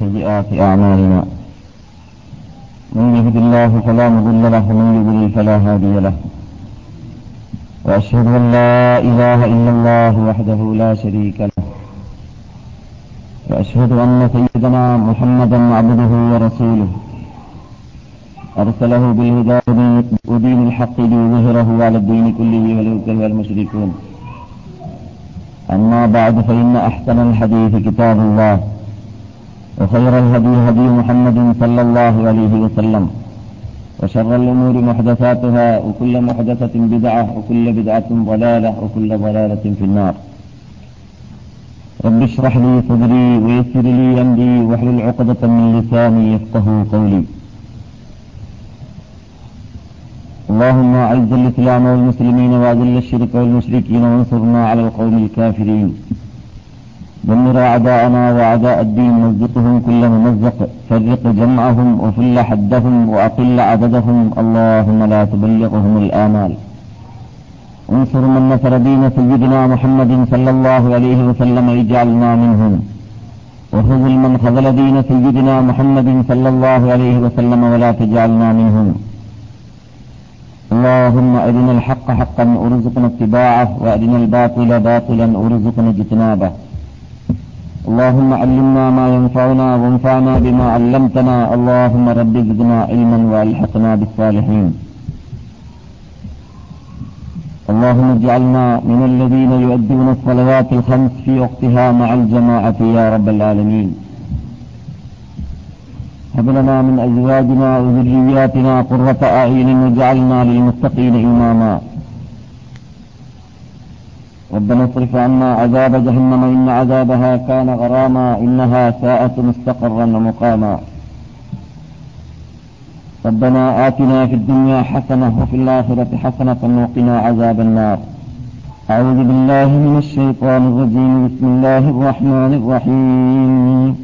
سيئات أعمالنا. من يهد الله فلا مضل له ومن يضلل فلا هادي له. وأشهد أن لا إله إلا الله وحده لا شريك له. وأشهد أن سيدنا محمدا عبده ورسوله. أرسله بالهدى ودين الحق ليظهره على الدين كله ولو كره المشركون أما بعد فإن أحسن الحديث كتاب الله. وخير الهدي هدي محمد صلى الله عليه وسلم وشر الأمور محدثاتها وكل محدثة بدعة وكل بدعة ضلالة وكل ضلالة في النار. رب اشرح لي صدري ويسر لي أمري واحلل عقدة من لساني يفقه قولي. اللهم أعز الإسلام والمسلمين وأذل الشرك والمشركين وانصرنا على القوم الكافرين. دمر أعداءنا وأعداء الدين مزقهم كل ممزق فرق جمعهم وفل حدهم وأقل عددهم. اللهم لا تبلغهم الآمال. انصر من نصر دين سيدنا محمد صلى الله عليه وسلم اجعلنا منهم. وخذل من خذل دين سيدنا محمد صلى الله عليه وسلم ولا تجعلنا منهم. اللهم أرنا الحق حقا وارزقنا اتباعه وأرنا الباطل باطلا وارزقنا اجتنابه. اللهم علمنا ما ينفعنا وانفعنا بما علمتنا. اللهم رب زدنا علما وألحقنا بالصالحين. اللهم اجعلنا من الذين يؤدون الصلوات الخمس في وقتها مع الجماعة يا رب العالمين. هب لنا من أزواجنا وذرياتنا قرة أعين واجعلنا للمتقين إماما. ربنا اصرف عنا عذاب جهنم إن عذابها كان غراما إنها ساءت مستقرا ومقاما. ربنا آتنا في الدنيا حسنة وفي الآخرة حسنة وقنا عذاب النار. أعوذ بالله من الشيطان الرجيم. بسم الله الرحمن الرحيم.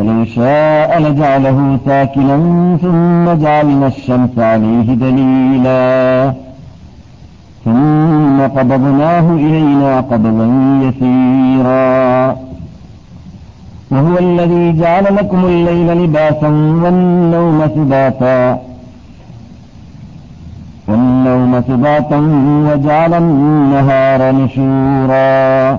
ولو شاء لجعله ساكنا ثم جعلنا الشمس عليه دليلا. ثم قبضناه إلينا قبضا يسيرا. وهو الذي جعل لكم الليل لباسا والنوم سباتا. والنوم سباتا وجعل النهار نشورا.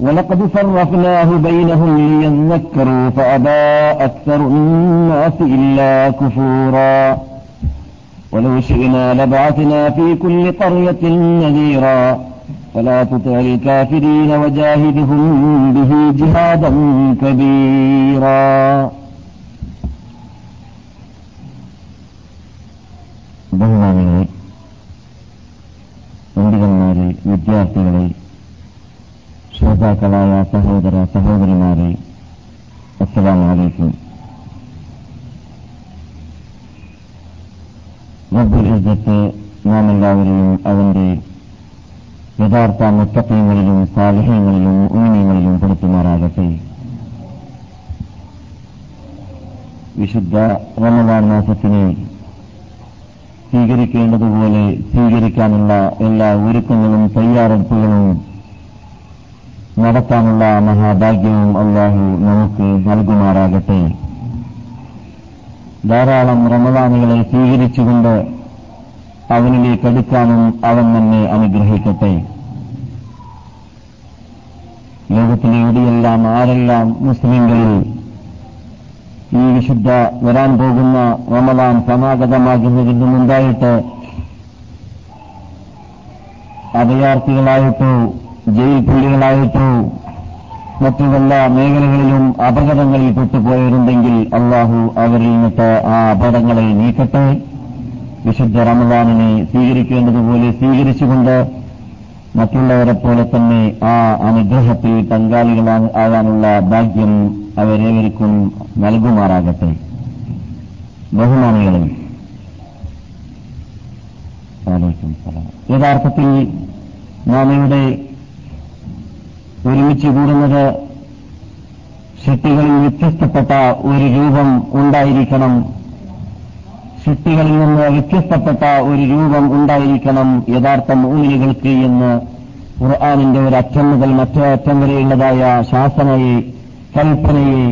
ولقد صرفناه بينهم ليذكروا فأبى أكثر الناس إلا كفورا ولو شئنا لبعثنا في كل قرية نذيرا فلا تطع الكافرين وجاهدهم به جهادا كبيرا ബഹുമാനികളെ പണ്ഡിതന്മാരെ വിദ്യാർത്ഥികളെ ശ്രോതാക്കളായ സഹോദര സഹോദരിമാരെ അസ്സലാം വലൈക്കും റബ്ബുൽ നാം എല്ലാവരെയും അവന്റെ യഥാർത്ഥ മുത്തപ്പങ്ങളിലും സാലഹ്യങ്ങളിലും ഉമിനിയങ്ങളിലും പെടുത്തുമാറാകട്ടെ. വിശുദ്ധ റമദാൻ മാസത്തിനെ സ്വീകരിക്കേണ്ടതുപോലെ സ്വീകരിക്കാനുള്ള എല്ലാ ഒരുക്കങ്ങളും തയ്യാറെടുപ്പുകളും നടത്താനുള്ള മഹാഭാഗ്യവും അള്ളാഹു നമുക്ക് നൽകുമാറാകട്ടെ. ധാരാളം റമദാനുകളെ സ്വീകരിച്ചുകൊണ്ട് അവനിലേക്ക് അടുക്കാനും അവൻ നമ്മെ അനുഗ്രഹിക്കട്ടെ. ലോകത്തിലെ എവിടെയെല്ലാം ആരെല്ലാം മുസ്ലിങ്ങളിൽ ഈ വിശുദ്ധ വരാൻ പോകുന്ന റമദാൻ സമാഗതമാകുന്നതിന് മുമ്പായിട്ട് അഭയാർത്ഥികളായിട്ടോ ജയിൽ പുള്ളികളായിട്ടോ മറ്റു എല്ലാ മേഖലകളിലും അപകടങ്ങളിൽ പെട്ടുപോയവരുണ്ടെങ്കിൽ അള്ളാഹു അവരിൽ നിന്നിട്ട് ആ അപകടങ്ങളെ നീക്കട്ടെ. വിശുദ്ധ റമദാനിനെ സ്വീകരിക്കേണ്ടതുപോലെ സ്വീകരിച്ചുകൊണ്ട് മറ്റുള്ളവരെ പോലെ തന്നെ ആ അനുഗ്രഹത്തിൽ പങ്കാളികളാകാനുള്ള ഭാഗ്യം അവരേവർക്കും നൽകുമാറാകട്ടെ. ബഹുമാനികളെ യഥാർത്ഥത്തിൽ നാം ഇവിടെ ഒരുമിച്ച് കൂടുന്നത് സൃഷ്ടികളിൽ വ്യത്യസ്തപ്പെട്ട ഒരു രൂപം ഉണ്ടായിരിക്കണം. സൃഷ്ടികളിൽ നിന്ന് വ്യത്യസ്തപ്പെട്ട ഒരു രൂപം ഉണ്ടായിരിക്കണം യഥാർത്ഥ മൂലികൾക്ക് എന്ന് ഖുർആാനിന്റെ ഒരു അറ്റം മുതൽ മറ്റേ അറ്റം വരെയുള്ളതായ ശാസനയെ കൽപ്പനയെ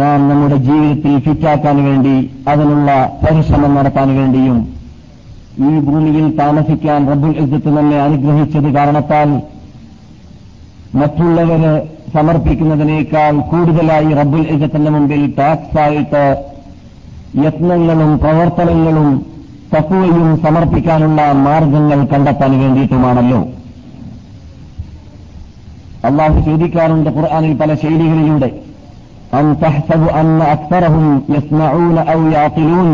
നാം നമ്മുടെ ജീവിതത്തിൽ ഫിറ്റാക്കാൻ വേണ്ടി അതിനുള്ള പരിശ്രമം നടത്താൻ വേണ്ടിയും ഈ ഭൂമിയിൽ താമസിക്കാൻ റബ്ബുൽ ഇസ്സത്ത് നമ്മെ അനുഗ്രഹിച്ചത് കാരണത്താൽ മറ്റുള്ളവര് സമർപ്പിക്കുന്നതിനേക്കാൾ കൂടുതലായി റബ്ബുൽ ഇസത്തിന്റെ മുമ്പിൽ ടാക്സായിട്ട് യത്നങ്ങളും പ്രവർത്തനങ്ങളും തക്കുവയും സമർപ്പിക്കാനുള്ള മാർഗങ്ങൾ കണ്ടെത്താൻ വേണ്ടിയിട്ടുമാണല്ലോ. അള്ളാഹു ചോദിക്കാറുണ്ട് ഖുർആാനിൽ പല ശൈലികളിലൂടെ. അൻ തഹ്സബു അന്ന അക്സറഹും യസ്മഊന ഔ യാത്തിലൂൻ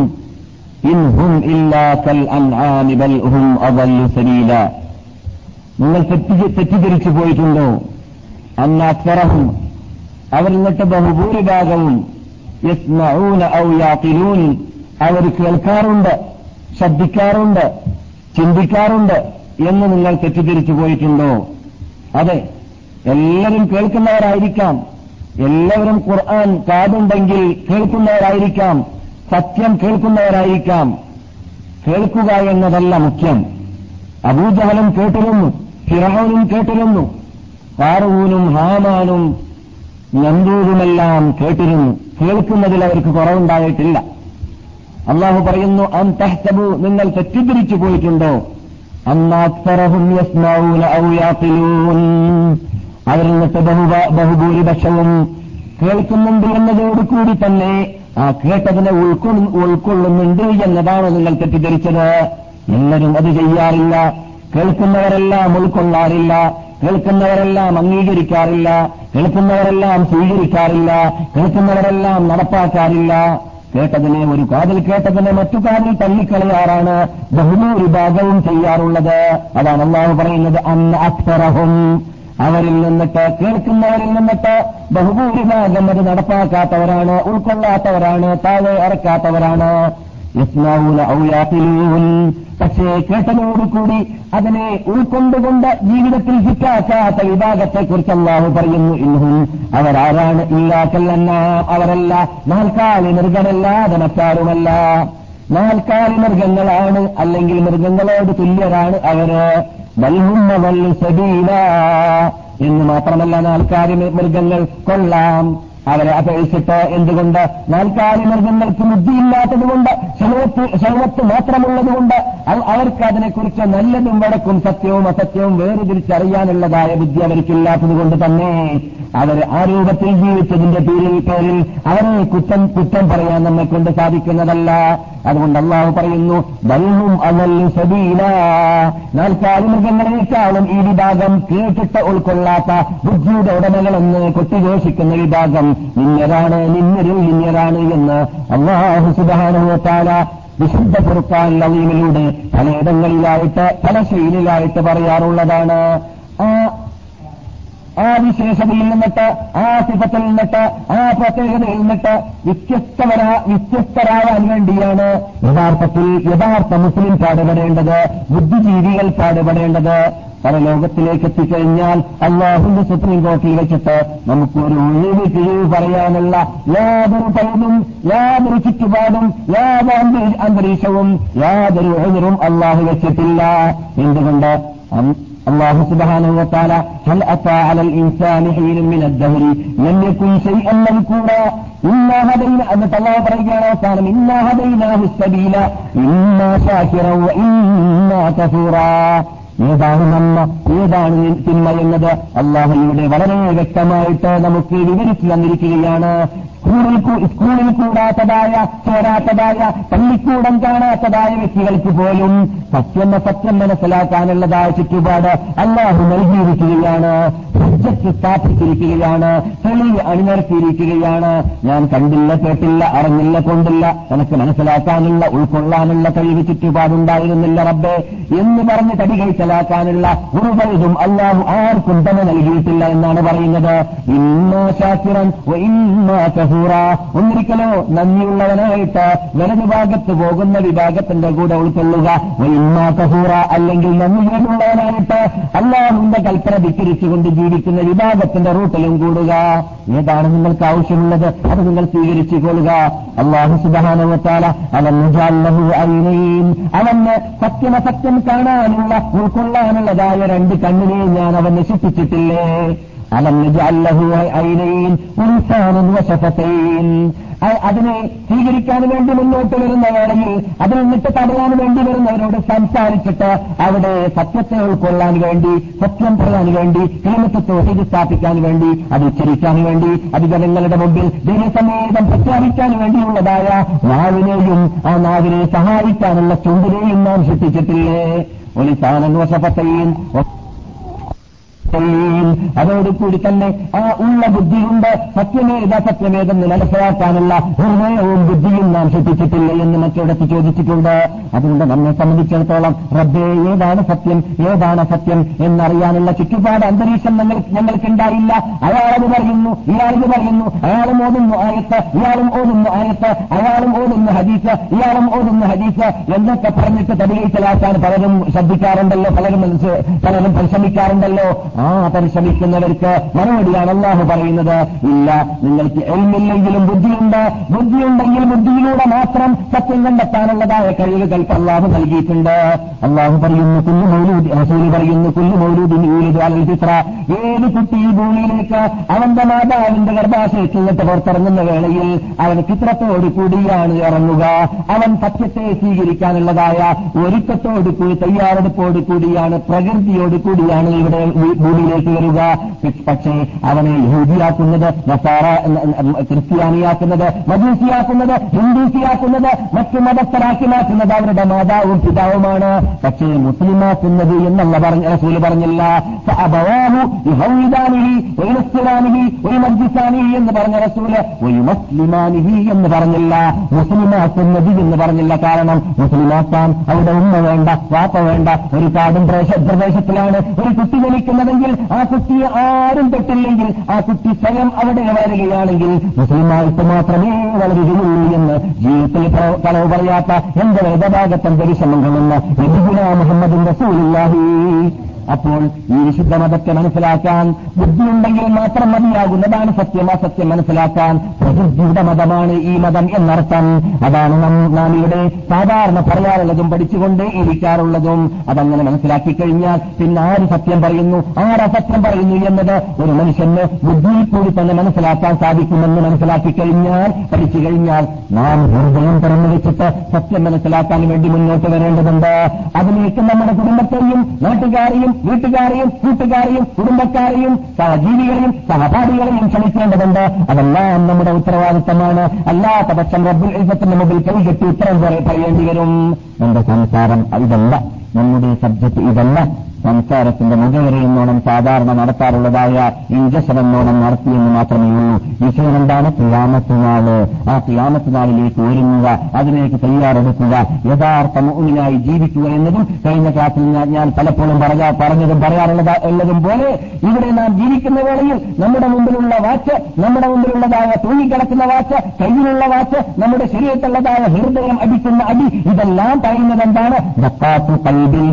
إن هم إلا كالأنعام بل هم أضل سبيلا നിങ്ങൾ തെറ്റിദ്ധരിച്ചു പോയിട്ടുണ്ടോ അന്ന അക്സറഹും അവർ എന്നിട്ട് ബഹുഭൂരിഭാഗവും യസ്മഊന ഔ യാഖിലൂൻ അവർ കേൾക്കാറുണ്ട് ശ്രദ്ധിക്കാറുണ്ട് ചിന്തിക്കാറുണ്ട് എന്ന് നിങ്ങൾ തെറ്റിദ്ധരിച്ചു പോയിട്ടുണ്ടോ അതെ എല്ലാവരും കേൾക്കുന്നവരായിരിക്കാം എല്ലാവരും ഖുർആൻ കാതുണ്ടെങ്കിൽ കേൾക്കുന്നവരായിരിക്കാം സത്യം കേൾക്കുന്നവരായിരിക്കാം. കേൾക്കുക എന്നതല്ല മുഖ്യം. അബൂജഹലും കേട്ടിരുന്നു ഫിറഹോനും കേട്ടിരുന്നു ഫാറൂനും ഹാമാനും നമ്പൂരുമെല്ലാം കേട്ടിരുന്നു. കേൾക്കുന്നതിൽ അവർക്ക് കുറവുണ്ടായിട്ടില്ല. അള്ളാഹു പറയുന്നു അൻ തഹ്തബു നിങ്ങൾ തെറ്റിദ്ധരിച്ചു പോയിട്ടുണ്ടോ? അവരിൽ നിന്നിട്ട് ബഹുഭൂരിപക്ഷവും കേൾക്കുന്നുണ്ട് എന്നതോടുകൂടി തന്നെ ആ കേട്ടതിനെ ഉൾക്കൊള്ളുന്നുണ്ട് എന്നതാണ് നിങ്ങൾ തെറ്റിദ്ധരിച്ചത്. എല്ലാവരും അത് ചെയ്യാറില്ല. കേൾക്കുന്നവരെല്ലാം ഉൾക്കൊള്ളാറില്ല. കേൾക്കുന്നവരെല്ലാം അംഗീകരിക്കാറില്ല. കേൾക്കുന്നവരെല്ലാം സ്വീകരിക്കാറില്ല. കേൾക്കുന്നവരെല്ലാം നടപ്പാക്കാറില്ല. കേട്ടതിനെ ഒരു കാതിൽ കേട്ടതിനെ മറ്റു കാതിൽ തള്ളിക്കളയാറാണ് ബഹുഭൂരിഭാഗവും ചെയ്യാറുള്ളത്. അതാണ് അള്ളാഹു പറയുന്നത് അന്ന് അക്തറഹും. അവരിൽ നിന്നിട്ട് കേൾക്കുന്നവരിൽ നിന്നിട്ട് ബഹുഭൂരിഭാഗം അത് നടപ്പാക്കാത്തവരാണ് ഉൾക്കൊള്ളാത്തവരാണ് താഴെ ഇറക്കാത്തവരാണ്. പക്ഷേ കേട്ടതോടുകൂടി അതിനെ ഉൾക്കൊണ്ടുകൊണ്ട് ജീവിതത്തിൽ ഹിറ്റാക്കാത്ത വിഭാഗത്തെക്കുറിച്ച് അള്ളാഹു പറയുന്നു. ഇന്നും അവരാരാണ്? ഇല്ലാക്കല്ലെന്ന അവരല്ല. നാൽക്കാലി മൃഗമല്ലാതെ മറ്റാരുമല്ല നാൽക്കാലി മൃഗങ്ങളാണ്. അല്ലെങ്കിൽ മൃഗങ്ങളോട് തുല്യരാണ് അവർ. വൽഹുന്ന വല്ലു സബീല എന്ന് മാത്രമല്ല നാൽക്കാലി മൃഗങ്ങൾ കൊള്ളാം. അവരെ അപേക്ഷിച്ചിട്ട് എന്തുകൊണ്ട് നാൽക്കാലി മൃഗങ്ങൾക്ക് ബുദ്ധിയില്ലാത്തതുകൊണ്ട് ശവത്ത് മാത്രമുള്ളതുകൊണ്ട് അവർക്ക് അതിനെക്കുറിച്ച് നല്ലതും വടക്കും സത്യവും അസത്യവും വേർതിരിച്ചറിയാനുള്ളതായ ബുദ്ധി അവർക്കില്ലാത്തതുകൊണ്ട് തന്നെ അവർ ആ രൂപത്തിൽ ജീവിച്ചതിന്റെ പേരിൽ പേരിൽ അവരെ കുറ്റം കുറ്റം പറയാൻ നമ്മെ കൊണ്ട് സാധിക്കുന്നതല്ല. അതുകൊണ്ട് അള്ളാഹു പറയുന്നു ബൽഹും അവല്ലു സബീല. നാൽക്കാലി മൃഗങ്ങളെക്കാളും ഈ വിഭാഗം കേട്ടിട്ട് ഉൾക്കൊള്ളാത്ത ബുദ്ധിയുടെ ഉടമകളെന്ന് കൊട്ടിഘോഷിക്കുന്ന വിഭാഗം നിന്നരാണ് നിന്നരിൽ നിന്നരാണ് എന്ന് അള്ളാഹു സുബാനുവത്താല വിശുദ്ധ പുറത്താൻ ലവീമിലൂടെ പലയിടങ്ങളിലായിട്ട് പല ശൈലിയിലായിട്ട് പറയാറുള്ളതാണ്. ആ ആ വിശേഷതയിൽ നിന്നിട്ട് ആ സിഫത്തിൽ നിന്നിട്ട് ആ പ്രത്യേകതയിൽ നിന്നിട്ട് വ്യത്യസ്തവരാ വ്യത്യസ്തരാവാൻ വേണ്ടിയാണ് യഥാർത്ഥത്തിൽ യഥാർത്ഥ മുസ്ലിം പാടുപെടേണ്ടത് ബുദ്ധിജീവികൾ പാടുപെടേണ്ടത്. പല ലോകത്തിലേക്ക് എത്തിക്കഴിഞ്ഞാൽ അള്ളാഹുന്റെ സുപ്രീം കോടതിയിൽ വെച്ചിട്ട് നമുക്ക് ഒരു ഒഴിവ് കിഴിവ് പറയാനുള്ള യാതൊരു പഴുതും യാതൊരു ചുറ്റുപാടും യാതൊരു അന്തരീക്ഷവും യാതൊരു എതിരും അള്ളാഹു വെച്ചിട്ടില്ല. എന്തുകൊണ്ട്? الله سبحانه وتعالى هل أتى على الإنسان حين من الدهر لم يكن شيئا مذكورا إنا هدينا أن الله برجعنا وقال إنا هديناه السبيل إما شاكرا وإما كفورا ഏതാണ് നന്മ ഏതാണ് തിന്മ എന്നത് അള്ളാഹു ഇവിടെ വളരെ വ്യക്തമായിട്ട് നമുക്ക് വിവരിച്ചു തന്നിരിക്കുകയാണ് സ്കൂളിൽ സ്കൂളിൽ കൂടാത്തതായ ചേരാത്തതായ പള്ളിക്കൂടം കാണാത്തതായ വ്യക്തികൾക്ക് പോലും സത്യം സത്യം മനസ്സിലാക്കാനുള്ളതായ ചുറ്റുപാട് അല്ലാഹു നൽകിയിരിക്കുകയാണ്. സബ്ജക്ട് സ്ഥാപിച്ചിരിക്കുകയാണ്. തെളിവ് അണിനിരത്തിയിരിക്കുകയാണ്. ഞാൻ കണ്ടില്ല കേട്ടില്ല അറിഞ്ഞില്ല കൊണ്ടില്ല. എനിക്ക് മനസ്സിലാക്കാനുള്ള ഉൾക്കൊള്ളാനുള്ള കഴിവ് ചുറ്റുപാടുണ്ടായിരുന്നില്ല റബ്ബെ. എന്ന് പറഞ്ഞ് കടികൈച്ചലാക്കാനുള്ള ഒരു കഴിവും അല്ലാഹു ആർക്കും തന്നെ നൽകിയിട്ടില്ല എന്നാണ് പറയുന്നത്. ഇന്നോ ശാസ്ത്രൻ ഇന്നോ കഹൂറ ഒന്നിരിക്കലോ നന്ദിയുള്ളവനായിട്ട് വലതുഭാഗത്ത് പോകുന്ന വിഭാഗത്തിന്റെ കൂടെ ഉൾക്കൊള്ളുക കഹൂറ അല്ലെങ്കിൽ നന്ദിയുള്ളവനായിട്ട് അല്ലാഹുന്റെ കൽപ്പന ധിക്കരിച്ചുകൊണ്ട് ജീവിക്കുന്ന വിഭാഗത്തിന്റെ റൂട്ടിലും കൂടുക. ഏതാണ് നിങ്ങൾക്ക് ആവശ്യമുള്ളത്? അത് നിങ്ങൾ സ്വീകരിച്ചു കൊള്ളുക. അള്ളാഹു സുബാനവത്താല അവന് അറിയുകയും അവന് സത്യമസത്യം കാണാനുള്ള ഉൾക്കൊള്ളാനുള്ളതായ രണ്ട് കണ്ണിനെ ഞാൻ അവൻ നശിപ്പിച്ചിട്ടില്ലേ? അലം അല്ലഹു ഐനൈൻ ഉൻസാനും വശഫത്തയും അതിനെ സ്വീകരിക്കാൻ വേണ്ടി മുന്നോട്ട് വരുന്ന വേളയിൽ അതിൽ നിന്നിട്ട് തടയാൻ വേണ്ടി വരുന്നവരോട് സംസാരിച്ചിട്ട് അവിടെ സത്യത്തെ ഉൾക്കൊള്ളാൻ വേണ്ടി സത്യം പറയാൻ വേണ്ടി കേമത്വത്തോട് സ്ഥാപിക്കാൻ വേണ്ടി അത് ഉച്ചരിക്കാൻ വേണ്ടി അത് ജനങ്ങളുടെ മുമ്പിൽ ദൈവസമേതം പ്രഖ്യാപിക്കാൻ വേണ്ടിയുള്ളതായ നാവിനെയും ആ നാവിനെ സഹായിക്കാനുള്ള ചുണ്ടിനെയും നാം സൃഷ്ടിച്ചിട്ടില്ലേ? ഒരു സാനന്വസഫത്തെയും അതോടുകൂടി തന്നെ ആ ഉള്ള ബുദ്ധിയുണ്ട്. സത്യമേത സത്യമേതെന്ന് മനസ്സിലാക്കാനുള്ള ഹൃദയവും ബുദ്ധിയും നാം ശ്രദ്ധിച്ചിട്ടില്ല എന്ന് മറ്റിടത്ത് ചോദിച്ചിട്ടുണ്ട്. അതുകൊണ്ട് നമ്മെ സംബന്ധിച്ചിടത്തോളം റബ്ബേ ഏതാണ് സത്യം? ഏതാണ് സത്യം എന്നറിയാനുള്ള ചുറ്റുപാട് അന്തരീക്ഷം ഞങ്ങൾ ഞങ്ങൾക്കുണ്ടായില്ല അയാളത് പറയുന്നു ഇയാളത് പറയുന്നു അയാളും ഓതുന്നു ആയത്ത് ഇയാളും ഓതുന്നു ആയത്ത് അയാളും ഓതുന്നു ഹദീസ് ഇയാളും ഓതുന്നു ഹദീസ് എന്നൊക്കെ പറഞ്ഞിട്ട് തടികൈച്ചലാക്കാൻ പലരും ശ്രദ്ധിക്കാറുണ്ടല്ലോ പലരും പലരും പരിശ്രമിക്കാറുണ്ടല്ലോ. ആ പരിശ്രമിക്കുന്നവർക്ക് മറുപടിയാണ് അള്ളാഹു പറയുന്നത്. ഇല്ല നിങ്ങൾക്ക് എൽമില്ലെങ്കിലും ബുദ്ധിയുണ്ട്. ബുദ്ധിയുണ്ടെങ്കിൽ ബുദ്ധിയിലൂടെ മാത്രം സത്യം കണ്ടെത്താനുള്ളതായ കഴിവുകൾ അള്ളാഹു നൽകിയിട്ടുണ്ട്. അള്ളാഹു പറയുന്നു കുഞ്ഞു മൗലൂദി റസൂൽ പറയുന്നു കുഞ്ഞു മൗലൂദിന് ചിത്ര ഏത് കുട്ടി ഈ ഭൂമിയിലേക്ക് അവന്റെ മാതാവിന്റെ ഗർഭാശയത്തിൽ പുറത്തിറങ്ങുന്ന വേളയിൽ അവൻ ചിത്രത്തോട് കൂടിയാണ് ഇറങ്ങുക. അവൻ സത്യത്തെ സ്വീകരിക്കാനുള്ളതായ ഒരുക്കത്തോട് കൂടി തയ്യാറെടുപ്പോട് കൂടിയാണ് പ്രകൃതിയോട് കൂടിയാണ് ഇവിടെ ഭൂമിയിലേക്ക് വരിക. പക്ഷേ അവനെ യഹൂദിയാക്കുന്നത് ക്രിസ്ത്യാനിയാക്കുന്നത് മജൂസിയാക്കുന്നത് ഹിന്ദുസിയാക്കുന്നത് മറ്റു മതസ്ഥരാക്കി മാറ്റുന്നത് അവരുടെ മാതാവും പിതാവുമാണ്. പക്ഷേ മുസ്ലിമാക്കുന്നത് എന്നല്ല പറഞ്ഞ റസൂൽ പറഞ്ഞില്ല. അബവാഹു ഒരു മജ്ജിസാനിഹി എന്ന് പറഞ്ഞ റസൂൽ ഒരു മുസ്ലിമാനിഹി എന്ന് പറഞ്ഞില്ല. മുസ്ലിമാക്കുന്നതി എന്ന് പറഞ്ഞില്ല കാരണം മുസ്ലിമാക്കാൻ അവിടെ ഉമ്മ വേണ്ട വാപ്പ വേണ്ട ഒരു കാടും പ്രദേശത്തിലാണ് ഒരു കുട്ടി ജനിക്കുന്നതെങ്കിൽ ആ കുട്ടിയെ ആരും തൊട്ടില്ലെങ്കിൽ ആ കുട്ടി സ്വയം അവിടെ വളരുകയാണെങ്കിൽ മുസ്ലിമായിട്ട് മാത്രമേ വളരുകയുള്ളൂ എന്ന് ജീവിതത്തിൽ കളവ് പറയാത്ത എന്റെ വേദഭാഗത്തം പരിശ്രമം കൊള്ളുന്ന മുഹമ്മദ് റസൂലുള്ളാഹി. അപ്പോൾ ഈ വിശുദ്ധ മതത്തെ മനസ്സിലാക്കാൻ ബുദ്ധിയുണ്ടെങ്കിൽ മാത്രം മതിയാകുന്നതാണ് സത്യം. അസത്യം മനസ്സിലാക്കാൻ പ്രകൃതിയുടെ മതമാണ് ഈ മതം എന്നർത്ഥം. അതാണ് നാം ഇവിടെ സാധാരണ പറയാറുള്ളതും പഠിച്ചുകൊണ്ട് ഇരിക്കാറുള്ളതും. അതങ്ങനെ മനസ്സിലാക്കി കഴിഞ്ഞാൽ പിന്നെ ആര് സത്യം പറയുന്നു? ആരസത്യം പറയുന്നു എന്നത് ഒരു മനുഷ്യന് ബുദ്ധിയിൽ കൂടി തന്നെ മനസ്സിലാക്കാൻ സാധിക്കുമെന്ന് മനസ്സിലാക്കി കഴിഞ്ഞാൽ പഠിച്ചു കഴിഞ്ഞാൽ നാം ഹൃദയം തുറന്നു വെച്ചിട്ട് സത്യം മനസ്സിലാക്കാൻ വേണ്ടി മുന്നോട്ട് വരേണ്ടതുണ്ട്. അതിലേക്ക് നമ്മുടെ കുടുംബത്തെയും നാട്ടുകാരെയും വീട്ടുകാരെയും കൂട്ടുകാരെയും കുടുംബക്കാരെയും സഹജീവികളെയും സഹപാഠികളെയും ക്ഷണിക്കേണ്ടതുണ്ട്. അതെല്ലാം നമ്മുടെ ഉത്തരവാദിത്തമാണ്. അല്ലാത്ത പക്ഷം റബ്ബുൽ ഇസത്തിന്റെ മുമ്പിൽ കൈകെട്ടി ഉത്തരം പറയേണ്ടി വരും. എന്റെ സംസാരം ഇതല്ല. നമ്മുടെ സബ്ജക്ട് ഇതല്ല. സംസാരത്തിന്റെ മുഖവരെയെന്നോണം സാധാരണ നടത്താറുള്ളതായ ഇഞ്ചക്ഷൻ എന്നോണം നടത്തിയെന്ന് മാത്രമേ ഉള്ളൂ. വിഷയം എന്താണ്? ക്രിയാമത്തുനാൾ ആ ക്രിയാമത്തുനാളിലേക്ക് ഒരുങ്ങുക അതിലേക്ക് തയ്യാറെടുക്കുക. യഥാർത്ഥ മുന്നിനായി ജീവിക്കുക എന്നതും കഴിഞ്ഞ ക്ലാസ്സിൽ ഞാൻ പലപ്പോഴും പറയാ പറഞ്ഞതും പറയാറുള്ളത് ഉള്ളതും പോലെ ഇവിടെ നാം ജീവിക്കുന്ന വേളയിൽ നമ്മുടെ മുമ്പിലുള്ള വാച്ച് നമ്മുടെ മുമ്പിലുള്ളതായ തൂങ്ങിക്കിടക്കുന്ന വാച്ച് കയ്യിലുള്ള വാച്ച് നമ്മുടെ ശരീരത്തുള്ളതായ ഹൃദയം അടിക്കുന്ന അടി ഇതെല്ലാം പറയുന്നത് എന്താണ് കൈബിൽ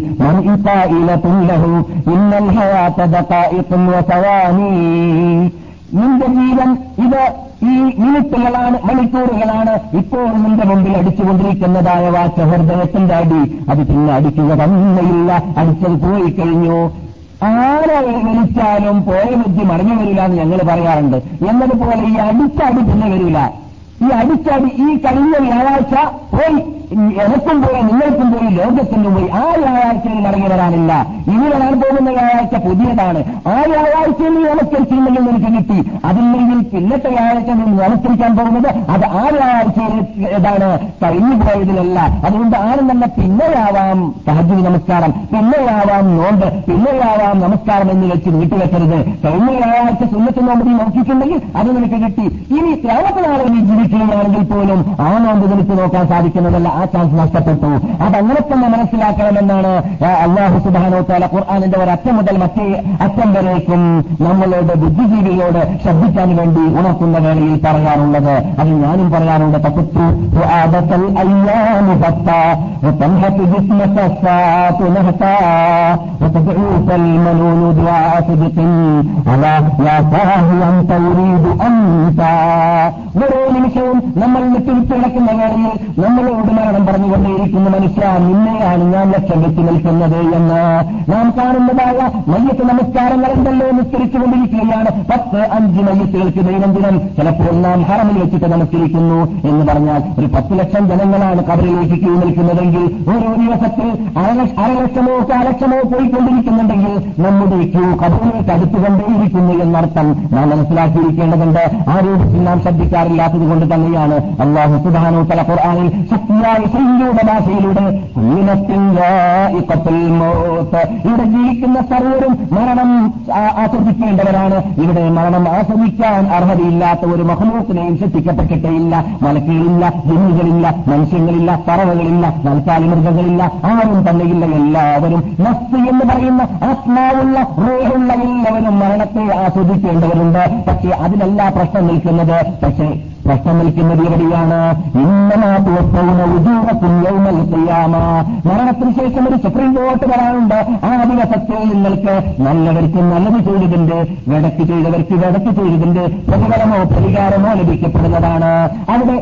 له إن الحياة دقائق وثواني നിന്റെ ജീവൻ ഇത് ഈ മിനിറ്റുകളാണ് മണിക്കൂറുകളാണ് ഇപ്പോൾ നിന്റെ മുമ്പിൽ അടിച്ചുകൊണ്ടിരിക്കുന്നതായ വാച്ച ഹൃദയത്തിന്റെ അടി അത് പിന്നെ അടിക്കുക തന്നെയില്ല അടിച്ചത് പോയി കഴിഞ്ഞു ആരെ വിളിച്ചാലും പോയ ബുദ്ധി മടങ്ങി വരില്ല എന്ന് ഞങ്ങൾ പറയാറുണ്ട് എന്നതുപോലെ ഈ അടിച്ച അടി പിന്നെ വരില്ല ഈ അടിച്ചടി ഈ കഴിഞ്ഞ വ്യാഴാഴ്ച പോയി എനക്കും പോയി നിങ്ങൾക്കും പോയി ലോകത്തിനും പോയി. ആ വ്യാഴാഴ്ചയിൽ മടങ്ങി വരാനില്ല? ഇനി വരാൻ പോകുന്ന വ്യാഴാഴ്ച പുതിയതാണ്. ആ വ്യാഴാഴ്ചയിൽ നീ നമസ്കരിച്ചില്ലെങ്കിൽ നിനക്ക് കിട്ടി. അതില്ലെങ്കിൽ പിന്നത്തെ വ്യാഴാഴ്ച നീ നമസ്കരിക്കാൻ പോകുന്നത് അത് ആ വ്യാഴാഴ്ചയിൽ ഏതാണ് കഴിഞ്ഞു പോയതിലല്ല. അതുകൊണ്ട് ആരും തന്നെ പിന്നെയാവാം. സഹജി നമസ്കാരം. പിന്നെയാവാം നോണ്ട് പിന്നെയാവാം നമസ്കാരം എന്ന് വെച്ച് നീട്ടിവെക്കരുത്. കഴിഞ്ഞ വ്യാഴാഴ്ച സുന്നത്ത് നോമ്പ് നീ നോക്കിയിട്ടുണ്ടെങ്കിൽ അത് നിനക്ക് കിട്ടി. ഇനി ത്യാമത്തെ നീ ജീവിക്കുകയാണെങ്കിൽ പോലും ആ നോമ്പ് നിനക്ക് നോക്കാൻ സാധിക്കുന്നതല്ല. ആ ചാൻസ് നഷ്ടപ്പെട്ടു അതങ്ങനെ തന്നെ മനസ്സിലാക്കണമെന്നാണ് അള്ളാഹു സുബാനോത്താല ഖുർആാനിന്റെ ഒരറ്റം മുതൽ മറ്റേ അറ്റം വരേക്കും നമ്മളോട് ബുദ്ധിജീവികളോട് ശ്രദ്ധിക്കാൻ വേണ്ടി ഉണർത്തുന്ന വേളയിൽ പറയാറുള്ളത് അത് ഞാനും പറയാറുണ്ട് തപ്പുത്തു أيام فتى وتنهك جسمك الساعة نهتا وتدعوك المنون دعاء صدق ألا يا صاحي أنت أريد أنت ഓരോ നിമിഷവും നമ്മൾ തിരിച്ചിടക്കുന്ന വേളയിൽ നമ്മളോട് മരണം പറഞ്ഞുകൊണ്ടേയിരിക്കുന്ന മനുഷ്യ നിന്നെയാണ് ഞാൻ ലക്ഷ്യം വെച്ച് നിൽക്കുന്നത് എന്ന്. നാം കാണുന്നതായ മയ്യത്ത് നമസ്കാരങ്ങൾ എന്തല്ലോ നിസ്കരിച്ചുകൊണ്ടിരിക്കുകയാണ്. പത്ത് അഞ്ച് മയ്യത്തുകൾക്ക് ദൈനംദിനം ചിലപ്പോൾ നാം ഹറമിൽ വെച്ചിട്ട് നമസ്കരിക്കുന്നു എന്ന് പറഞ്ഞാൽ ഒരു പത്ത് ലക്ഷം ജനങ്ങളാണ് കബറിലേക്ക് ക്യൂ നിൽക്കുന്നതെങ്കിൽ ഓരോ ദിവസത്തിൽ അരലക്ഷമോ കാലക്ഷമോ പോയിക്കൊണ്ടിരിക്കുന്നുണ്ടെങ്കിൽ നമ്മുടെ ക്യൂ കബറിലേക്ക് അടുത്തുകൊണ്ടേയിരിക്കുന്നു എന്നർത്ഥം നാം മനസ്സിലാക്കിയിരിക്കേണ്ടതുണ്ട്. ആ രൂപത്തിൽ നാം ശ്രദ്ധിക്കാറില്ലാത്തത് കൊണ്ട് തന്നെയാണ് അള്ളാഹു സുധാനോ തല ഖുർആാനിൽ ഭാഷയിലൂടെ ഇവിടെ ജീവിക്കുന്ന സർവരും മരണം ആസ്വദിക്കേണ്ടവരാണ്. ഇവിടെ മരണം ആസ്വദിക്കാൻ അർഹതയില്ലാത്ത ഒരു മഹമൂക്കിനെയും സൃഷ്ടിക്കപ്പെട്ടിട്ടേയില്ല മലക്കുകളില്ല ജനികളില്ല മനുഷ്യങ്ങളില്ല പറവകളില്ല നൽകാലി മൃഗങ്ങളില്ല ആരും തന്നെയില്ല. എല്ലാവരും നസ്തി എന്ന് പറയുന്ന ആത്മാവുള്ള റോഹുള്ള എല്ലാവരും മരണത്തെ ആസ്വദിക്കേണ്ടവരുണ്ട്. പക്ഷേ അതിനല്ല പ്രശ്നം നിൽക്കുന്നത്. പക്ഷേ പ്രശ്നം നിൽക്കുന്നത് എവിടെയാണ് മരണത്തിന് ശേഷം ഒരു സുപ്രീം കോർട്ട് വരാനുണ്ട്. ആ ദിവസത്തിൽ നിങ്ങൾക്ക് നല്ലവർക്ക് നല്ലത് ചെയ്തതിന്റെ വെടക്ക് ചെയ്തവർക്ക് വെടക്ക് ചെയ്തതിന്റെ പ്രതിഫലമോ പ്രതികാരമോ ലഭിക്കപ്പെടുന്നതാണ്. അവിടെ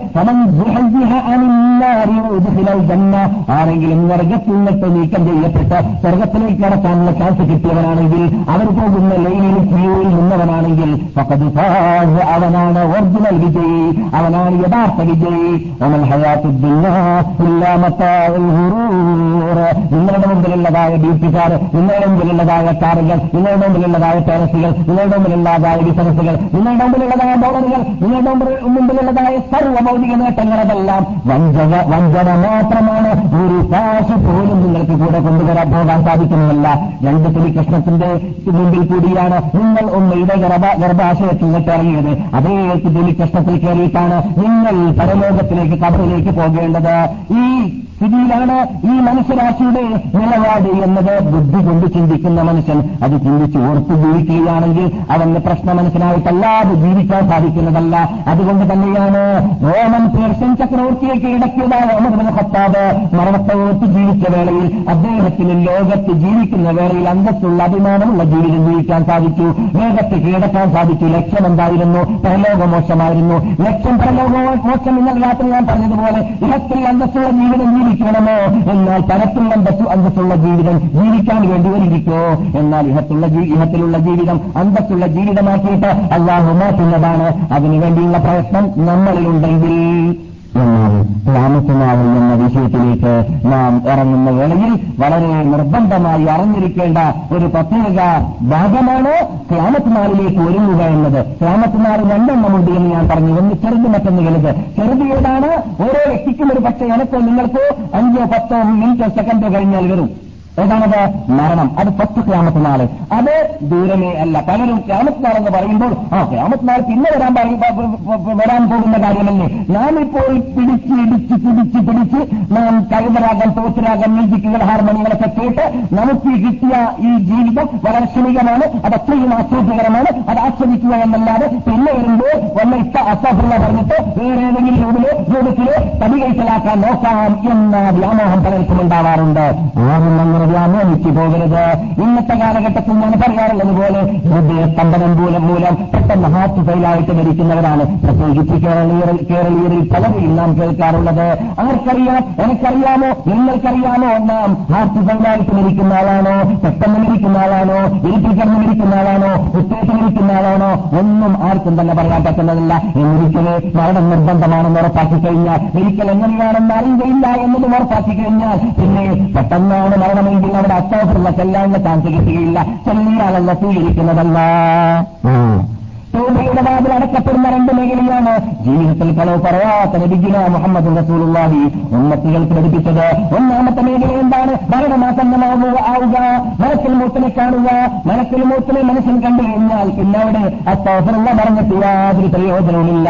ആരെങ്കിലും വർഗത്തിൽ നിന്നിട്ട് നീക്കം ചെയ്യപ്പെട്ട് സ്വർഗത്തിലേക്ക് കടക്കാനുള്ള ചാൻസ് കിട്ടിയവനാണെങ്കിൽ അവർ പോകുന്ന ലൈനിൽ ക്യൂവിൽ നിന്നവനാണെങ്കിൽ അവനാണ് ഒറിജിനൽ വിജയി. അവനാണ് യഥാർത്ഥ വിജയി. അവൻ നിങ്ങളുടെ മുമ്പിലുള്ളതായ ബ്യൂട്ടിക്കാർ നിങ്ങളുടെ മുമ്പിലുള്ളതായ കാറുകൾ നിങ്ങളുടെ മുമ്പിലുള്ളതായ ടെറസുകൾ നിങ്ങളുടെ മുമ്പിലുള്ളതായ ബിസിനസ്സുകൾ നിങ്ങളുടെ മുമ്പിലുള്ളതായ ഡോളറുകൾ നിങ്ങളുടെ മുമ്പിലുള്ളതായ സർവഭൗതിക നേട്ടങ്ങളതെല്ലാം വഞ്ചന വഞ്ചന മാത്രമാണ്. ഒരു കാശ് പോലും നിങ്ങൾക്ക് കൂടെ കൊണ്ടുവരാൻ പോകാൻ സാധിക്കുന്നതല്ല രണ്ട് ശ്രീകൃഷ്ണത്തിന്റെ മുമ്പിൽ കൂടിയാണ് നിങ്ങൾ ഒന്ന് ഉമ്മയുടെ ഗർഭാശയത്തിൽ നിന്നിട്ട് ഇറങ്ങിയത് അതേ തുലികൃഷ്ണത്തിൽ കയറിയിട്ടാണ് നിങ്ങൾ പരലോകത്തിലേക്ക് കബറിലേക്ക് പോകേണ്ടത്. ഈ സ്ഥിതിയിലാണ് ഈ മനുഷ്യരാശിയുടെ നിലപാട് എന്നത് ബുദ്ധി കൊണ്ട് ചിന്തിക്കുന്ന മനുഷ്യൻ. അത് ചിന്തിച്ച് ഓർത്തു ജീവിക്കുകയാണെങ്കിൽ അവന്റെ പ്രശ്നം മനസ്സിലായിട്ടല്ലാതെ ജീവിക്കാൻ സാധിക്കുന്നതല്ല. അതുകൊണ്ട് തന്നെയാണ് റോമൻ പേർഷ്യൻ ചക്രവർത്തിയേക്ക് കീഴടക്കിയതായ അമർബിൻ ഖത്താബ് മരണത്തെ ഓർത്ത് ജീവിച്ച വേളയിൽ അദ്ദേഹത്തിന് ലോകത്ത് ജീവിക്കുന്ന വേളയിൽ അന്തസ്സുള്ള അഭിമാനമുള്ള ജീവിതം ജീവിക്കാൻ സാധിച്ചു. ലോകത്ത് കീഴടക്കാൻ സാധിച്ചു. ലക്ഷ്യമെന്തായിരുന്നു? പരലോകമോശമായിരുന്നു. പരലോകമോശം ഇന്നലെ രാത്രി ഞാൻ പറഞ്ഞതുപോലെ ഇഹത്തിൽ അന്തസ്സുള്ള ജീവിതം ജീവിക്കണമോ? എന്നാൽ പരത്തിൽ അന്തസ്സു അന്തസ്സുള്ള ജീവിതം ജീവിക്കാൻ വേണ്ടി വരിയിരിക്കോ എന്നാൽ ഇഹത്തുള്ള ഇഹത്തിലുള്ള ജീവിതം അന്തസ്സുള്ള ജീവിതമാക്കിയിട്ട് അള്ളാഹു മാറ്റുന്നതാണ്. അതിനുവേണ്ടിയുള്ള പ്രയത്നം നമ്മളിലുണ്ടെങ്കിൽ എന്നാൽ ക്ലാമത്തുനാവ് എന്ന വിഷയത്തിലേക്ക് നാം ഇറങ്ങുന്ന വേളയിൽ വളരെ നിർബന്ധമായി അറിഞ്ഞിരിക്കേണ്ട ഒരു പ്രത്യേക ഭാഗമാണ് ക്ലാമത്തിനാളിലേക്ക് ഒരുങ്ങുക എന്നത്? ക്ലാമത്തുനാൾ രണ്ടെണ്ണമുണ്ട് എന്ന് ഞാൻ പറഞ്ഞു. ഒന്ന് ചെറുത് മറ്റൊന്ന് വലുത്. ചെറുത് ഏതാണ്? ഓരോ വ്യക്തിക്കും ഒരു പക്ഷേ എനക്കോ നിങ്ങൾക്കോ അഞ്ചോ പത്തോ മിനിറ്റോ സെക്കൻഡോ കഴിഞ്ഞാൽ വരും. ഏതാണത്? മരണം. അത് പത്ത് ക്യാമത്ത് നാളെ അത് ദൂരമേ അല്ല. പലരും ക്യാമത്ത് നാൾ എന്ന് പറയുമ്പോൾ ആ ക്യാമത്ത് നാൾ പിന്നെ വരാൻ വരാൻ പോകുന്ന കാര്യമല്ലേ? നാം ഇപ്പോൾ പിടിച്ച് ഇടിച്ച് പിടിച്ച് പിടിച്ച് നാം കൈവരാകാൻ തോറ്റരാകാൻ മ്യൂസിക്കുകൾ ഹാർമോണിയങ്ങളൊക്കെ കേട്ട് നമുക്ക് കിട്ടിയ ഈ ജീവിതം വളരെ ക്ഷണികമാണ് അത് അത്രയും ആസ്വാദ്യകരമാണ് അത് ആസ്വദിക്കുക എന്നല്ലാതെ പിന്നെ വരുമ്പോൾ വല്ല ഇഷ്ട അസാഫുള്ള പറഞ്ഞിട്ട് വേറെ ഏതെങ്കിലും റോഡിലോ രൂപത്തിലോ തടി കൈക്കലാക്കാൻ നോക്കാം എന്ന വ്യാമോഹം പലർക്കും ഉണ്ടാവാറുണ്ട്. അങ്ങനെ എനിക്ക് പോകരുത് ഇന്നത്തെ കാലഘട്ടത്തിൽ ഞാൻ പറയാറുള്ളത് പോലെ ഹൃദയ സ്തംഭനം മൂലം മൂലം പെട്ടെന്ന് ഹാർട്ട് ഫെയിലായിട്ട് മരിക്കുന്നവരാണ്. പ്രത്യേകിച്ച് കേരളീയരിൽ പലരെയും നാം കേൾക്കാറുള്ളത്. ആർക്കറിയാം എനിക്കറിയാമോ? നിങ്ങൾക്കറിയാമോ? നാം ഹാർട്ട് ഫെയിലായിട്ട് മരിക്കുന്ന ആളാണോ? പെട്ടെന്ന് മരിക്കുന്ന ആളാണോ? ഇരിപ്പിക്കിടന്ന് മരിക്കുന്ന ആളാണോ? ഉത്തേജം മരിക്കുന്ന ആളാണോ? ഒന്നും ആർക്കും തന്നെ പറയാൻ പറ്റുന്നതല്ല. ഒരിക്കലേ മരണം നിർബന്ധമാണെന്ന് ഉറപ്പാക്കി കഴിഞ്ഞാൽ ഒരിക്കൽ എങ്ങനെയാണെന്ന് അറിയുകയില്ല എന്നതും ഉറപ്പാക്കി കഴിഞ്ഞാൽ പിന്നെ പെട്ടെന്നാണ് മരണമെങ്കിൽ അവിടെ അത്താസുള്ള ചെല്ലാനുള്ള ചാൻസ് കിട്ടുകയില്ല ചെല്ലിയാളല്ല സ്വീകരിക്കുന്നതല്ല. തോബയുടെ വാതിൽ അടക്കപ്പെടുന്ന രണ്ട് മേഖലയാണ് ജീവിതത്തിൽ കളവ് പറയാത്ത നബിഗിന മുഹമ്മദ് റസൂലുള്ളാഹി ഉമ്മത്തികൾ പഠിപ്പിച്ചത് ഒന്നാമത്തെ മേഖല എന്താണ്? മരണമാസന്നമാവുക ആവുക മനസ്സിൽ മൂത്തിനെ കാണുക മനസ്സിൽ മൂത്തിനെ മനസ്സിൽ കണ്ടു കഴിഞ്ഞാൽ പിന്നെ അവിടെ അത്തോഫറുള്ള പറഞ്ഞിട്ട് യാതൊരു പ്രയോജനവുമില്ല.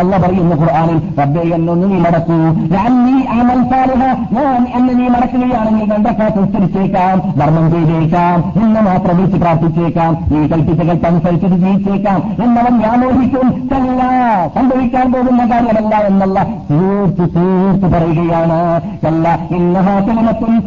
അല്ല പറയുന്നു ഖുർആാനിൽ റബ്ബെ എന്നൊന്ന് നീ മടക്കൂ. ഞാൻ നീ അമൽ സാലിഹ ഞാൻ എന്നെ നീ മടക്കുകയാണെങ്കിൽ രണ്ടക്കാത്ത് ഉച്ചരിച്ചേക്കാം ധർമ്മം ചെയ്തേക്കാം എന്ന് മാത്രം വിളിച്ച് പ്രാർത്ഥിച്ചേക്കാം. നീ കൽപ്പിച്ച കൽപ്പനുസരിച്ചത് ജീവിച്ചേക്കാം. എന്നവൻ വ്യാമോഹിക്കും. ചല്ല സംഭവിക്കാൻ പോകുന്ന കാര്യമല്ല എന്നല്ല. തീർത്ത് തീർത്ത് പറയുകയാണ്. ചല്ല ഇന്നഹാസനത്തും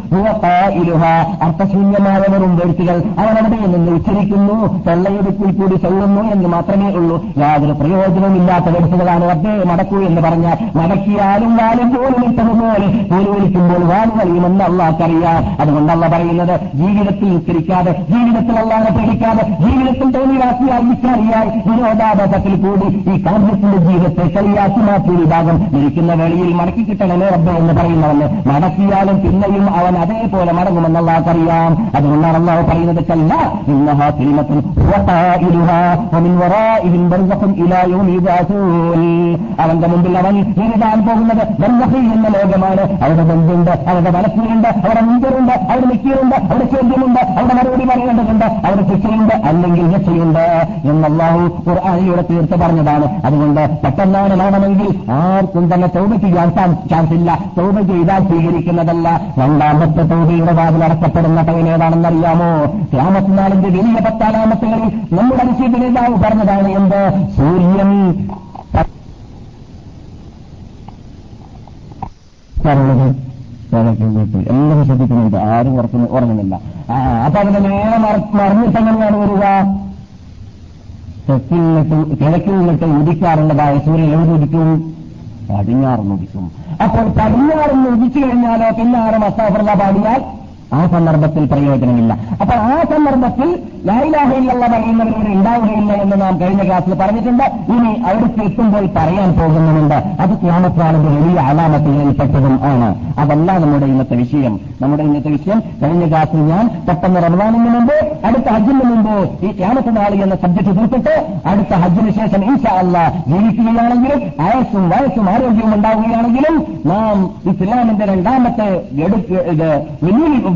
അർത്ഥശൂന്യമായ വെറും വേഴ്ചകൾ അവനവിടെ നിന്ന് ഉച്ചരിക്കുന്നു. തൊള്ളയെടുപ്പിൽ കൂടി ചൊല്ലുന്നു എന്ന് മാത്രമേ ഉള്ളൂ. യാതൊരു പ്രയോജനമില്ലാത്ത വേഴ്ചകളാണ് റബ്ബേ മടക്കൂ എന്ന് പറഞ്ഞാൽ മടക്കിയാലും വാലും പോലും ഇട്ടതുപോലെ പോലും. വിളിക്കുമ്പോൾ വാൽ കളിയുമെന്ന് അള്ളാഹ്ക്കറിയാം. അതുകൊണ്ടല്ല പറയുന്നത് ജീവിതത്തിൽ ഉച്ചരിക്കാതെ ജീവിതത്തിൽ അള്ളാഹെ പഠിക്കാതെ ജീവിതത്തിൽ തോന്നിവാസിയായി വിശ്വാസിയായി വിനോദാപഥത്തിൽ കൂടി ഈ കാര്യത്തിന്റെ ജീവിതത്തെ കളിയാക്കി മാറ്റിയ വിഭാഗം ഇരിക്കുന്ന വേളയിൽ മടക്കി കിട്ടണമേ റബ്ബ എന്ന് പറയുന്നവന് മടക്കിയാലും പിന്നെയും അവൻ അതേപോലെ മടങ്ങുമെന്ന് അള്ളാഹ്ക്കറിയാം അതുകൊണ്ടാണ് അള്ളാഹ് പറയുന്നത് കല്ല ഇന്നഹാ സിനിമത്തിൽ അവന്റെ മുമ്പിൽ അവൻ എഴുതാൻ പോകുന്നത് ബന്ധഹി എന്ന ലോകമാണ്. അവരുടെ ബന്ധുണ്ട് അവരുടെ മനസ്സിലുണ്ട് അവരുടെ മുൻകരുണ്ട് അവരുടെ നിൽക്കിയുണ്ട് അവരുടെ ചോദ്യമുണ്ട് അവരുടെ മറുപടി പറയേണ്ടതുണ്ട് അവരുടെ ശിക്ഷയുണ്ട് അല്ലെങ്കിൽ രക്ഷയുണ്ട് എന്നല്ലാഹു ഖുർആാനിലൂടെ തീർത്ത് പറഞ്ഞതാണ്. അതുകൊണ്ട് പെട്ടെന്നാണ് വേണമെങ്കിൽ ആർക്കും തന്നെ തൗബ ചെയ്യാൻ ചാൻസ് ഇല്ല തൗബ ചെയ്താൽ സ്വീകരിക്കുന്നതല്ല. രണ്ടാമത്തെ തൗബയുടെ വാതിൽ അടക്കപ്പെടുന്ന ഏതാണെന്നറിയാമോ? രാമത്തിനാളിന്റെ വലിയ പത്താലാമത്തുകളിൽ നമ്മുടെ നേതാവ് പറഞ്ഞതാണ് എന്ത്? സൂര്യൻ എല്ലാവരും ശ്രദ്ധിക്കുന്നുണ്ട്. ആരും ഉറക്കുന്നു ഉറങ്ങുന്നില്ല. അപ്പൊ അതിന്റെ നേരെ മറിഞ്ഞിട്ടെങ്ങനെയാണ് വരിക? നിന്നിട്ട് കിഴക്കിൽ ഉദിക്കാറുള്ളതായ സൂര്യൻ എവിടെ ഉദിക്കും? പടിഞ്ഞാറുന്ന് ഉദിക്കും. അപ്പോൾ പടിഞ്ഞാറുന്ന് ഉദിച്ചു കഴിഞ്ഞാലോ? പിന്നെ ആരും അസ്താഫുള്ള പാടിയാൽ ആ സന്ദർഭത്തിൽ പ്രയോജനമില്ല. അപ്പോൾ ആ സന്ദർഭത്തിൽ ലായിലാഹയിലുള്ള പറയുന്നവരോട് ഉണ്ടാവുകയില്ല എന്ന് നാം കഴിഞ്ഞ ക്ലാസ്സിൽ പറഞ്ഞിട്ടുണ്ട്. ഇനി അവിടേക്ക് എത്തുമ്പോൾ പറയാൻ പോകുന്നുമുണ്ട്. അത് ക്യാമത്രാണിന്റെ വലിയ അലാമത്തുകളിൽപ്പെട്ടതും ആണ്. അതല്ല നമ്മുടെ ഇന്നത്തെ വിഷയം. നമ്മുടെ ഇന്നത്തെ വിഷയം കഴിഞ്ഞ ക്ലാസ്സിൽ ഞാൻ പെട്ടെന്ന് റമദാനിന് മുമ്പ് അടുത്ത ഹജ്ജിന് മുമ്പ് ഈ ക്യാമത്ത് നാളി എന്ന സബ്ജക്ട് തീർത്തിട്ട് അടുത്ത ഹജ്ജിന് ശേഷം ഈശാ അല്ല ജീവിക്കുകയാണെങ്കിലും ആയസും വയസ്സും ആരോഗ്യവും ഉണ്ടാവുകയാണെങ്കിലും നാം ഇസ്ലാമിന്റെ രണ്ടാമത്തെ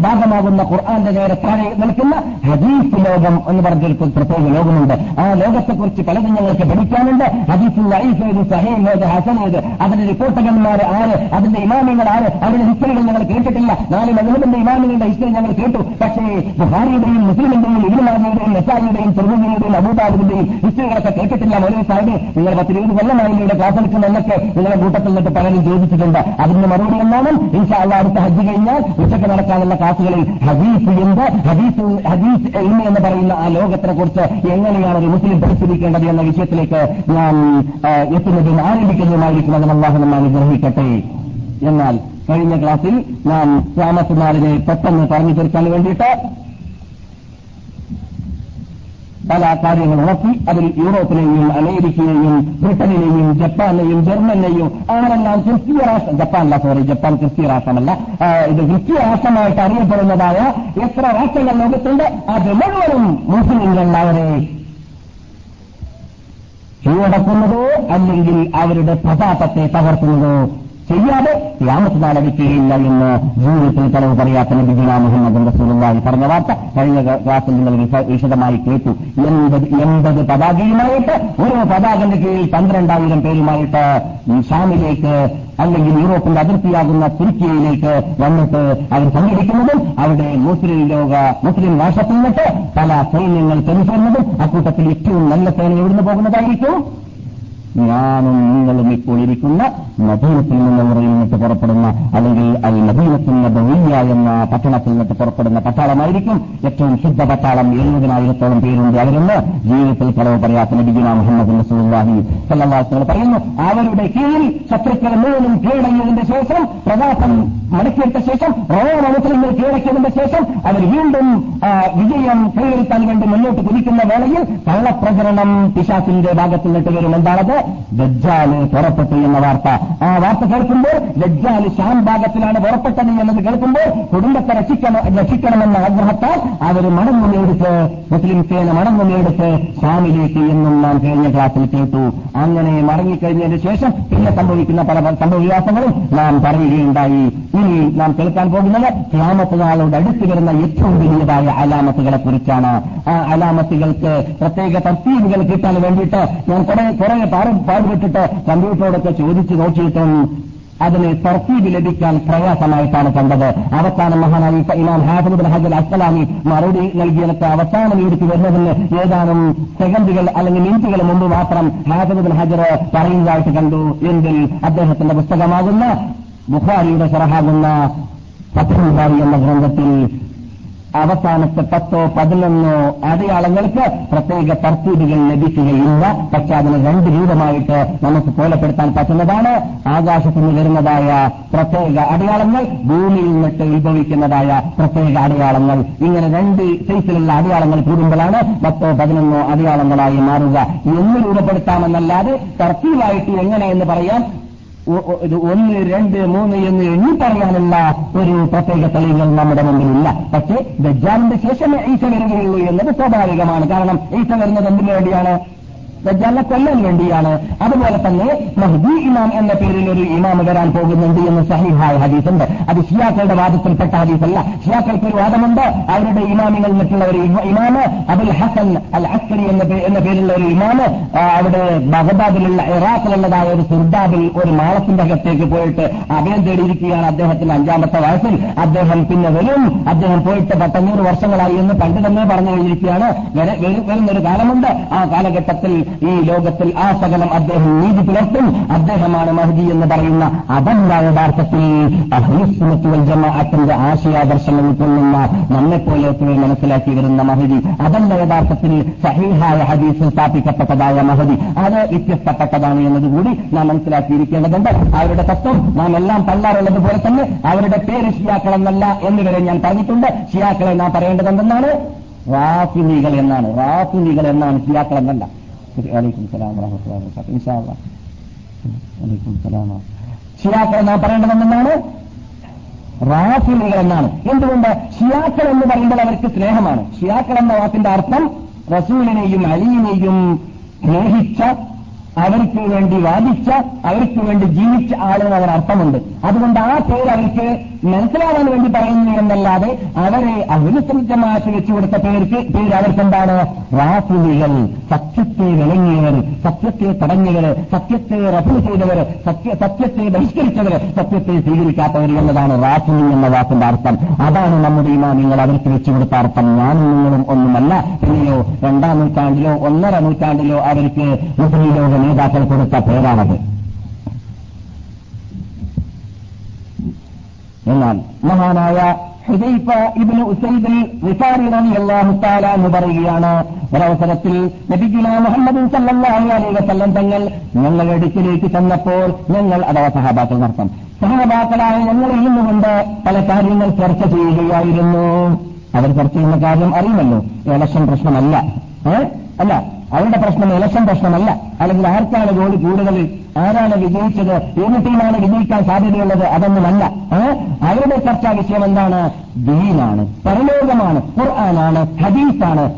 ഭാഗമാകുന്ന ഖുർആാന്റെ നേരെ താഴെ നിൽക്കുന്ന ഹദീസ് ലോകം എന്ന് പറഞ്ഞൊരു പ്രത്യേക ലോകമുണ്ട്. ആ ലോകത്തെക്കുറിച്ച് പലതും ഞങ്ങൾക്ക് പഠിക്കാനുണ്ട്. ഹദീസുൽ ലൈഫേത് സഹേത് ഹസനേത് അതിന്റെ റിപ്പോർട്ടകന്മാർ ആര്? അതിന്റെ ഇമാമിങ്ങൾ ആര്? അതിന്റെ ഹിസ്റ്ററികൾ ഞങ്ങൾ കേട്ടിട്ടില്ല. നാല് മകളുടെ ഇമാമികളുടെ ഹിസ്റ്ററി ഞങ്ങൾ കേട്ടു. പക്ഷേ ബുഹാരിയുടെയും മുസ്ലിമിന്റെയും ഇരുമാരിയുടെയും നെസാരിയുടെയും ചെറുമുനിയുടെയും അബൂബാബിന്റെയും ഹിസ്റ്ററികളൊക്കെ കേട്ടിട്ടില്ല. മൗലവി സാഹിബ് നിങ്ങൾ പത്ത് ഇരുപത് കൊല്ലമായി ഇവിടെ ക്ലാസ് എടുക്കുന്നതൊക്കെ നിങ്ങളുടെ കൂട്ടത്തിൽ നിന്നിട്ട് പലരും ചോദിച്ചിട്ടുണ്ട്. അതിന്റെ മറുപടി എന്നാണ് ഇൻഷാ അല്ല അടുത്ത ഹജ്ജ് കഴിഞ്ഞാൽ ഉച്ചയ്ക്ക് നടക്കാനുള്ള ക്ലാസുകളിൽ ഹദീസ് എന്ത് ഹദീസ് ഹദീസ് എന്ന് പറയുന്ന ആ ലോകത്തിനെ കുറിച്ച് എങ്ങനെയാണ് ഒരു മുസ്ലിം പരിശീലിക്കേണ്ടത് എന്ന വിഷയത്തിലേക്ക് ഞാൻ എത്തുന്നതും ആരംഭിക്കുന്നതുമായിരിക്കും അത് അള്ളാഹു നമ്മൾ അനുഗ്രഹിക്കട്ടെ. എന്നാൽ കഴിഞ്ഞ ക്ലാസ്സിൽ നാം രാമസുമാരിനെ പെട്ടെന്ന് പറഞ്ഞു തീർക്കാൻ വേണ്ടിയിട്ട് പല കാര്യങ്ങൾ ഉണർത്തി അതിൽ യൂറോപ്പിനെയും അമേരിക്കയെയും ബ്രിട്ടനെയും ജപ്പാനെയും ജർമ്മനെയും അങ്ങനെല്ലാം ക്രിസ്തീയ രാഷ്ട്രം ജപ്പാനല്ല സോറി ജപ്പാൻ ക്രിസ്തീയ രാഷ്ട്രമല്ല. ഇത് ക്രിസ്തീയ രാഷ്ട്രമായിട്ട് അറിയപ്പെടുന്നതായ എത്ര രാഷ്ട്രങ്ങൾ ലോകത്തുണ്ട് അത് മുഴുവനും മുസ്ലിങ്ങളുള്ളവരെ കീഴടക്കുന്നതോ അല്ലെങ്കിൽ അവരുടെ പ്രതാപത്തെ തകർക്കുന്നതോ ചെയ്യാതെ ക്യാമത്ത് നാളടിക്കുകയില്ല എന്ന് ജീവിതത്തിൽ തെളിവ് പറയാത്ത നബിഗുല മുഹമ്മദ് റസൂലുള്ളാഹി പറഞ്ഞ വാർത്ത കഴിഞ്ഞ ക്ലാസ്സിൽ നിങ്ങൾ വിശദമായി കേട്ടു. എൺപത് എൺപത് പതാകയുമായിട്ട് ഓരോ പതാകന്റെ കീഴിൽ പന്ത്രണ്ടായിരം പേരുമായിട്ട് ഷാമിലേക്ക് അല്ലെങ്കിൽ യൂറോപ്പിന്റെ അതിർത്തിയാകുന്ന തുർക്കിയയിലേക്ക് വന്നിട്ട് അവർ സംഘടിക്കുന്നതും അവിടെ മുസ്ലിം ലോക മുസ്ലിം രാഷ്ട്രത്തിൽ നിന്നിട്ട് പല സൈന്യങ്ങൾ ചെന്നുചേർന്നതും അക്കൂട്ടത്തിൽ ഏറ്റവും നല്ല സേന എവിടുന്ന് പോകുന്നതായിരിക്കും. ഞാനും നിങ്ങളും ഇപ്പോൾ ഇരിക്കുന്ന മദീനത്തിൽ നിന്ന് മുറിയിൽ നിന്നിട്ട് പുറപ്പെടുന്ന അല്ലെങ്കിൽ അൽ മദീനത്തിൽ ബഹുയ്യ എന്ന പട്ടണത്തിൽ നിന്നിട്ട് പുറപ്പെടുന്ന പട്ടാളമായിരിക്കും ഏറ്റവും ശുദ്ധ പട്ടാളം എഴുപതിനായിരത്തോളം പേരുണ്ട് അവരെന്ന് ജീവിതത്തിൽ കളവ് പറയാത്ത നബിഗുന മുഹമ്മദ് റസൂലുള്ളാഹി സല്ലല്ലാഹു പറയുന്നു അവരുടെ കീഴിൽ ശത്രുക്കൾ മൂന്നും കീഴടങ്ങിയതിന്റെ ശേഷം പ്രവാസം മടക്കിയെടുത്ത ശേഷം റോമ കീഴടക്കിയതിന്റെ ശേഷം അവർ വീണ്ടും വിജയം കൈവരുത്താൻ വേണ്ടി മുന്നോട്ട് കുതിക്കുന്ന വേളയിൽ കള്ളപ്രചരണം പിശാസിന്റെ ഭാഗത്ത് നിന്നിട്ട് വരും. എന്താണത്? ദജ്ജാൽ പുറപ്പെട്ടു എന്ന വാർത്ത. ആ വാർത്ത കേൾക്കുമ്പോൾ ദജ്ജാൽ ശാം ഭാഗത്തിലാണ് പുറപ്പെട്ടത് എന്നത് കേൾക്കുമ്പോൾ കുടുംബത്തെ രക്ഷിക്കണം രക്ഷിക്കണമെന്ന ആഗ്രഹത്താൽ അവർ മടങ്ങുമെടുത്ത് മുസ്ലിം സേന മടങ്ങു നേടിച്ച് ശാമിലേക്ക് എന്നും നാം കഴിഞ്ഞ ക്ലാസ്സിൽ കേട്ടു. അങ്ങനെ മടങ്ങിക്കഴിഞ്ഞതിന് ശേഷം പിന്നെ സംഭവിക്കുന്ന പല സംഭവവികാസങ്ങളും നാം പറയുകയുണ്ടായി. ഇനി നാം കേൾക്കാൻ പോകുന്നത് ക്യാമത്ത് നാളോട് അടുത്ത് വരുന്ന ഏറ്റവും വലിയതായ അലാമത്തുകളെ കുറിച്ചാണ്. ആ അലാമത്തുകൾക്ക് പ്രത്യേക തർത്തീവുകൾ കിട്ടാൻ വേണ്ടിയിട്ട് ഞാൻ കുറെ കുറെ പാടുപെട്ടിട്ട് കമ്പ്യൂട്ടറോടൊക്കെ ചോദിച്ചു നോക്കിയിട്ടും അതിന് തർത്തീബ് ലഭിക്കാൻ പ്രയാസമായിട്ടാണ് കണ്ടത്. അവസാനം മഹാനായി ഇമാം ഹാഫിദ് ഹജൽ അസ്സലാമി മറുപടി നൽകിയതൊക്കെ അവസാനം ഇവിടേക്ക് വരുന്നതിന് ഏതാനും സെക്കൻഡുകൾ അല്ലെങ്കിൽ മിനിറ്റുകൾ മുമ്പ് മാത്രം ഹാഫിദ് ഹജർ പറയുന്നതായിട്ട് കണ്ടു. എങ്കിൽ അദ്ദേഹത്തിന്റെ പുസ്തകമാകുന്ന ബുഖാരിയുടെ സറഹാകുന്ന പത്രം എന്ന ഗ്രന്ഥത്തിൽ അവസാനത്തെ പത്തോ പതിനൊന്നോ അടയാളങ്ങൾക്ക് പ്രത്യേക തർത്തീബുകൾ ലഭിക്കുകയില്ല. പക്ഷെ അതിന് രണ്ട് രൂപമായിട്ട് നമുക്ക് കോലപ്പെടുത്താൻ പറ്റുന്നതാണ്. ആകാശത്തിന് വരുന്നതായ പ്രത്യേക അടയാളങ്ങൾ ഭൂമിയിൽ നിന്നിട്ട് ഉത്ഭവിക്കുന്നതായ പ്രത്യേക അടയാളങ്ങൾ. ഇങ്ങനെ രണ്ട് സൈസിലുള്ള അടയാളങ്ങൾ കൂടുമ്പോഴാണ് പത്തോ പതിനൊന്നോ അടയാളങ്ങളായി മാറുക. എന്ന് രൂപപ്പെടുത്താമെന്നല്ലാതെ തർത്തീവായിട്ട് എങ്ങനെയെന്ന് പറയാൻ ഇത് ഒന്ന് രണ്ട് മൂന്ന് എന്ന് എണ്ണി പറയാനുള്ള ഒരു പ്രത്യേക തെളിവുകൾ നമ്മുടെ മുമ്പിലില്ല. പക്ഷേ ദജ്ജാലിന്റെ ശേഷമേ ഈശ വരികയുള്ളൂ എന്നത് സ്വാഭാവികമാണ്. കാരണം ഈശ വരുന്നത് എന്തിനു വേണ്ടിയാണ്? ദജ്ജാലിനെ കൊല്ലാൻ വേണ്ടിയാണ്. അതുപോലെ തന്നെ മഹ്ദി ഇമാം എന്ന പേരിൽ ഒരു ഇമാം വരാൻ പോകുന്നുണ്ട് എന്ന് സഹിഹായ ഹദീസുണ്ട്. അത് ഷിയാക്കളുടെ വാദത്തിൽപ്പെട്ട ഹദീസല്ല. ഷിയാക്കൾക്ക് ഒരു വാദമുണ്ട്. അവരുടെ ഇമാമികൾ നിന്നിട്ടുള്ള ഒരു ഇമാമ് അബുൽ ഹസൻ അൽ അസ്കരി എന്ന പേരിലുള്ള ഒരു ഇമാമ് അവിടെ ബഗദാദിലുള്ള ഇറാഖിലുള്ളതായ ഒരു സുർദാബിൽ ഒരു മാളത്തിന്റെ അകത്തേക്ക് പോയിട്ട് അഭയം തേടിയിരിക്കുകയാണ് അദ്ദേഹത്തിന്റെ അഞ്ചാമത്തെ വയസ്സിൽ. അദ്ദേഹം പിന്നെ വരും. അദ്ദേഹം പോയിട്ട് പത്തഞ്ഞൂറ് വർഷങ്ങളായി എന്ന് പണ്ട് തന്നെ പറഞ്ഞു കഴിഞ്ഞിരിക്കുകയാണ്. വരുന്നൊരു കാലമുണ്ട്. ആ കാലഘട്ടത്തിൽ ഈ ലോകത്തിൽ ആ സകലം അദ്ദേഹം നീതി പുലർത്തും. അദ്ദേഹമാണ് മഹദി എന്ന് പറയുന്ന അതല്ല യഥാർത്ഥത്തിൽ അഹ്ലുസുനത്തുവൽ ജമാഅത്തിന്റെ ആശയാദർശങ്ങൾ ഉൾക്കൊള്ളുന്ന നമ്മെപ്പോലെയൊക്കെ മനസ്സിലാക്കി വരുന്ന മഹദി. അതല്ല യഥാർത്ഥത്തിൽ സഹീഹായ ഹദീസിൽ സ്ഥാപിക്കപ്പെട്ടതായ മഹദി. അത് വ്യത്യസ്തപ്പെട്ടതാണ് എന്നതുകൂടി നാം മനസ്സിലാക്കിയിരിക്കേണ്ടതുണ്ട്. അവരുടെ തത്വം നാം എല്ലാം തള്ളാറുള്ളത് പോലെ തന്നെ അവരുടെ പേര് ഷിയാക്കളെന്നല്ല എന്നിവരെ ഞാൻ പറഞ്ഞിട്ടുണ്ട്. ഷിയാക്കളെ നാം പറയേണ്ടതെന്തെന്നാണ്? റാഫിനികൾ എന്നാണ്. റാഫിനികൾ എന്നാണ് ഷിയാക്കളെന്നല്ല വലൈക്കും സലാം വറഹമത്തുള്ളാഹി ഇൻഷാല്ല വലൈക്കും സലാം ഷിയാക്കൾ നാം പറയേണ്ടതെന്നാണ് റാഫിലുകൾ എന്നാണ് എന്തുകൊണ്ട് ഷിയാക്കൾ എന്ന് പറയുമ്പോൾ അവർക്ക് സ്നേഹമാണ് ഷിയാക്കൾ എന്ന വാക്കിന്റെ അർത്ഥം റസൂലിനെയും അലിയിനെയും സ്നേഹിച്ച അവർക്ക് വേണ്ടി വാദിച്ച അവർക്ക് വേണ്ടി ജീവിച്ച ആളുകൾ അവർ അർത്ഥമുണ്ട് അതുകൊണ്ട് ആ പേര് അവർക്ക് മനസ്സിലാവാൻ വേണ്ടി പറയുന്നു എന്നല്ലാതെ അവരെ അഭിനസംജമാക്കി വെച്ചു കൊടുത്ത പേർക്ക് പേര് അവർക്കെന്താണ്? റാഫുലികൾ സത്യത്തെ വിളങ്ങിയവർ സത്യത്തെ തടഞ്ഞവർ സത്യത്തെ റഫു ചെയ്തവർ സത്യ സത്യത്തെ ബഹിഷ്കരിച്ചവർ സത്യത്തെ സ്വീകരിക്കാത്തവർ എന്നതാണ് റാഫുലി എന്ന വാക്കിന്റെ അർത്ഥം. അതാണ് നമ്മുടെ ഇമാമിങ്ങൾ അവർക്ക് വെച്ചു കൊടുത്ത അർത്ഥം. ഞാനും നിങ്ങളും ഒന്നുമല്ല. പിന്നെയോ രണ്ടാം നൂറ്റാണ്ടിലോ ഒന്നര നൂറ്റാണ്ടിലോ അവർക്ക് മുസ്ലിം ലോക നേതാക്കൾ കൊടുത്ത പേരാണത്. എന്നാൽ മഹാനായ ഹുദൈഫ ഇബ്നു ഉസൈദിൽ വിസാരി റബി അള്ളാഹു താല എന്ന് പറയുകയാണ് ഒരവസരത്തിൽ നബിഗുല മുഹമ്മദ് സല്ലാഹു അലൈ വസല്ലം തങ്ങൾ ഞങ്ങൾ അടുക്കിലേക്ക് തന്നപ്പോൾ ഞങ്ങൾ അഥവാ സഹാബാക്കൾ നടത്താം. സഹാബാക്കളായ ഞങ്ങൾ ഇരുന്നുകൊണ്ട് പല കാര്യങ്ങൾ ചർച്ച ചെയ്യുകയായിരുന്നു. അവർ ചർച്ച ചെയ്യുന്ന കാര്യം അറിയുമല്ലോ. ഇലക്ഷൻ പ്രശ്നമല്ല. അല്ല അവരുടെ പ്രശ്നം ഇലക്ഷൻ പ്രശ്നമല്ല. അല്ലെങ്കിൽ ആർക്കാണ് ജോലി കൂടുതൽ ആരാണ് വിജയിച്ചത്? ഏത് ടീമാണ് വിജയിക്കാൻ സാധ്യതയുള്ളത്? അതൊന്നുമല്ല. അവരുടെ ചർച്ചാ വിഷയം എന്താണ്? ദീനാണ്. പരലോകമാണ്. ഖുർആനാണ്. ഹദീസാണ്.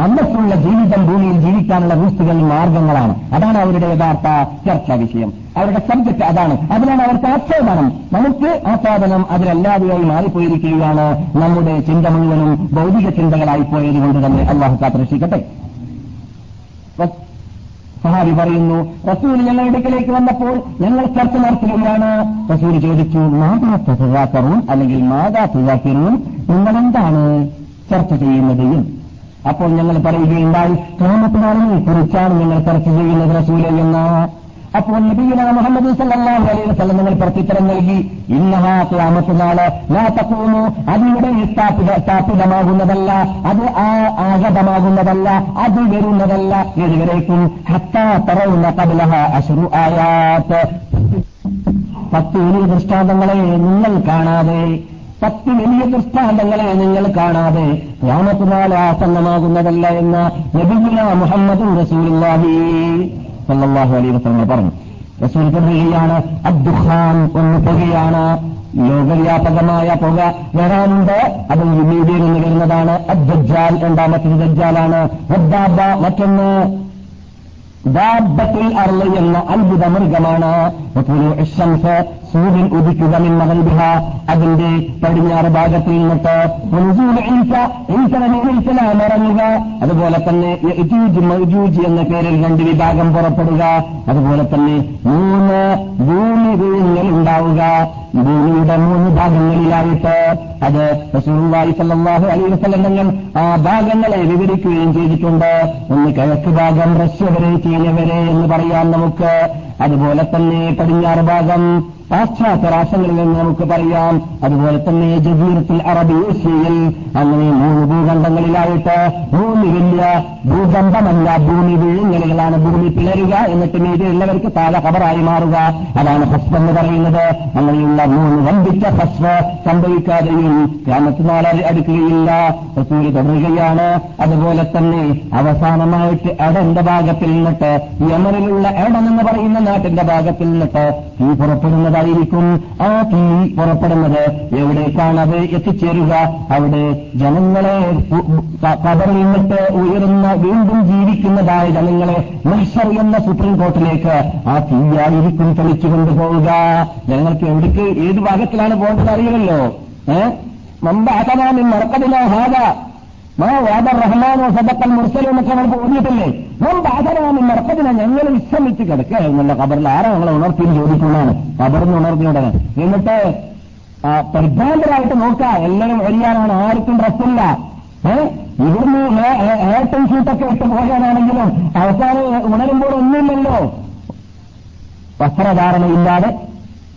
അന്നത്തുള്ള ജീവിതം ഭൂമിയിൽ ജീവിക്കാനുള്ള റൂസുകൾ മാർഗങ്ങളാണ്. അതാണ് അവരുടെ യഥാർത്ഥ ചർച്ചാ വിഷയം. അവരുടെ സബ്ജക്ട് അതാണ്. അതിനാണ് അവർക്ക് ആക്ഷേപണം. നമുക്ക് ആസ്വാദനം അതിലല്ലാതെയായി മാറിപ്പോയിരിക്കുകയാണ് നമ്മുടെ ചിന്ത മുഴുവനും ഭൗതിക ചിന്തകളായി പോയതുകൊണ്ട് തന്നെ അള്ളാഹു കാത്തിരക്ഷിക്കട്ടെ. സഹാബി പറയുന്നു റസൂൽ ഞങ്ങളുടെ അടുക്കലേക്ക് വന്നപ്പോൾ ഞങ്ങൾ ചർച്ച നടത്തുകയാണ്. റസൂൽ ചോദിച്ചു മാതാ തുകാക്കറും അല്ലെങ്കിൽ മാതാ തുകാക്കറും നിങ്ങളെന്താണ് ചർച്ച ചെയ്യുന്നത്? അപ്പോൾ ഞങ്ങൾ പറയുകയുണ്ടായി കാമത്തിനാളിനെ കുറിച്ചാണ് ഞങ്ങൾ ചർച്ച ചെയ്യുന്നത് റസൂലെ എന്ന്. അപ്പോൾ നബീന മുഹമ്മദ് സല്ലല്ലാഹു അലൈഹി വസല്ലം നിങ്ങൾ പ്രത്യുത്തരം നൽകി ഇന്നഹാ ഖിയാമത്ത് നാൾ ലാ തഖൂമു അതിവിടെ സ്ഥാപിത സ്ഥാപിതമാകുന്നതല്ല അത് ആഗതമാകുന്നതല്ല അത് വരുന്നതല്ല ഇതുവരേക്കും ഹത്താ തറവുന്ന കബലഹ അശ്രു ആയാത്ത് പത്ത് വലിയ ദൃഷ്ടാന്തങ്ങളെ നിങ്ങൾ കാണാതെ പത്ത് വലിയ ദൃഷ്ടാന്തങ്ങളെ നിങ്ങൾ കാണാതെ ഗ്രാമത്തിനാൽ ആസന്നമാകുന്നതല്ല എന്ന നബിഗുല മുഹമ്മദ് റസൂലുള്ളാഹി. സല്ലല്ലാഹു അലൈഹി വസല്ലം പറഞ്ഞു. റസൂൽ പറയുകയാണ് അദ്ദുഖാൻ ഒന്ന് പുകയാണ്. ലോകവ്യാപകമായ പുക വരാനുണ്ട്. അത് മീഡിയയിൽ നിന്ന് വരുന്നതാണ്. അദ്ദജാൽ രണ്ടാമത്തെ ദജ്ജാലാണ്? വദ്ദാബ മറ്റൊന്ന്. ദാബത്തിൽ അർൾ എന്ന അത്ഭുത മൃഗമാണ്. സൂര്യൻ ഉദിക്കുക മിന്നകൽബിഹ അതിന്റെ പടിഞ്ഞാറ് ഭാഗത്തിൽ നിന്നിട്ട് ഇറങ്ങുക. അതുപോലെ തന്നെ എന്ന പേരിൽ രണ്ട് വിഭാഗം പുറപ്പെടുക. അതുപോലെ തന്നെ മൂന്ന് ഭൂമി വിഴുങ്ങൽ ഉണ്ടാവുക. ഭൂമിയുടെ മൂന്ന് ഭാഗങ്ങളിലായിട്ട് അത് റസൂലുള്ളാഹി സ്വല്ലല്ലാഹു അലൈഹി വസല്ലം ആ ഭാഗങ്ങളെ വിവരിക്കുകയും ചെയ്തിട്ടുണ്ട്. ഒന്ന് കിഴക്ക് ഭാഗം റഷ്യ വരെ ചീന വരെ എന്ന് പറയാം നമുക്ക്. അതുപോലെ തന്നെ പടിഞ്ഞാറ് ഭാഗം പാശ്ചാത്യ രാഷ്ട്രങ്ങളിൽ നിന്ന് നമുക്ക് പറയാം. അതുപോലെ തന്നെ ജസീറത്തിൽ അറബി ഏഷ്യയിൽ അങ്ങനെ മൂന്ന് ഭൂഖണ്ഡങ്ങളിലായിട്ട് ഭൂമി വലിയ ഭൂകമ്പമല്ല ഭൂമി വിഴുങ്ങലുകളാണ്. ഭൂമി പിളരുക എന്നിട്ട് മീതിയുള്ളവർക്ക് താഴെ കബറായി മാറുക. അതാണ് ഹസ്ബ് എന്ന് പറയുന്നത്. അങ്ങനെയുള്ള മൂന്ന് വമ്പിച്ച ഹസ്ബ് സംഭവിക്കാതെയും ഗ്രാമത്തിനാൾ അടുക്കുകയില്ല. റസൂൽ തുടരുകയാണ്. അതുപോലെ തന്നെ അവസാനമായിട്ട് എടന്റെ ഭാഗത്തിൽ നിന്നിട്ട് യമനിലുള്ള എടൻ എന്ന് പറയുന്ന നാട്ടിന്റെ ഭാഗത്തിൽ നിന്നിട്ട് തീ പുറപ്പെടുന്നതായിരിക്കും. ആ തീ പുറപ്പെടുന്നത് എവിടേക്കാണ് അത് എത്തിച്ചേരുക? അവിടെ ജനങ്ങളെ കബറിൽ നിന്നിട്ട് ഉയരുന്ന വീണ്ടും ജീവിക്കുന്നതായ ജനങ്ങളെ മഹ്ഷർ എന്ന സുപ്രീം കോർട്ടിലേക്ക് ആ തീയായിരിക്കും തെളിച്ചു കൊണ്ടുപോവുക. ജനങ്ങൾക്ക് എവിടേക്ക് ഏത് ഭാഗത്തിലാണ് പോകേണ്ടത് അറിയില്ലല്ലോ. ഏഹ് മമ്പ അസനാമിൻ മറക്കതിനോ ഹാഗ മാ വാദ റഹ്മാനോ സദക്കൽ മുർസലോ എന്നൊക്കെ നമുക്ക് ഓർമ്മിട്ടില്ലേ മുമ്പ് ആദരവാമിൻ മറക്കതിനെ ഞങ്ങൾ വിശ്രമിച്ച് കിടക്കുക എന്നുള്ള കബറിൽ ആരാ ഞങ്ങളെ ഉണർത്തി ചോദിക്കുന്നതാണ് കബറിന്ന് ഉണർത്തിയുടനെ എന്നിട്ട് പരിഭ്രാന്തരായിട്ട് നോക്കുക. എല്ലാവരും വരിയാനാണ് ആർക്കും ഡ്രസ്സില്ല ഇവിടുന്ന് ഏട്ടൻ ഷൂട്ടൊക്കെ ഇട്ട് പോകാനാണെങ്കിലും അവസാനം ഉണരുമ്പോൾ ഒന്നുമില്ലല്ലോ. വസ്ത്രധാരണയില്ലാതെ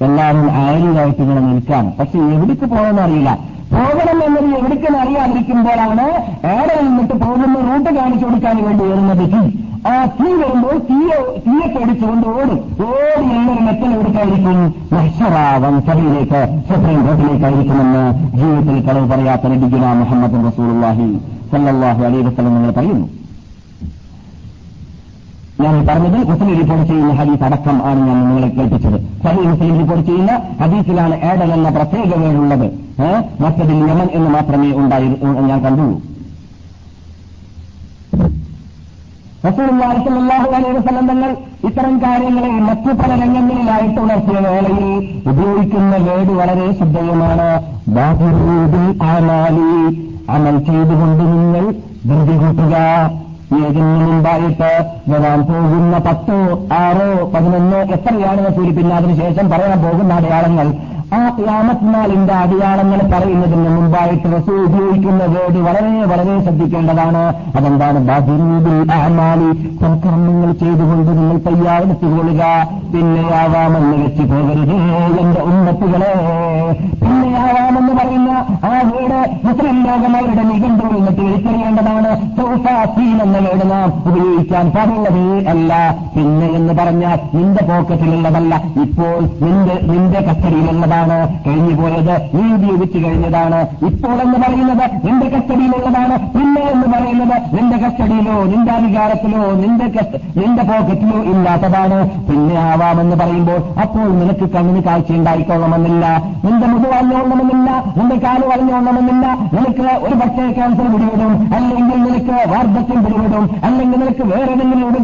എല്ലാവരും ആയുധമായിട്ട് ഇങ്ങനെ നിൽക്കാം പക്ഷെ എവിടേക്ക് പോകണമെന്ന് അറിയില്ല. പോകണം എന്നത് എവിടേക്കെന്ന് അറിയാതിരിക്കുമ്പോഴാണ് ഏറെ നിന്നിട്ട് പോകുന്ന റൂട്ട് കാണിച്ചു കൊടുക്കാൻ വേണ്ടി വരുന്നത്. തീ ആ തീ വരുമ്പോൾ തീയെ തീയെ പേടിച്ചുകൊണ്ട് ഓടും. ഓടി എല്ലാവരും മെറ്റൽ എവിടേക്കായിരിക്കും മഹ്ഷറാവൻ സഭയിലേക്ക് സുപ്രീം കോർട്ടിലേക്കായിരിക്കുമെന്ന് ജീവിതത്തിൽ കളവ് പറയാത്ത നബിഗുല മുഹമ്മദ് റസൂലുള്ളാഹി സല്ലാഹു അലൈഹി വസല്ലം നിങ്ങൾ പറയുന്നു. ഞാൻ പറഞ്ഞത് മുസ്ലിം റിപ്പോർട്ട് ചെയ്യുന്ന ഹദീസ് അടക്കം ആണ് ഞാൻ നിങ്ങളെ കേൾപ്പിച്ചത്. സഹി മുസ്ലിം റിപ്പോർട്ട് ചെയ്യുന്ന ഹദീസിലാണ് ഏഡൻ എന്ന പ്രത്യേകതയുള്ളത് മറ്റതിൽ യമൻ എന്ന് മാത്രമേ ഉണ്ടായി ഞാൻ കണ്ടു വസല്ലം തങ്ങൾ ഇത്തരം കാര്യങ്ങളെ മറ്റു പല രംഗങ്ങളിലായിട്ട് ഉണർത്തിയ വേളയിൽ ഉപയോഗിക്കുന്ന വേട് വളരെ ശ്രദ്ധേയമാണ്. അമൽ ചെയ്തുകൊണ്ട് നിങ്ങൾ ധൃതി കൂട്ടുക. ഏതിന് മുമ്പായിട്ട് വരാൻ പോകുന്ന പത്തോ ആറോ പതിനൊന്നോ എത്രയാണെന്ന് കൂലി പിന്നെ അതിനുശേഷം പറയാൻ പോകുന്ന അടയാളങ്ങൾ ആ ക്യാമത്നാളിന്റെ അടയാളങ്ങൾ പറയുന്നതിന് മുമ്പായിട്ട് റസൂൽ ഉപയോഗിക്കുന്ന വേട് വളരെ വളരെ ശ്രദ്ധിക്കേണ്ടതാണ്. അതെന്താണ്? അഹമാലി സൽക്കർമ്മങ്ങൾ ചെയ്തുകൊണ്ട് നിങ്ങൾ തയ്യാറെടുത്തുകൊള്ളുക പിന്നെയാവാമെന്ന് വെച്ച് പോകരുത് എന്റെ ഉന്നത്തുകളെ പിന്നെയാവാമെന്ന് പറയുന്ന ആ വീട് മുസ്ലിം ലോകം അവരുടെ നിഘണ്ടുവിൽ നിന്ന് വിളിച്ചറിയേണ്ടതാണ് സൗഫാസീൻ എന്ന വീട് നാം ഉപയോഗിക്കാൻ പാടുള്ളതേ അല്ല. പിന്നെ എന്ന് പറഞ്ഞാൽ നിന്റെ പോക്കറ്റിലുള്ളതല്ല ഇപ്പോൾ നിന്റെ നിന്റെ കസ്റ്റഡിയിലുള്ളതാണ് കഴിഞ്ഞു പോയത് നീതി ഉപയോഗിച്ചു കഴിഞ്ഞതാണ്. ഇപ്പോൾ എന്ന് പറയുന്നത് നിന്റെ കസ്റ്റഡിയിലുള്ളതാണ്. പിന്നെ എന്ന് പറയുന്നത് നിന്റെ കസ്റ്റഡിയിലോ നിന്റെ അധികാരത്തിലോ നിന്റെ നിന്റെ പോക്കറ്റിലോ ഇല്ലാത്തതാണ്. പിന്നെ ആവാമെന്ന് പറയുമ്പോൾ അപ്പോൾ നിനക്ക് കണ്ണിന് കാഴ്ച ഉണ്ടായിക്കൊള്ളണമെന്നില്ല. നിന്റെ മുഖം വളഞ്ഞോളണമെന്നില്ല നിന്റെ കാൽ വളഞ്ഞോളണമെന്നില്ല നിനക്ക് ഒരു പക്ഷേ ക്യാൻസർ പിടിവിടും അല്ലെങ്കിൽ നിനക്ക് വാർദ്ധക്യം പിടിവിടും അല്ലെങ്കിൽ നിനക്ക് വേറെ ഏതെങ്കിലും ഒരു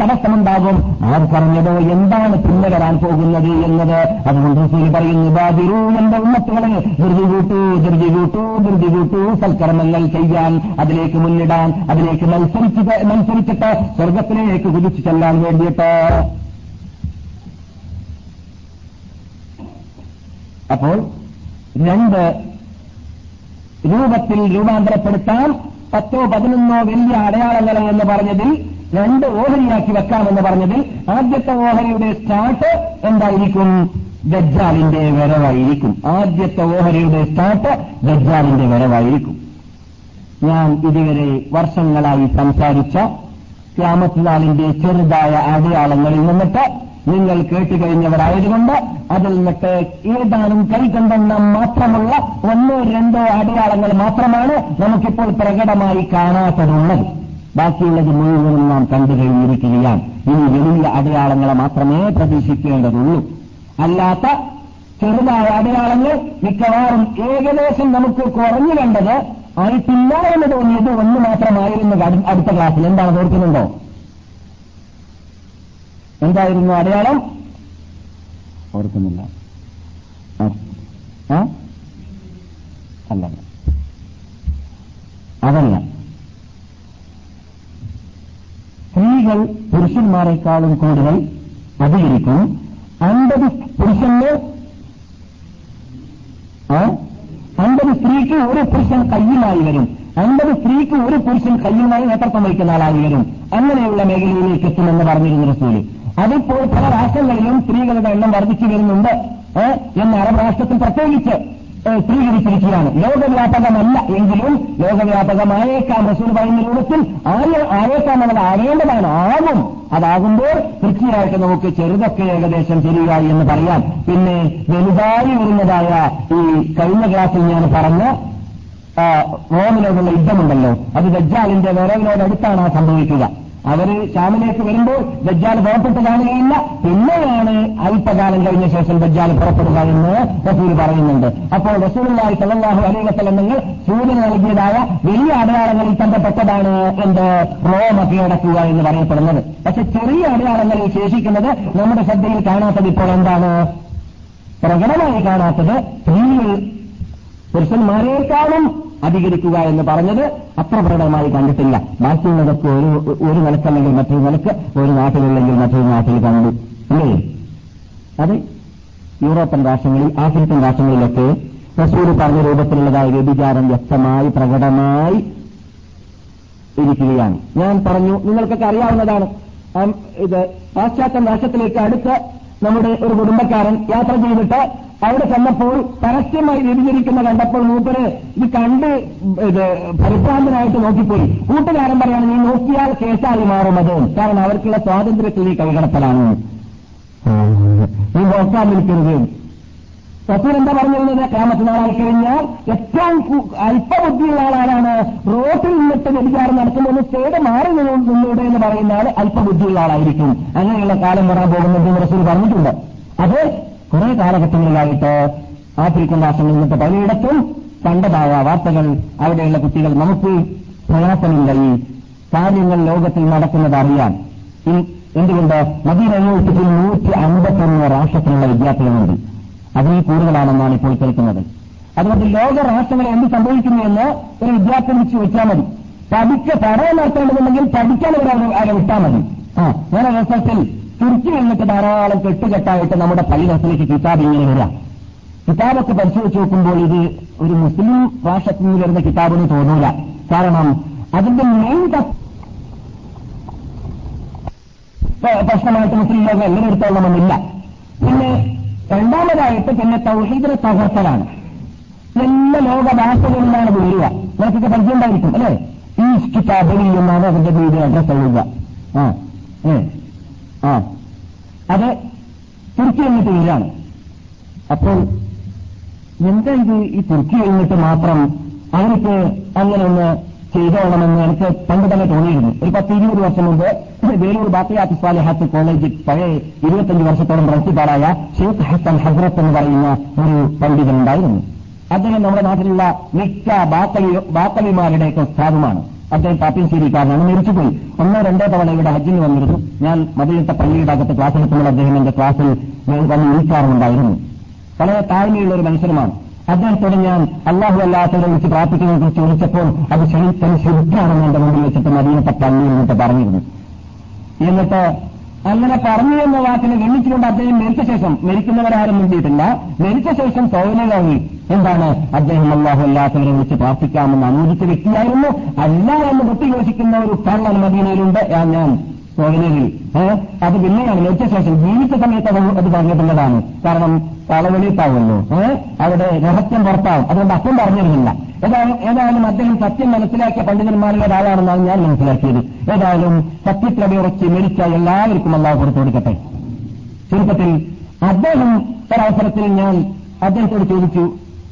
തടസ്സമുണ്ടാകും. ആർ പറഞ്ഞതോ? എന്താണ് പിന്നെ വരാൻ പോകുന്നത് എന്നത്? അതുകൊണ്ട് റസൂൽ പറയുന്നു ബാദിറു എന്റെ ഉമ്മത്തുകളെ? ധൃതി കൂട്ടു ധൃതി കൂട്ടു ധൃതി കൂട്ടു സൽക്കർമ്മങ്ങൾ ചെയ്യാൻ അതിലേക്ക് മുന്നിടാൻ അതിലേക്ക് മത്സരിച്ച് മത്സരിച്ചിട്ട് സ്വർഗത്തിലേക്ക് കുതിച്ചു ചെല്ലാൻ വേണ്ടിയിട്ട്. അപ്പോൾ രണ്ട് രൂപത്തിൽ രൂപാന്തരപ്പെടുത്താൻ പത്തോ പതിനൊന്നോ വലിയ അടയാളങ്ങൾ എന്ന് പറഞ്ഞതിൽ രണ്ട് ഓഹരിയാക്കി വെക്കാമെന്ന് പറഞ്ഞതിൽ ആദ്യത്തെ ഓഹരിയുടെ സ്റ്റാർട്ട് എന്തായിരിക്കും? ദജ്ജാലിന്റെ വരവായിരിക്കും. ആദ്യത്തെ ഓഹരിയുടെ സ്റ്റാർട്ട് ദജ്ജാലിന്റെ വരവായിരിക്കും. ഞാൻ ഇതുവരെ വർഷങ്ങളായി സംസാരിച്ച ക്യാമത്ലാലിന്റെ ചെറുതായ അടയാളങ്ങളിൽ നിന്നിട്ട് നിങ്ങൾ കേട്ടു കഴിഞ്ഞവരായതുകൊണ്ട് അതിൽ നിന്നിട്ട് ഏതാനും കൈകണ്ടെണ്ണം മാത്രമുള്ള ഒന്നോ രണ്ടോ അടയാളങ്ങൾ മാത്രമാണ് നമുക്കിപ്പോൾ പ്രകടമായി കാണാത്തതുള്ളത്. ബാക്കിയുള്ളത് മുഴുവനും നാം കണ്ടു കഴിഞ്ഞിരിക്കുകയാണ്. ഇനി വലിയ അടയാളങ്ങളെ മാത്രമേ പ്രതീക്ഷിക്കേണ്ടതുള്ളൂ. അല്ലാത്ത ചെറുതായ അടയാളങ്ങൾ മിക്കവാറും ഏകദേശം നമുക്ക് കുറഞ്ഞു കണ്ടത് ആയിട്ടില്ല എന്ന് തോന്നിയത് ഒന്ന് മാത്രമായിരുന്നു അടുത്ത ക്ലാസ്സിൽ. എന്താണ് ഓർക്കുന്നുണ്ടോ? എന്തായിരുന്നു അടയാളം? ഓർക്കുന്നില്ല? അല്ല. അതല്ല. സ്ത്രീകൾ പുരുഷന്മാരെക്കാളും കൂടുതൽ അധികരിക്കും അൻപത് പുരുഷന് അമ്പത് സ്ത്രീക്ക് ഒരു പുരുഷൻ കയ്യിലായി വരും. അൻപത് സ്ത്രീക്ക് ഒരു പുരുഷൻ കയ്യുമായി നേതൃത്വം വഹിക്കുന്ന ആളായി വരും. അങ്ങനെയുള്ള മേഖലയിലേക്ക് എത്തുമെന്ന് പറഞ്ഞിരുന്നു റസൂൽ. അതിപ്പോൾ പല രാഷ്ട്രങ്ങളിലും സ്ത്രീകളുടെ എണ്ണം വർദ്ധിച്ചു വരുന്നുണ്ട്? എന്ന് അറബ് രാഷ്ട്രത്തിൽ പ്രത്യേകിച്ച് സ്ഥിരീകരിച്ചിരിക്കുകയാണ് ലോകവ്യാപകമല്ല എങ്കിലും ലോകവ്യാപകമായേക്കാം റസൂൽ പറയുന്ന രൂപത്തിൽ ആരെ ആരേക്കാം എന്നത് ആവേണ്ടതാണ് ആകും. അതാകുമ്പോൾ കൃത്യമായിട്ട് നമുക്ക് ചെറുതൊക്കെ ഏകദേശം ശരിയായി എന്ന് പറയാം. പിന്നെ വലുതായി വരുന്നതായ ഈ കഴിഞ്ഞ ക്ലാസ്സിൽ ഞാൻ പറഞ്ഞ റോമിനോടുള്ള യുദ്ധമുണ്ടല്ലോ. അത് ദജ്ജാലിന്റെ വേറെ ആ സംഭവിക്കുക. അവർ ശാമിലേക്ക് വരുമ്പോൾ ദജ്ജാൽ പുറപ്പെട്ട് കാണുകയില്ല പിന്നെയാണ് അല്പകാലം കഴിഞ്ഞ ശേഷം ദജ്ജാൽ പുറപ്പെടുക എന്ന് റസൂൽ പറയുന്നുണ്ട്. അപ്പോൾ റസൂലുള്ളാഹി സ്വല്ലല്ലാഹു അലൈഹി വസല്ലം നിങ്ങൾ സൂര്യൻ നൽകിയതായ വലിയ അടയാളങ്ങളിൽ ബന്ധപ്പെട്ടതാണ് എന്ത്? റോമ കീഴടക്കുക എന്ന് പറയപ്പെടുന്നത്. പക്ഷെ ചെറിയ അടയാളങ്ങളിൽ ശേഷിക്കുന്നത് നമ്മുടെ ശ്രദ്ധയിൽ കാണാത്തത് ഇപ്പോൾ എന്താണ്? പ്രകടമായി കാണാത്തത്. പുരുഷന്മാരെക്കാളും അധികരിക്കുക എന്ന് പറഞ്ഞത് അത്ര പ്രകടമായി കണ്ടിട്ടില്ല. ബാക്കിയുള്ളതൊക്കെ ഒരു ഒരു നിലക്കല്ലെങ്കിൽ മറ്റൊരു നിലയ്ക്ക് ഒരു നാട്ടിലല്ലെങ്കിൽ മറ്റൊരു നാട്ടിൽ കണ്ടു. അല്ലേ? അത് യൂറോപ്യൻ രാഷ്ട്രങ്ങളിൽ ആഫ്രിക്കൻ രാഷ്ട്രങ്ങളിലൊക്കെ റസൂൽ പറഞ്ഞ രൂപത്തിലുള്ളതായ വ്യഭിചാരം വ്യക്തമായി പ്രകടമായി ഇരിക്കുകയാണ്. ഞാൻ പറഞ്ഞു നിങ്ങൾക്കൊക്കെ അറിയാവുന്നതാണ്. ഇത് പാശ്ചാത്യ രാഷ്ട്രത്തിലേക്ക് അടുത്ത് നമ്മുടെ ഒരു കുടുംബക്കാരൻ യാത്ര ചെയ്തിട്ട് അവിടെ ചെന്നപ്പോൾ പരസ്യമായി വ്യതിചരിക്കുന്ന കണ്ടപ്പോൾ മൂപ്പര് ഇത് കണ്ട് ഇത് പരിഭ്രാന്തനായിട്ട് നോക്കിപ്പോയി. കൂട്ടുകാരൻ പറയാണ് നീ നോക്കിയാൽ കേസായി മാറുന്നത് കാരണം അവർക്കുള്ള സ്വാതന്ത്ര്യത്തിൽ നീ കൈകടത്തലാണ്. നീ നോക്കാൻ നിൽക്കരുത്. റസൂൽ എന്താ പറഞ്ഞിരുന്നത്? കാമത്തിനാളായി കഴിഞ്ഞാൽ ഏറ്റവും അല്പബുദ്ധിയുള്ള ആളാരാണ് റോട്ടിൽ നിന്നിട്ട് വ്യഭിചാരം നടത്തുമ്പോൾ സ്റ്റേഡ് മാറി നിന്ന് നിന്നൂടെ എന്ന് പറയുന്ന ആൾ അല്പബുദ്ധിയുള്ള ആളായിരിക്കും. അങ്ങനെയുള്ള കാലം വരാൻ പോകുന്നുണ്ടെന്ന് റസൂൽ പറഞ്ഞിട്ടുണ്ട്. അത് കുറെ കാലഘട്ടങ്ങളിലായിട്ട് ആഫ്രിക്കൻ രാഷ്ട്രങ്ങളിൽ നിന്നിട്ട് പലയിടത്തും കണ്ടതായ വാർത്തകൾ അവിടെയുള്ള കുട്ടികൾ നമുക്ക് പ്രയാസമില്ല ഈ കാര്യങ്ങൾ ലോകത്തിൽ നടക്കുന്നത് അറിയാൻ. എന്തുകൊണ്ട്? മദീന യൂണിവേഴ്സിറ്റിയിൽ നൂറ്റി അമ്പത്തൊന്ന് രാഷ്ട്രത്തിലുള്ള വിദ്യാർത്ഥികളുണ്ട്. അതിൽ കൂടുതലാണെന്നാണ് ഇപ്പോൾ കേൾക്കുന്നത്. അതുകൊണ്ട് ലോക രാഷ്ട്രങ്ങളെ എന്ത് സംഭവിക്കുന്നു എന്ന് ഒരു വിദ്യാർത്ഥി വിളിച്ച് വെച്ചാൽ മതി. പഠിക്ക പഠനം നടത്തേണ്ടതുണ്ടെങ്കിൽ പഠിക്കാൻ അവരെ വിട്ടാൽ മതി. ആ ഞാൻ അവസരത്തിൽ തുർക്കി വന്നിട്ട് ധാരാളം കെട്ടുകെട്ടായിട്ട് നമ്മുടെ പള്ളി നസിലേക്ക് കിതാബ് ഇങ്ങനെ വരാം കിതാബൊക്കെ പരിശോധിച്ച് നോക്കുമ്പോൾ ഇത് ഒരു മുസ്ലിം ഭാഷത്തിൽ നിന്ന് വരുന്ന കിതാബെന്ന് തോന്നൂല. കാരണം അതിന്റെ മെയിൻ പ്രശ്നമായിട്ട് മുസ്ലിം ലോകം എങ്ങനെ എടുത്തോളണമെന്നില്ല. പിന്നെ രണ്ടാമതായിട്ട് പിന്നെ തൗഹീദിനെ തകർത്തലാണ് എല്ലാ ലോക ഭാഷകളിലാണ് വരിക. നിനക്കൊക്കെ പരിചയം ഉണ്ടായിരിക്കും അല്ലേ? ഈ കിതാബിൽ നിന്നാണ് അതിന്റെ വീട് അഡ്രസ് എഴുതുക. ആ ഏ ആ. അത് തുർക്കി എന്നിട്ട് വരികയാണ് അപ്പോൾ എന്താ ഇത് ഈ തുർക്കി എന്നിട്ട് മാത്രം അവർക്ക് അങ്ങനെ ഒന്ന് ചെയ്തോളണമെന്ന് എനിക്ക് പണ്ട് തന്നെ തോന്നിയിരുന്നു. ഒരു പത്ത് ഇരുപത് വർഷം മുമ്പ് വേലൂർ ബാക്കിയാത്തി സ്വാലിഹാത്ത് കോളേജിൽ പഴയ ഇരുപത്തഞ്ച് വർഷത്തോളം പ്രവർത്തിക്കാരായ ഷെയ്ഖ് ഹസൻ ഹസ്രത്ത് എന്ന് പറയുന്ന ഒരു പണ്ഡിതനുണ്ടായിരുന്നു അദ്ദേഹം നമ്മുടെ നാട്ടിലുള്ള മിക്ക ബാത്തലി ബാത്തലിമാരുടെയൊക്കെ സ്ഥാപമാണ് അദ്ദേഹം പാപ്പിൻശ്ശേരിക്കാരനാണ് മരിച്ചുപോയി. ഒന്നോ രണ്ടോ തവണ ഇവിടെ ഹജ്ജിന് വന്നിരുന്നു. ഞാൻ മതിലിട്ട പള്ളിയുടെ അകത്ത് ക്ലാസ് എടുക്കുമ്പോൾ അദ്ദേഹം എന്റെ ക്ലാസ്സിൽ വന്ന് വിളിക്കാറുണ്ടായിരുന്നു വളരെ താഴ്മയുള്ള ഒരു മനുഷ്യനുമാണ്. അദ്ദേഹത്തോട് ഞാൻ അള്ളാഹു അല്ലാത്തവരെ വിളിച്ച് പ്രാർത്ഥിക്കുന്നതിനെ കുറിച്ച് ചോദിച്ചപ്പോൾ അത് ശരിക്കും ശരിക്കാണെന്ന് എന്റെ മുമ്പിൽ വെച്ചിട്ട് മദീനത്തെ പള്ളിയിൽ നിന്നിട്ട് പറഞ്ഞിരുന്നു. എന്നിട്ട് അങ്ങനെ പറഞ്ഞു എന്ന വാക്കിനെ ഗണ്ണിച്ചുകൊണ്ട് അദ്ദേഹം മരിച്ച ശേഷം മരിക്കുന്നവരാരും മുണ്ടിയിട്ടില്ല മരിച്ച ശേഷം തോന്നലായി എന്താണ്? അദ്ദേഹം അള്ളാഹു അല്ലാത്തവരെ വിളിച്ച് പ്രാർത്ഥിക്കാമെന്ന് അനുവദിച്ച വ്യക്തിയായിരുന്നു. അല്ല എന്ന് പൊട്ടിഘോഷിക്കുന്ന ഒരു കള്ളൻ മദീനയിലുണ്ട്. ഞാൻ. സോവനയിൽ അത് പിന്നെയാണ് മരിച്ച ശേഷം ജീവിച്ച സമയത്ത് അത് അത് പറഞ്ഞിട്ടുള്ളതാണ്. കാരണം കളവെളിത്താവുമല്ലോ അവിടെ രഹസ്യം പുറത്താവും. അതുകൊണ്ട് അപ്പം പറഞ്ഞിരുന്നില്ല. ഏതായാലും അദ്ദേഹം സത്യം മനസ്സിലാക്കിയ പണ്ഡിതന്മാരുടെ ഒരാളാണെന്നാണ് ഞാൻ മനസ്സിലാക്കിയത്. ഏതായാലും സത്യപ്രവയുറച്ച് മരിച്ച എല്ലാവർക്കും അല്ലാതെ കൊടുത്തു കൊടുക്കട്ടെ. ചുരുക്കത്തിൽ അദ്ദേഹം ഒരവസരത്തിൽ ഞാൻ അദ്ദേഹത്തോട് ചോദിച്ചു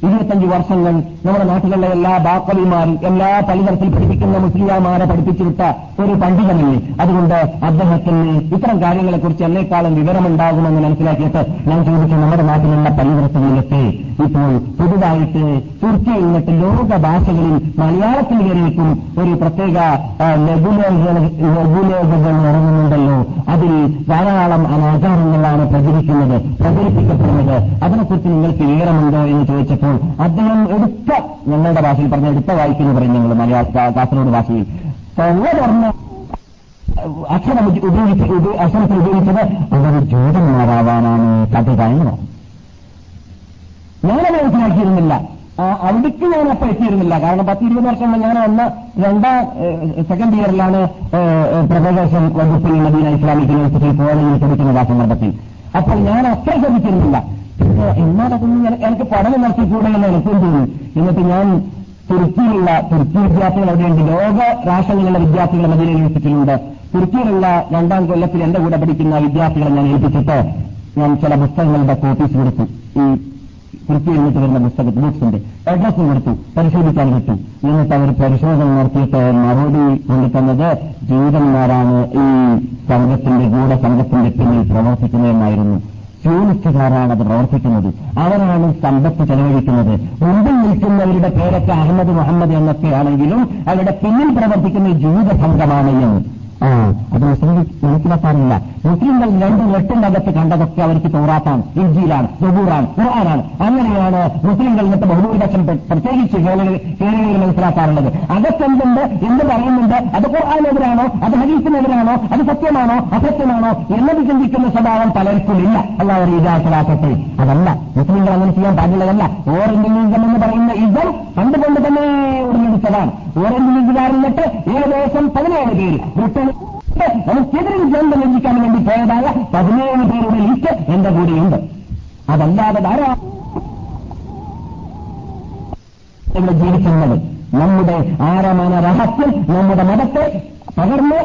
ഇരുപത്തഞ്ച് വർഷങ്ങൾ നമ്മുടെ നാട്ടിലുള്ള എല്ലാ ബാക്കവിമാരും എല്ലാ പലതരത്തിൽ പഠിപ്പിക്കുന്ന മുസ്ലിയാമാരെ പഠിപ്പിച്ചു വിട്ട ഒരു പണ്ഡിതനല്ലേ? അതുകൊണ്ട് അദ്ദേഹത്തിന് ഇത്തരം കാര്യങ്ങളെക്കുറിച്ച് എന്നെക്കാളും വിവരമുണ്ടാകുമെന്ന് മനസ്സിലാക്കിയിട്ട് ഞാൻ ചോദിച്ചു നമ്മുടെ നാട്ടിലുള്ള പരിവർത്തനത്തെ ഇപ്പോൾ പുതുതായിട്ട് തുർക്കിയിൽ നിന്നിട്ട് ലോക ഭാഷകളിൽ മലയാളത്തിൽ വരേക്കും ഒരു പ്രത്യേക ലഘുലേഖകൾ ഇറങ്ങുന്നുണ്ടല്ലോ. അതിൽ ധാരാളം അനാചാരങ്ങളാണ് പ്രചരിക്കുന്നത് പ്രചരിപ്പിക്കപ്പെടുന്നത്. അതിനെക്കുറിച്ച് നിങ്ങൾക്ക് വിവരമുണ്ടോ എന്ന് ചോദിച്ചപ്പോൾ അദ്ദേഹം എടുത്ത ഞങ്ങളുടെ ഭാഷയിൽ പറഞ്ഞ എടുത്ത വായിക്കുന്നു പറയും ഞങ്ങൾ മലയാള കാസർഗോഡ് ഭാഷയിൽ. തൊള്ള തുറന്ന് അക്ഷരം ഉപയോഗിച്ച് അക്ഷരത്തിൽ ഉപയോഗിച്ചത് അവർ ജൂതന്മാരാവാനാണ് കഥ എന്ന് ഞാനത് മനസ്സിലാക്കിയിരുന്നില്ല. അവിടേക്ക് ഞാൻ അപ്പം എത്തിയിരുന്നില്ല കാരണം പത്ത് ഇരുപത് വർഷം ഞാൻ വന്ന രണ്ടാം സെക്കൻഡ് ഇയറിലാണ് പ്രവേശം വകുപ്പിൽ മദീന ഇസ്ലാമിക് യൂണിവേഴ്സിറ്റിയിൽ കോളേജിൽ പഠിക്കുന്ന ആ സന്ദർഭത്തിൽ. അപ്പോൾ ഞാൻ അത്ര ശ്രമിച്ചിരുന്നില്ല എന്നാൽ അതൊന്നും എനിക്ക് പഠനം നടത്തിക്കൂടെ എന്ന് എനിക്കും തോന്നി എന്നിട്ട് ഞാൻ തുർക്കിയിലുള്ള തുർക്കി വിദ്യാർത്ഥികൾ അവിടെയുണ്ട്. ലോക രാഷ്ട്രങ്ങളിലുള്ള വിദ്യാർത്ഥികൾ മദീന യൂണിവേഴ്സിറ്റിയിലുണ്ട്. തുർക്കിയിലുള്ള രണ്ടാം കൊല്ലത്തിൽ എന്റെ കൂടെ പഠിക്കുന്ന വിദ്യാർത്ഥികളെ ഞാൻ ഏൽപ്പിച്ചിട്ട് ഞാൻ ചില പുസ്തകങ്ങളുടെ കോപ്പീസ് കൊടുത്തു. ഈ തുർക്കിയിൽ നിന്നിട്ട് വരുന്ന പുസ്തക ബുക്സിന്റെ അഡ്രസ്സും കൊടുത്തു. പരിശോധിക്കാൻ കിട്ടും എന്നിട്ട് അവർ പരിശോധന നടത്തിയിട്ട് മറുപടി കൊണ്ടുതന്നത് ജൂതന്മാരാണ് ഈ സംഘത്തിന്റെ ഗൂഢ സംഘത്തിന്റെ പിന്നിൽ പ്രവർത്തിക്കുന്നതെന്നായിരുന്നു. സ്യൂണിസ്റ്റുകാരാണ് അത് പ്രവർത്തിക്കുന്നത്. അവരാണ് സമ്പത്ത് ചെലവഴിക്കുന്നത്. മുമ്പിൽ നിൽക്കുന്നവരുടെ പേരൊക്കെ അഹമ്മദ് മുഹമ്മദ് എന്നൊക്കെയാണെങ്കിലും അവരുടെ പിന്നിൽ പ്രവർത്തിക്കുന്ന എന്ന് അത് മുസ്ലിം മനസ്സിലാക്കാറില്ല മുസ്ലിങ്ങൾ രണ്ടും എട്ടും അകത്ത് കണ്ടതൊക്കെ അവർക്ക് തോറാത്താണ് ഇഞ്ചിയിലാണ് ജബൂറാണ് ഖുർആനാണ്. അങ്ങനെയാണ് മുസ്ലിങ്ങൾ ഇന്നത്തെ ബഹുഭൂരിപക്ഷം പ്രത്യേകിച്ച് കേരളയിൽ മനസ്സിലാക്കാറുള്ളത്. അകത്തെന്തുണ്ട് എന്ന് പറയുന്നുണ്ട്? അത് ഖുർആാനെതിരാണോ? അത് ഹരീസിനെതിരാണോ അത് സത്യമാണോ? അസത്യമാണോ? എന്നത് ചിന്തിക്കുന്ന സ്വഭാവം പലർക്കും ഇല്ല എല്ലാവരും ഇതാക്കലാക്കട്ടെ അതല്ല. മുസ്ലിംകൾ അങ്ങനെ ചെയ്യാൻ പാടുള്ളതല്ല ഓറഞ്ച് ലീഗം എന്ന് പറയുന്ന ഇതം പണ്ടുകൊണ്ട് തന്നെ ഉടലെടുത്തതാണ്. ഓറഞ്ച് ലീഗുകാരിന്നിട്ട് ഏകദേശം പതിനേഴ് പേര്. ബ്രിട്ടൻ നമുക്കെതിരിൽ ജന്മം ലഭിക്കാൻ വേണ്ടി പോയതായ പതിനേഴ് പേരുടെ ലിസ്റ്റ് എന്റെ കൂടെയുണ്ട്. അതല്ലാതെ ധാരാളം ഇവിടെ ജീവിക്കുന്നത് നമ്മുടെ ആരമാന രഹസ്യം നമ്മുടെ മതത്തെ പകർന്ന്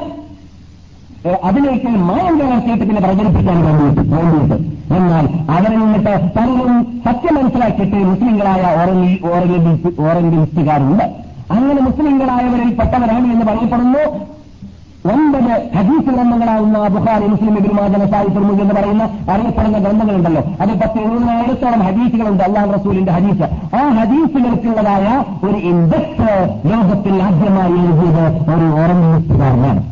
അതിലേക്ക് മായം കലർത്തിയിട്ട് പിന്നെ പ്രചരിപ്പിക്കാൻ വേണ്ടിയിട്ട് വേണ്ടിയിട്ട്. എന്നാൽ അവരിൽ നിന്നിട്ട് പലരും സത്യം മനസ്സിലാക്കിയിട്ട് മുസ്ലിങ്ങളായ ഓറഞ്ച് ഓറഞ്ച് ലിസ്റ്റുകാരുണ്ട് അങ്ങനെ മുസ്ലിങ്ങളായവരിൽ പെട്ടവരാണ് എന്ന് പറയപ്പെടുന്നു. ഒൻപത് ഹദീസ് ഗ്രന്ഥങ്ങളാവുന്ന ബുഹാരി മുസ്ലിം ഇബിനുമാജന സാഹിബ് എന്ന് പറയുന്ന അറിയപ്പെടുന്ന ഗ്രന്ഥങ്ങളുണ്ടല്ലോ. അത് പത്ത് എഴുപതിനായിരത്തോളം ഹദീസുകളുണ്ട് അള്ളാഹ് റസൂലിന്റെ ഹദീസ്. ആ ഹദീസുകൾക്കുള്ളതായ ഒരു ഇൻഡക്സ് ലോകത്തിൽ ആദ്യമായി എഴുതിയത് ഒരു ഓറഞ്ച് മിനിസ്റ്റുകാരനാണ്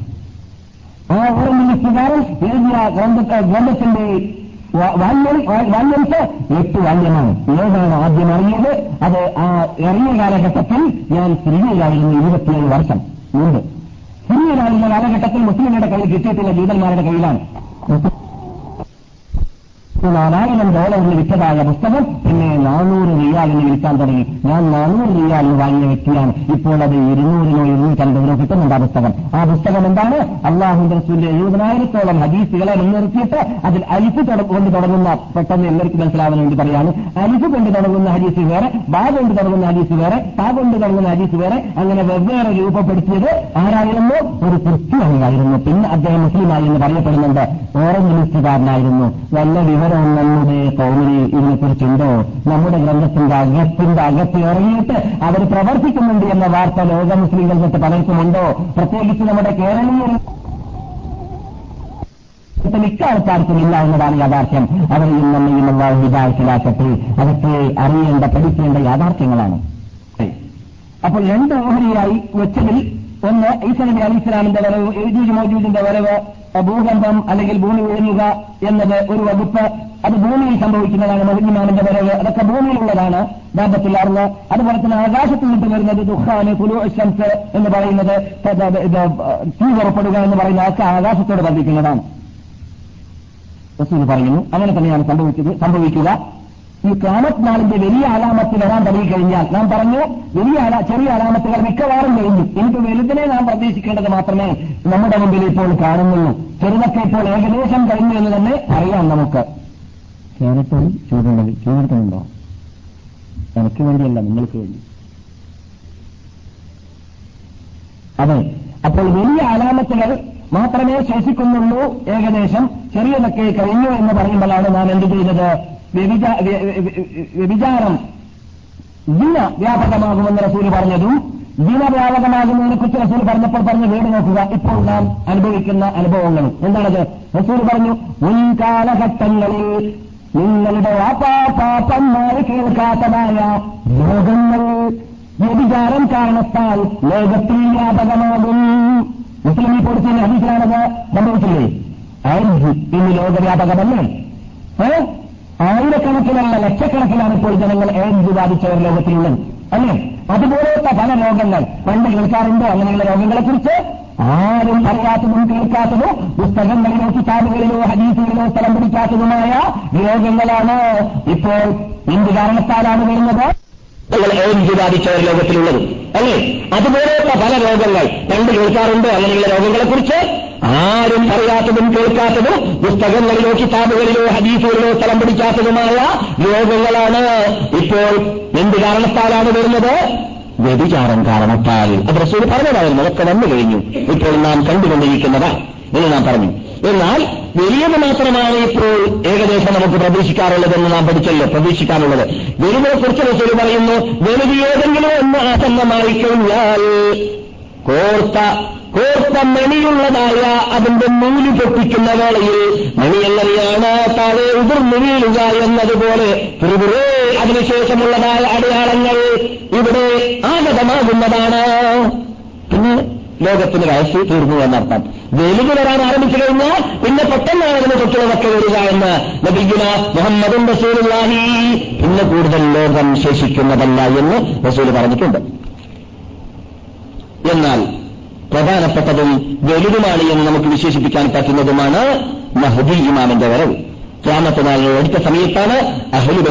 ആ ഓറഞ്ച് മിനിസ്റ്റുകാരൻ എഴുതിയ ഗ്രന്ഥത്തിന്റെ വാല്യംസ് എട്ട് വാല്യമാണ്. ഏതാണ് ആദ്യം അറിയത് അത് ആ ഇറങ്ങിയ കാലഘട്ടത്തിൽ ഞാൻ സ്ത്രീയിലായിരുന്നു ഇരുപത്തിയേഴ് വർഷം. മുമ്പ്. സിറിയയിലായിരുന്ന കാലഘട്ടത്തിൽ മുസ്ലിങ്ങളുടെ കയ്യിൽ കിട്ടിയിട്ടുള്ള ജൂതന്മാരുടെ കയ്യിലാണ്. നാലായിരം ഡോളറിന് വിറ്റതായ പുസ്തകം പിന്നെ നാനൂറ് റിയാലിന് വിൽക്കാൻ തുടങ്ങി. ഞാൻ നാനൂറ് റിയാലിന് വാങ്ങിയ വ്യക്തിയാണ് ഇപ്പോൾ അത് ഇരുന്നൂറിനോ ഇരുന്നൂറ്റമ്പതിനോ കിട്ടുന്നുണ്ട് ആ പുസ്തകം. ആ പുസ്തകം എന്താണ്? അള്ളാഹുന്റെ റസൂലിന്റെ എഴുപതിനായിരത്തോളം ഹദീസുകളെ മുൻനിർത്തിയിട്ട് അതിൽ അലിഫ് കൊണ്ട് തുടങ്ങുന്ന പെട്ടെന്ന് എല്ലാവർക്കും മനസ്സിലാവാൻ വേണ്ടി പറയാണ്. അലിഫ് കൊണ്ട് തുടങ്ങുന്ന ഹദീസ് വേറെ ബാ കൊണ്ട് തുടങ്ങുന്ന ഹദീസ് വേറെ താ കൊണ്ട് തുടങ്ങുന്ന ഹദീസ് വേറെ. അങ്ങനെ വെവ്വേറെ രൂപപ്പെടുത്തിയത് ആരായിരുന്നു? ഒരു ക്രിസ്ത്യാനിയായിരുന്നു. പിന്നെ അദ്ദേഹം മുസ്ലിമായി എന്ന് പറയപ്പെടുന്നുണ്ട്. ഓറഞ്ച് ലിസ്റ്റുകാരനായിരുന്നു. വല്ല വിവരം നമ്മുടെ കൗമിനെ ഇതിനെക്കുറിച്ചുണ്ടോ? നമ്മുടെ ഗ്രന്ഥത്തിന്റെ അകത്തിന്റെ അകത്ത് ഇറങ്ങിയിട്ട് അവർ പ്രവർത്തിക്കുന്നുണ്ട് എന്ന വാർത്ത ലോക മുസ്ലിങ്ങൾ തൊട്ട് പലർക്കുമുണ്ടോ പ്രത്യേകിച്ച് നമ്മുടെ കേരളീയ മിക്ക ആൾക്കാർക്കും ഇല്ല എന്നതാണ് യാഥാർത്ഥ്യം. അവരെയും നമ്മയും അള്ളാഹു ഹിതായത്തിലാക്കട്ടെ അതൊക്കെ അറിയേണ്ട പഠിക്കേണ്ട യാഥാർത്ഥ്യങ്ങളാണ്. അപ്പോൾ രണ്ട് ഓഹരിയായി വെച്ചതിൽ ഒന്ന് ഈസ നബി അലി ഇസ്ലാമിന്റെ വരവ് എഴുജൂജ് മോജൂദിന്റെ വരവ് ഭൂകമ്പം അല്ലെങ്കിൽ ഭൂമി വിഴുങ്ങുക എന്നത് ഒരു വകുപ്പ്. അത് ഭൂമിയിൽ സംഭവിക്കുന്നതാണ് മഹിമാനിന്റെ വരവ്. അതൊക്കെ ഭൂമിയിലുള്ളതാണ് ദാപത്തിലാർന്ന് അതുപോലെ തന്നെ ആകാശത്തിൽ നിന്ന് വരുന്നത് ദുഃഖാന് പുലുശംസ് എന്ന് പറയുന്നത് തീ പുറപ്പെടുക എന്ന് പറയുന്ന ഒക്കെ ആകാശത്തോട് ബന്ധിക്കുന്നതാണ് പറയുന്നു അങ്ങനെ തന്നെയാണ് സംഭവിച്ചത് സംഭവിക്കുക. ഈ ക്യാമത് നാളിന്റെ വലിയ അലാമത്ത് വരാൻ തുടങ്ങിക്കഴിഞ്ഞാൽ നാം പറഞ്ഞു വലിയ ചെറിയ അലാമത്തുകൾ മിക്കവാറും കഴിഞ്ഞു. എനിക്ക് വലുതിനെ നാം പ്രതീക്ഷിക്കേണ്ടത് മാത്രമേ നമ്മുടെ മുമ്പിൽ ഇപ്പോൾ കാണുന്നുള്ളൂ. ചെറുതൊക്കെ ഇപ്പോൾ ഏകദേശം കഴിഞ്ഞു എന്ന് തന്നെ അറിയാം നമുക്ക്. കേരളത്തിൽ ചൂടുണ്ടെങ്കിൽ ചൂടെടുക്കുന്നുണ്ടോ എനിക്ക് വേണ്ടിയല്ല നിങ്ങൾക്ക് വേണ്ടി. അതെ. അപ്പോൾ വലിയ അലാമത്തുകൾ മാത്രമേ ശേഷിക്കുന്നുള്ളൂ ഏകദേശം ചെറിയതൊക്കെ കഴിഞ്ഞു എന്ന് പറയുമ്പോഴാണ് നാം എന്ത് ചെയ്തത്? വ്യഭിചാരം. ദിന വ്യാപകമാകുമെന്ന് റസൂൽ പറഞ്ഞതും. ദിന വ്യാപകമാകുന്നതിനെ കുറിച്ച് റസൂൽ പറഞ്ഞപ്പോൾ പറഞ്ഞ വീട് നോക്കുക. ഇപ്പോൾ നാം അനുഭവിക്കുന്ന അനുഭവങ്ങളും എന്താണത്? റസൂൽ പറഞ്ഞു മുൻകാലഘട്ടങ്ങളിൽ നിങ്ങളുടെ വാപ്പാപ്പാപ്പന്മാർ കേൾക്കാത്തതായ രോഗങ്ങൾ വ്യഭിചാരം കാരണത്താൽ ലോകത്തിൽ വ്യാപകമാകും. മുസ്ലിം കൊടുക്കുന്ന ഹദീസിലാണത്. സംഭവിച്ചില്ലേ ആയിരിക്കും ഇന്ന് ലോകവ്യാപകമല്ലേ? ആയിരക്കണക്കിനല്ല ലക്ഷക്കണക്കിനാണ് ഇപ്പോൾ ജനങ്ങൾ എയ്ഡ്സ് ബാധിച്ചവർ ലോകത്തിലുള്ളത്. അല്ലേ? അതുപോലത്തെ പല രോഗങ്ങൾ. പണ്ട് കേൾക്കാറുണ്ടോ അങ്ങനെയുള്ള രോഗങ്ങളെക്കുറിച്ച്? ആരും അറിയാത്തതും കേൾക്കാത്തതും പുസ്തകങ്ങളിലോ കിതാബുകളിലോ ഹദീസുകളിലോ സ്ഥലം പിടിക്കാത്തതുമായ രോഗങ്ങളാണ് ഇപ്പോൾ എന്ത് കാരണത്താലാണ് വരുന്നത്. എയ്ഡ്സ് ബാധിച്ചവർ ലോകത്തിലുള്ളത്. അല്ലേ? അതുപോലത്തെ പല രോഗങ്ങൾ പണ്ട് കേൾക്കാറുണ്ടോ അങ്ങനെയുള്ള രോഗങ്ങളെ കുറിച്ച് ആരും അറിയാത്തതും കേൾക്കാത്തതും പുസ്തകങ്ങളിലോ കിതാബുകളിലോ ഹദീസുകളിലോ സ്ഥലം പിടിക്കാത്തതുമായ രോഗങ്ങളാണ് ഇപ്പോൾ എന്ത് കാരണത്താലാണ് വരുന്നത്? വ്യഭിചാരം കാരണത്താൽ. അത് റസൂൽ പറഞ്ഞതായിരുന്നു. അതൊക്കെ വന്നു കഴിഞ്ഞു. ഇപ്പോൾ നാം കണ്ടുകൊണ്ടിരിക്കുന്നതാണ് എന്ന് നാം പറഞ്ഞു. എന്നാൽ വലിയത് മാത്രമാണ് ഇപ്പോൾ ഏകദേശം നമുക്ക് പ്രതീക്ഷിക്കാറുള്ളതെന്ന് നാം പഠിച്ചല്ലോ. പ്രതീക്ഷിക്കാനുള്ളത് വലുതിനെ കുറിച്ച് റസൂൽ പറയുന്നു വലുത് ഏതെങ്കിലും ഒന്ന് ആസന്നമായി കഴിഞ്ഞാൽ കോർത്ത കോർത്ത മണിയുള്ളതായ അതിന്റെ നൂൽ പൊട്ടിക്കുന്ന വേളയിൽ മണി എങ്ങനെയാണ് താഴെ ഉതിർന്നു വീഴുക എന്നതുപോലെ പുറപുറേ അതിനുശേഷമുള്ളതായ അടയാളങ്ങൾ ഇവിടെ ആഗതമാകുന്നതാണ്. പിന്നെ ലോകത്തിന് വയസ്സ് തീർന്നു എന്നർത്ഥം. വെലുത് വരാൻ ആരംഭിച്ചു കഴിഞ്ഞാൽ പിന്നെ പെട്ടെന്നാണ് അതിന് തൊട്ടുള്ളതൊക്കെ വരിക എന്ന് ലഭിക്കുന്ന മുഹമ്മദും റസൂലുള്ളാഹി പിന്നെ കൂടുതൽ ലോകം ശേഷിക്കുന്നതല്ല എന്ന് റസൂൽ പറഞ്ഞിട്ടുണ്ട്. എന്നാൽ പ്രധാനപ്പെട്ടതും വലുതുമാണ് എന്ന് നമുക്ക് വിശേഷിപ്പിക്കാൻ പറ്റുന്നതുമാണ് മഹദി ഇമാമിന്റെ വരവ്. ക്യാമത്ത് നാളിന് അടുത്ത സമയത്താണ് അഹ്ലു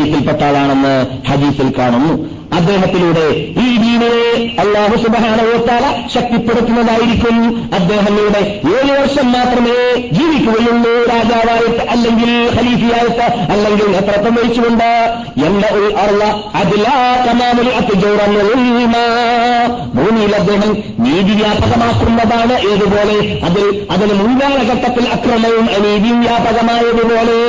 ആളാണെന്ന് ഹദീസിൽ കാണുന്നു. അദ്ദേഹത്തിലൂടെ ഈ ദീനിനെ അള്ളാഹു സുബഹാനവോത്താല ശക്തിപ്പെടുത്തുന്നതായിരിക്കും. അദ്ദേഹത്തിലൂടെ ഏഴ് വർഷം മാത്രമേ ജീവിക്കുകയുള്ളൂ. രാജാവായിട്ട് അല്ലെങ്കിൽ ഖലീഫിയായിട്ട് അല്ലെങ്കിൽ നേതൃത്വം വഹിച്ചുകൊണ്ട്. എന്ന ഒരു അർള അതിലാ തമാമുൽ ഭൂമിയിൽ അദ്ദേഹം നീതി വ്യാപകമാക്കുന്നതാണ് ഏതുപോലെ അതിൽ അതിന് മുൻകാലഘട്ടത്തിൽ അക്രമവും അനീതിയും വ്യാപകമായതുപോലെ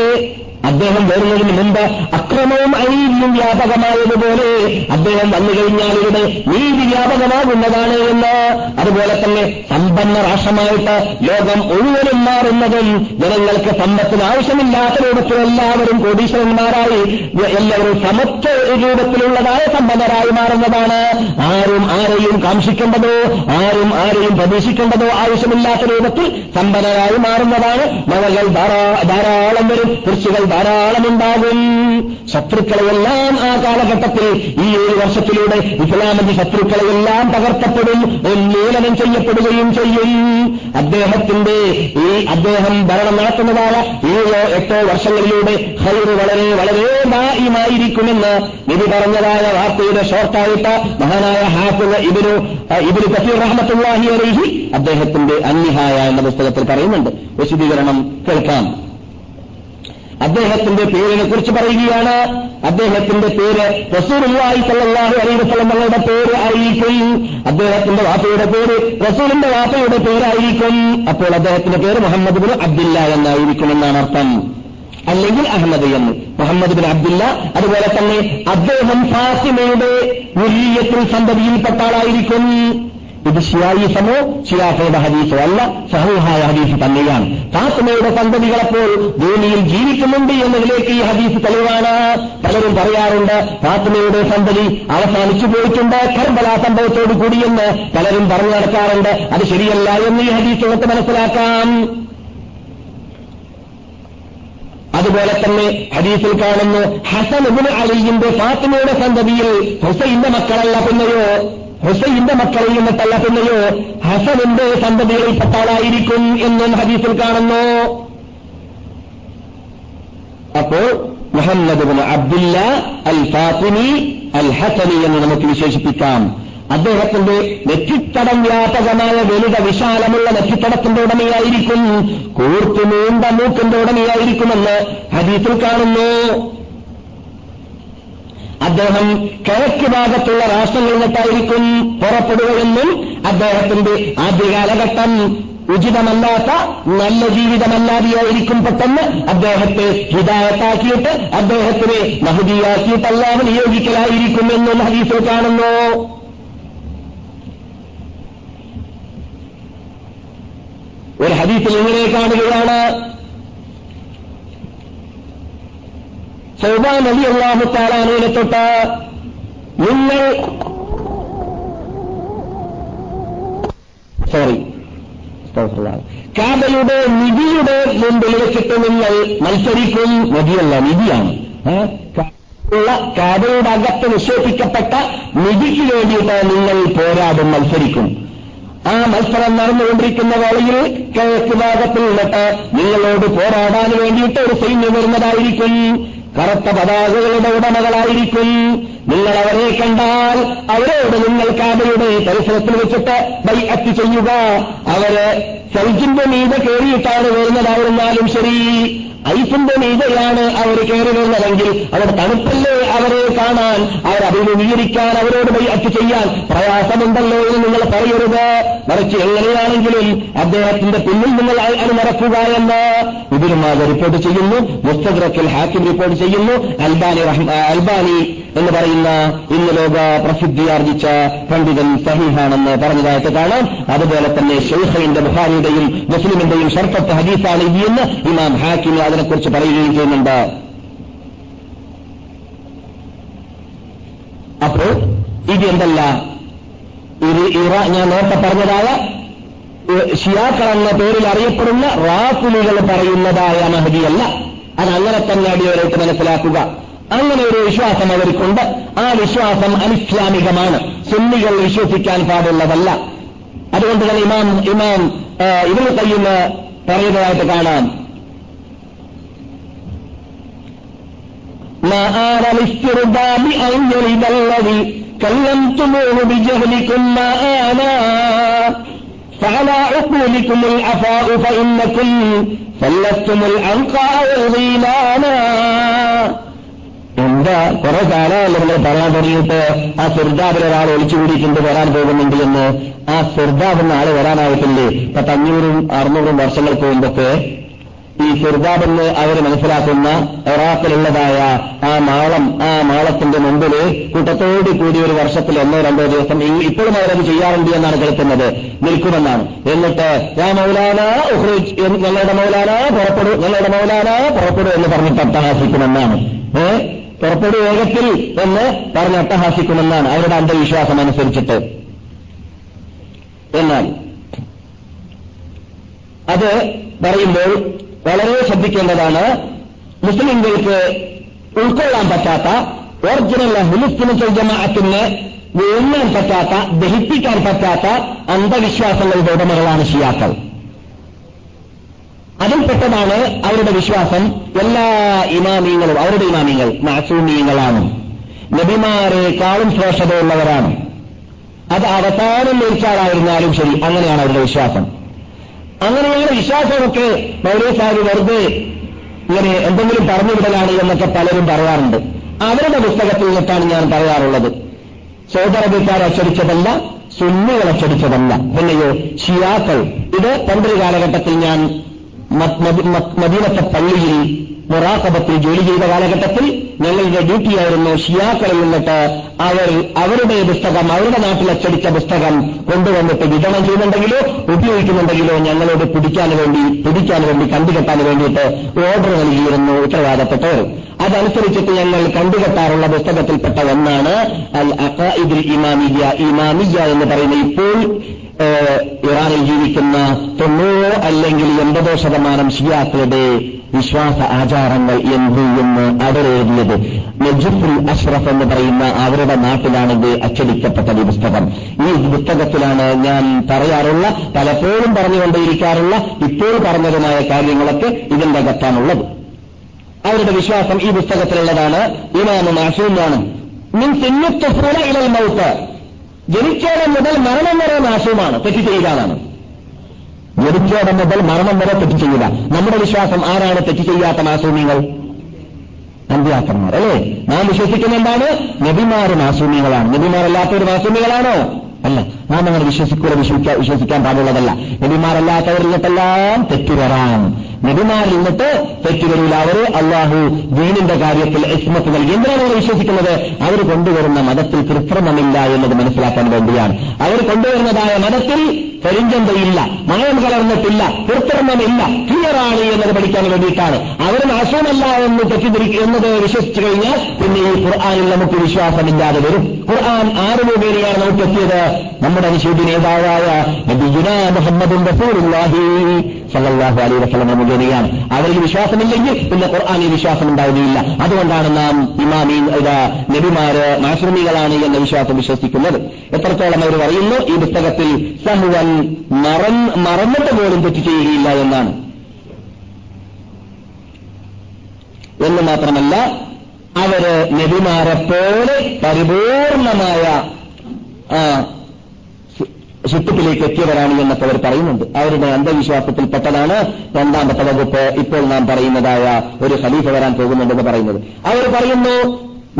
അദ്ദേഹം വരുന്നതിന് മുമ്പ് അക്രമവും അനീതിയും വ്യാപകമായതുപോലെ അദ്ദേഹം വന്നു കഴിഞ്ഞാൽ ഇവിടെ നീതി വ്യാപകമാകുന്നതാണ് എന്ന്. അതുപോലെ തന്നെ സമ്പന്ന രാഷ്ട്രമായിട്ട് ലോകം മുഴുവനും മാറുന്നതും ജനങ്ങൾക്ക് സമ്പത്തിന് ആവശ്യമില്ലാത്ത രൂപത്തിൽ എല്ലാവരും കോടീശ്വരന്മാരായി എല്ലാവരും സമത്വ രൂപത്തിലുള്ളതായ സമ്പന്നരായി മാറുന്നതാണ്. ആരും ആരെയും കാംക്ഷിക്കേണ്ടതോ ആരും ആരെയും പ്രതീക്ഷിക്കേണ്ടതോ ആവശ്യമില്ലാത്ത രൂപത്തിൽ സമ്പന്നരായി മാറുന്നതാണ്. മഴകൾ ധാരാളം വരും കൃഷികൾ ധാരാളമുണ്ടാകും. ശത്രുക്കളെയെല്ലാം ആ കാലഘട്ടത്തിൽ ഈ ഏഴ് വർഷത്തിലൂടെ ഇസ്ലാമിന്റെ ശത്രുക്കളെയെല്ലാം തകർക്കപ്പെടും ഉന്മൂലനം ചെയ്യപ്പെടുകയും ചെയ്യും. അദ്ദേഹത്തിന്റെ ഈ അദ്ദേഹം ഭരണം നടത്തുന്നതായ ഏഴോ എട്ടോ വർഷങ്ങളിലൂടെ ഹൈറ് വളരെ വളരെ ദായിമായിരിക്കുമെന്ന് നിധി പറഞ്ഞതായ വാർത്തയുടെ ഷോർട്ടായിട്ട് മഹാനായ ഹാഫിന് ഇബിനു ഇബിനു കസീർ റഹ്മത്തുള്ളാഹി അലൈഹി അദ്ദേഹത്തിന്റെ അന്നിഹായ എന്ന പുസ്തകത്തിൽ പറയുന്നുണ്ട്. വിശദീകരണം കേൾക്കാം. അദ്ദേഹത്തിന്റെ പേരിനെ കുറിച്ച് പറയുകയാണ്. അദ്ദേഹത്തിന്റെ പേര് റസൂലുള്ളാഹി സല്ലല്ലാഹു അലൈഹി വസല്ലം തങ്ങളുടെ പേര് ആയിരിക്കും അദ്ദേഹത്തിന്റെ വാപ്പയുടെ പേര് റസൂലിന്റെ വാപ്പയുടെ പേരായിരിക്കും. അപ്പോൾ അദ്ദേഹത്തിന്റെ പേര് മുഹമ്മദ് ബിൻ അബ്ദില്ല എന്നായിരിക്കും എന്നാണ് അർത്ഥം. അല്ലെങ്കിൽ അഹമ്മദ് എന്ന്. മുഹമ്മദ് ബിൻ അബ്ദില്ല അതുപോലെ തന്നെ അദ്ദേഹം ഫാസിമയുടെ മുരീയത്തിൽ സന്തതിയിൽപ്പെട്ട ആളായിരിക്കും. ഇത് ഷിയായിസമോ ഷിയാഫയുടെ ഹദീസോ അല്ല സഹൂഹായ ഹദീസ് തന്നെയാണ്. ഫാത്തിമയുടെ സന്തതികളപ്പോൾ ഭൂമിയിൽ ജീവിക്കുന്നുണ്ട് എന്നതിലേക്ക് ഈ ഹദീസ് തെളിവാണ്. പലരും പറയാറുണ്ട് ഫാത്തിമയുടെ സന്തതി അവസാനിച്ചു പോയിട്ടുണ്ട് കർബല സംഭവത്തോടു കൂടിയെന്ന് പലരും പറഞ്ഞു നടക്കാറുണ്ട്. അത് ശരിയല്ല എന്ന് ഈ ഹദീസ് നമുക്ക് മനസ്സിലാക്കാം. അതുപോലെ തന്നെ ഹദീസിൽ കാണുന്നു ഹസൻ അലിയുടെ ഫാത്തിമയുടെ സന്തതിയിൽ ഹുസൈന്റെ മക്കളല്ല പിന്നെയോ? ഹുസൈന്റെ മക്കളിൽ നിന്നിട്ടല്ല പിന്നെയോ ഹസനിന്റെ സന്തതികളിൽപ്പെട്ട ആളായിരിക്കും എന്നും ഹദീസിൽ കാണുന്നു. അപ്പോൾ Muhammad Abdullah al Fatimi al Hasani എന്ന് നമുക്ക് വിശേഷിപ്പിക്കാം. അദ്ദേഹത്തിന്റെ നെറ്റിത്തടം വ്യാപകമായ വലുത വിശാലമുള്ള നെറ്റിത്തടത്തിന്റെ ഉടമയായിരിക്കും കൂർത്തു നീണ്ട മൂക്കിന്റെ ഉടമയായിരിക്കുമെന്ന് ഹദീസിൽ കാണുന്നു. അദ്ദേഹം കിഴക്ക് ഭാഗത്തുള്ള രാഷ്ട്രങ്ങളിൽ നിന്നിട്ടായിരിക്കും പുറപ്പെടുകയെന്നും അദ്ദേഹത്തിന്റെ ആദ്യ കാലഘട്ടം ഉചിതമല്ലാത്ത നല്ല ജീവിതമല്ലാതെയായിരിക്കും പെട്ടെന്ന് അദ്ദേഹത്തെ ഹിതായത്താക്കിയിട്ട് അദ്ദേഹത്തിനെ മഹുദിയാക്കിയിട്ടല്ലാതെ നിയോഗിക്കലായിരിക്കുമെന്നും ഹദീസിൽ കാണുന്നു. ഒരു ഹദീസിൽ ഇങ്ങനെ കാണുകയാണ്. സൗബാൻ അലി അള്ളാഹു താലാനയിലെ തൊട്ട് നിങ്ങൾ സോറി കാബയുടെ നിധിയുടെ മുമ്പിൽ വെച്ചിട്ട് നിങ്ങൾ മത്സരിക്കും. നദിയല്ല നിധിയാണ്. കാബയുടെ അകത്ത് നിക്ഷേപിക്കപ്പെട്ട നിധിക്ക് വേണ്ടിയിട്ട് നിങ്ങൾ പോരാടും മത്സരിക്കും. ആ മത്സരം നടന്നുകൊണ്ടിരിക്കുന്ന വേളയിൽ കിഴക്ക് ഭാഗത്തിൽ നിന്നിട്ട് നിങ്ങളോട് പോരാടാൻ വേണ്ടിയിട്ട് ഒരു സൈന്യം വരുന്നതായിരിക്കും. കറുത്ത പതാകകളുടെ ഉടമകളായിരിക്കും. നിങ്ങൾ അവരെ കണ്ടാൽ അവരോട് നിങ്ങൾ കാബയുടെ പരിസരത്തിൽ വെച്ചിട്ട് ബൈ അറ്റ് ചെയ്യുക. അവർ സൗജിന്റെ മീത കയറിയിട്ടാണ് വരുന്നതായിരുന്നാലും ശരി. ഐസിന്റെ മീതയാണ് അവർ കയറി വരുന്നതെങ്കിൽ അവർ തണുപ്പല്ലേ അവരെ കാണാൻ? അവർ അഭിമുഖീകരിക്കാൻ അവരോട് ബൈഅത്ത് ചെയ്യാൻ പ്രയാസമുണ്ടല്ലോ എന്ന് നിങ്ങൾ പറയരുത്. മറിച്ച് എങ്ങനെയാണെങ്കിലും അദ്ദേഹത്തിന്റെ പിന്നിൽ നിങ്ങൾ അണിനിറക്കുക എന്ന് ഇതിനുമാകെ റിപ്പോർട്ട് ചെയ്യുന്നു. മുസ്തദ്രക്കിൽ ഹാക്കിം റിപ്പോർട്ട് ചെയ്യുന്നു. അൽബാനി അൽബാനി എന്ന് പറയുന്ന ഇന്ന് ലോക പ്രസിദ്ധിയാർജിച്ച പണ്ഡിതൻ സഹീഹാണെന്ന് പറഞ്ഞതായിട്ട് കാണാം. അതുപോലെ തന്നെ ഷെയ്ഖിന്റെ ബുഹാരിയുടെയും മുസ്ലിമിന്റെയും ഷർഫത്ത് ഹദീസാണ് എന്ന് ഇമാം ഹാക്കിം അതിനെക്കുറിച്ച് പറയുകയും ചെയ്യുന്നുണ്ട്. അപ്പോൾ ഇത് എന്തല്ല? ഇത് ഇറ ഞാൻ നേരത്തെ പറഞ്ഞതായ ഷിയാക്കൾ എന്ന പേരിൽ അറിയപ്പെടുന്ന റാഫുലികൾ പറയുന്നതായ മഹദിയല്ല. അത് അങ്ങനെ തന്നെ അടിയവരായിട്ട് മനസ്സിലാക്കുക. അങ്ങനെ ഒരു വിശ്വാസം അവർക്കുണ്ട്. ആ വിശ്വാസം അനിസ്ലാമികമാണ്. സുന്നികൾ വിശ്വസിക്കാൻ പാടുള്ളതല്ല. അതുകൊണ്ട് തന്നെ ഇമാം ഇമാം ഇവർ കയ്യുന്ന പറയുന്നതായിട്ട് കാണാം. ما آل الاسترداد أن يرد الذي كلمتموه بجهلكم ما آنا فعلى عقولكم العفاء فإنكم فلستم العنقاء والغيلانا എന്താ കുറെ കാലമല്ല നിങ്ങൾ പറയാൻ തുടങ്ങിയിട്ട് ആ സിർദാബിൽ ഒരാൾ ഒളിച്ചുകൂടിയിട്ടുണ്ട് വരാൻ പോകുന്നുണ്ട് എന്ന് ആ സിർദാബ് എന്ന ആള് വരാനായിട്ടില്ലേ പത്തഞ്ഞൂറും അറുന്നൂറും വർഷങ്ങൾക്ക് മുമ്പൊക്കെ ഈ സിർദാബെന്ന് അവർ മനസ്സിലാക്കുന്ന ഇറാഖിലുള്ളതായ ആ മാളം ആ മാളത്തിന്റെ മുമ്പിൽ കൂട്ടത്തോട് കൂടി ഒരു വർഷത്തിൽ ഒന്നോ രണ്ടോ ദിവസം ഇപ്പോഴും അവരത് ചെയ്യാറുണ്ട് എന്നാണ് കേൾക്കുന്നത്. നിൽക്കുമെന്നാണ്. എന്നിട്ട് ഞാൻ മൗലാന ഞങ്ങളുടെ മൗലാന പുറപ്പെടൂ ഞങ്ങളുടെ മൗലാന പുറപ്പെടൂ എന്ന് പറഞ്ഞിട്ട് അട്ടഹാസിക്കുമെന്നാണ്. ഏ? പുറപ്പെടു വേഗത്തിൽ എന്ന് പറഞ്ഞ് അട്ടഹാസിക്കുമെന്നാണ് അവരുടെ അന്ധവിശ്വാസം അനുസരിച്ചിട്ട്. എന്നാൽ അത് പറയുമ്പോൾ വളരെ ശ്രദ്ധിക്കേണ്ടതാണ് മുസ്ലിംകൾക്ക് ഉൾക്കൊള്ളാൻ പറ്റാത്ത ഒറിജിനൽ ഹുലിസ്റ്റിന് ജമാഅത്തിന് വീങ്ങാൻ പറ്റാത്ത ദഹിപ്പിക്കാൻ പറ്റാത്ത അന്ധവിശ്വാസങ്ങളുടെ ഉടമകളാണ് ഷിയാക്കൾ. അതിൽപ്പെട്ടതാണ് അവരുടെ വിശ്വാസം എല്ലാ ഇമാമീങ്ങളും അവരുടെ ഇമാമിയങ്ങൾ മാസൂമിയങ്ങളാണ്. നബിമാരെക്കാളും ശ്രേഷ്ഠതയുള്ളവരാണ്. അത് അവസാനം മരിച്ചാളായിരുന്നാലും ശരി അങ്ങനെയാണ് അവരുടെ വിശ്വാസം. അങ്ങനെയാണ് വിശ്വാസമൊക്കെ മൗലവി സാഹിബ് വെറുതെ ഇങ്ങനെ എന്തെങ്കിലും പറഞ്ഞുവിടലാണ് എന്നൊക്കെ പലരും പറയാറുണ്ട്. അവരുടെ പുസ്തകത്തിൽ നിന്നിട്ടാണ് ഞാൻ പറയാറുള്ളത്. സൗദറബിക്കാർ അച്ചടിച്ചതല്ല സുന്നികൾ അച്ചടിച്ചതല്ല. പിന്നെയോ ഷിയാക്കൾ. ഇത് പണ്ടൊരു കാലഘട്ടത്തിൽ ഞാൻ മദീനത്തെ പള്ളിയിൽ മുറാഖബത്തിൽ ജോലി ചെയ്ത കാലഘട്ടത്തിൽ ഞങ്ങളുടെ ഡ്യൂട്ടിയായിരുന്നു ഷിയാക്കളിൽ നിന്നിട്ട് അവർ അവരുടെ പുസ്തകം അവരുടെ നാട്ടിൽ അച്ചടിച്ച പുസ്തകം കൊണ്ടുവന്നിട്ട് വിതരണം ചെയ്യുന്നുണ്ടെങ്കിലോ ഉപയോഗിക്കുന്നുണ്ടെങ്കിലോ ഞങ്ങളോട് പിടിക്കാൻ വേണ്ടി പിടിക്കാൻ വേണ്ടി കണ്ടുകെട്ടാൻ വേണ്ടിയിട്ട് ഓർഡർ നൽകിയിരുന്നു ഉത്തരവാദപ്പെട്ടവർ അതനുസരിച്ചിട്ട് ഞങ്ങൾ കണ്ടുകെട്ടാറുള്ള പുസ്തകത്തിൽപ്പെട്ട ഒന്നാണ് അൽ അഖാഇദുൽ ഇമാമിയ ഇമാമിയ എന്ന് പറയുന്ന ഇപ്പോൾ ഇറാനിൽ ജീവിക്കുന്ന തൊണ്ണൂറോ അല്ലെങ്കിൽ എൺപതോ ശതമാനം ഷിയാക്കളുടെ വിശ്വാസ ആചാരങ്ങൾ എന്ത് എന്ന് അവരെഴുതിയത് നജുഫുൽ അഷ്റഫ് എന്ന് പറയുന്ന അവരുടെ നാട്ടിലാണിത് അച്ചടിക്കപ്പെട്ടത് ഈ പുസ്തകം. ഈ പുസ്തകത്തിലാണ് ഞാൻ പറയാറുള്ള പലപ്പോഴും പറഞ്ഞുകൊണ്ടേയിരിക്കാറുള്ള ഇപ്പോൾ പറഞ്ഞതുമായ കാര്യങ്ങളൊക്കെ ഇതിന്റെ അകത്താണുള്ളത്. അവരുടെ വിശ്വാസം ഈ പുസ്തകത്തിലുള്ളതാണ്. ഇമാമ മാസൂമാണ്. മിൻ സിന്നുത്തുഫൂല ഇലൽ മൗത്ത്. ജനിച്ചോടം മുതൽ മരണം വരെ നാശവുമാണ് തെറ്റ് ചെയ്യുകയാണ് ജനിച്ചോടം മുതൽ മരണം വരെ തെറ്റ് ചെയ്യുക നമ്മുടെ വിശ്വാസം ആരാണ് തെറ്റ് ചെയ്യാത്ത മാസൂമികൾ? അന്ത്യാക്കന്മാർ അല്ലേ? നാം വിശ്വസിക്കുന്ന എന്താണ്? നബിമാര് മാസൂമികളാണ്. നബിമാരല്ലാത്തവർ മാസൂമികളാണോ? അല്ല. നാം അങ്ങനെ വിശ്വസിക്കൂടെ വിശ്വസിക്കാൻ പാടുള്ളതല്ല. നബിമാരല്ലാത്തവരിൽ നിന്നിട്ടെല്ലാം തെറ്റു വരാം നബിമാരിൽ നിന്നിട്ട് തെറ്റുകളിൽ അവർ അള്ളാഹു ദീനിന്റെ കാര്യത്തിൽ ഇസ്മത്ത് നൽകി എന്തിനാണ് അവർ വിശ്വസിക്കുന്നത്. അവർ കൊണ്ടുവരുന്ന മതത്തിൽ കൃത്രിമമില്ല എന്നത് മനസ്സിലാക്കാൻ വേണ്ടിയാണ്. അവർ കൊണ്ടുവരുന്നതായ മതത്തിൽ കരിഞ്ചന്തയില്ല മയം കലർന്നിട്ടില്ല കൃത്രിമമില്ല ക്ലിയറാണ് എന്നത് പഠിക്കാൻ വേണ്ടിയിട്ടാണ്. അവർ നാശമല്ല എന്ന് തെറ്റിദ്ധരിക്കുക എന്നത് വിശ്വസിച്ചു കഴിഞ്ഞാൽ പിന്നെ ഈ ഖുർആാനിൽ നമുക്ക് വിശ്വാസമില്ലാതെ വരും. ഖുർആൻ ആറ് മുഖേനയാണ് നമുക്ക് എത്തിയത് നമ്മുടെ വിശുദ്ധി നേതാവായ മുഹമ്മദ് റസൂലുള്ളാഹി സല്ലല്ലാഹു അലൈഹി വസല്ലം മുഖേനയാണ്. അവരിൽ വിശ്വാസമില്ലെങ്കിൽ പിന്നെ ഖുർആാനിൽ വിശ്വാസം ഉണ്ടാവുകയില്ല. അതുകൊണ്ടാണ് നാം ഇമാമീൻ നബിമാര് മാശ്രമികളാണ് എന്ന വിശ്വാസം വിശ്വസിക്കുന്നത്. എത്രത്തോളം അവർ പറയുന്നു ഈ പുസ്തകത്തിൽ സഹുവൻ മറന്നിട്ട് പോലും തെറ്റ് ചെയ്യുകയില്ല എന്നാണ്. എന്ന് മാത്രമല്ല അവർ നബിമാരെ പോലെ പരിപൂർണമായ ശുദ്ധിപ്പിലേക്ക് എത്തിയവരാണ് എന്നൊക്കെ അവർ പറയുന്നുണ്ട്. അവരുടെ അന്ധവിശ്വാസത്തിൽപ്പെട്ടതാണ് രണ്ടാമത്തെ വകുപ്പ് ഇപ്പോൾ നാം പറയുന്നതായ ഒരു ഖലീഫ വരാൻ പോകുന്നുണ്ടെന്ന് പറയുന്നത്. അവർ പറയുന്നു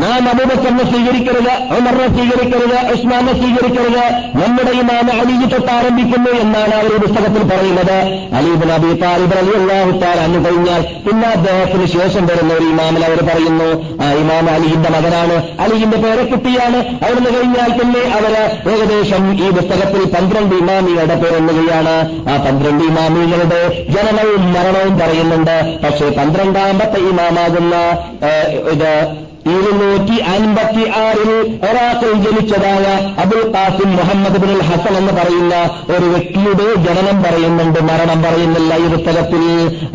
നാം അബൂബക്കറിനെ സ്വീകരിക്കരുത് ഉമറിനെ സ്വീകരിക്കരുത് ഉസ്മാനെ സ്വീകരിക്കരുത്. നമ്മുടെ ഇമാമ അലിജി തൊട്ട് ആരംഭിക്കുന്നു എന്നാണ് അവർ പുസ്തകത്തിൽ പറയുന്നത്. അലീബ് നബി താലിബ് അലി അള്ളാഹു താലാന്ന് കഴിഞ്ഞാൽ പിന്നെ അദ്ദേഹത്തിന് ശേഷം വരുന്ന ഒരു ഇമാമിൽ അവർ പറയുന്നു ആ ഇമാമ അലിഹിന്റെ മകനാണ് അലിഹിന്റെ പേരക്കുട്ടിയാണ്. അവിടുന്ന് കഴിഞ്ഞാൽ പിന്നെ അവർ ഏകദേശം ഈ പുസ്തകത്തിൽ പന്ത്രണ്ട് ഇമാമികളുടെ പേരെണ്ണുകയാണ് ആ പന്ത്രണ്ട് ഇമാമികളുടെ ജനനവും മരണവും പറയുന്നുണ്ട്. പക്ഷേ പന്ത്രണ്ടാമത്തെ ഇമാമാകുന്ന ഇത് ഇരുന്നൂറ്റി അൻപത്തി ആറിൽ ഒരാക്കിൽ ജനിച്ചതായ Abul Qasim Muhammad bin Hasan എന്ന് പറയുന്ന ഒരു വ്യക്തിയുടെ ജനനം പറയുന്നുണ്ട് മരണം പറയുന്നില്ല ഈ പുസ്തകത്തിൽ.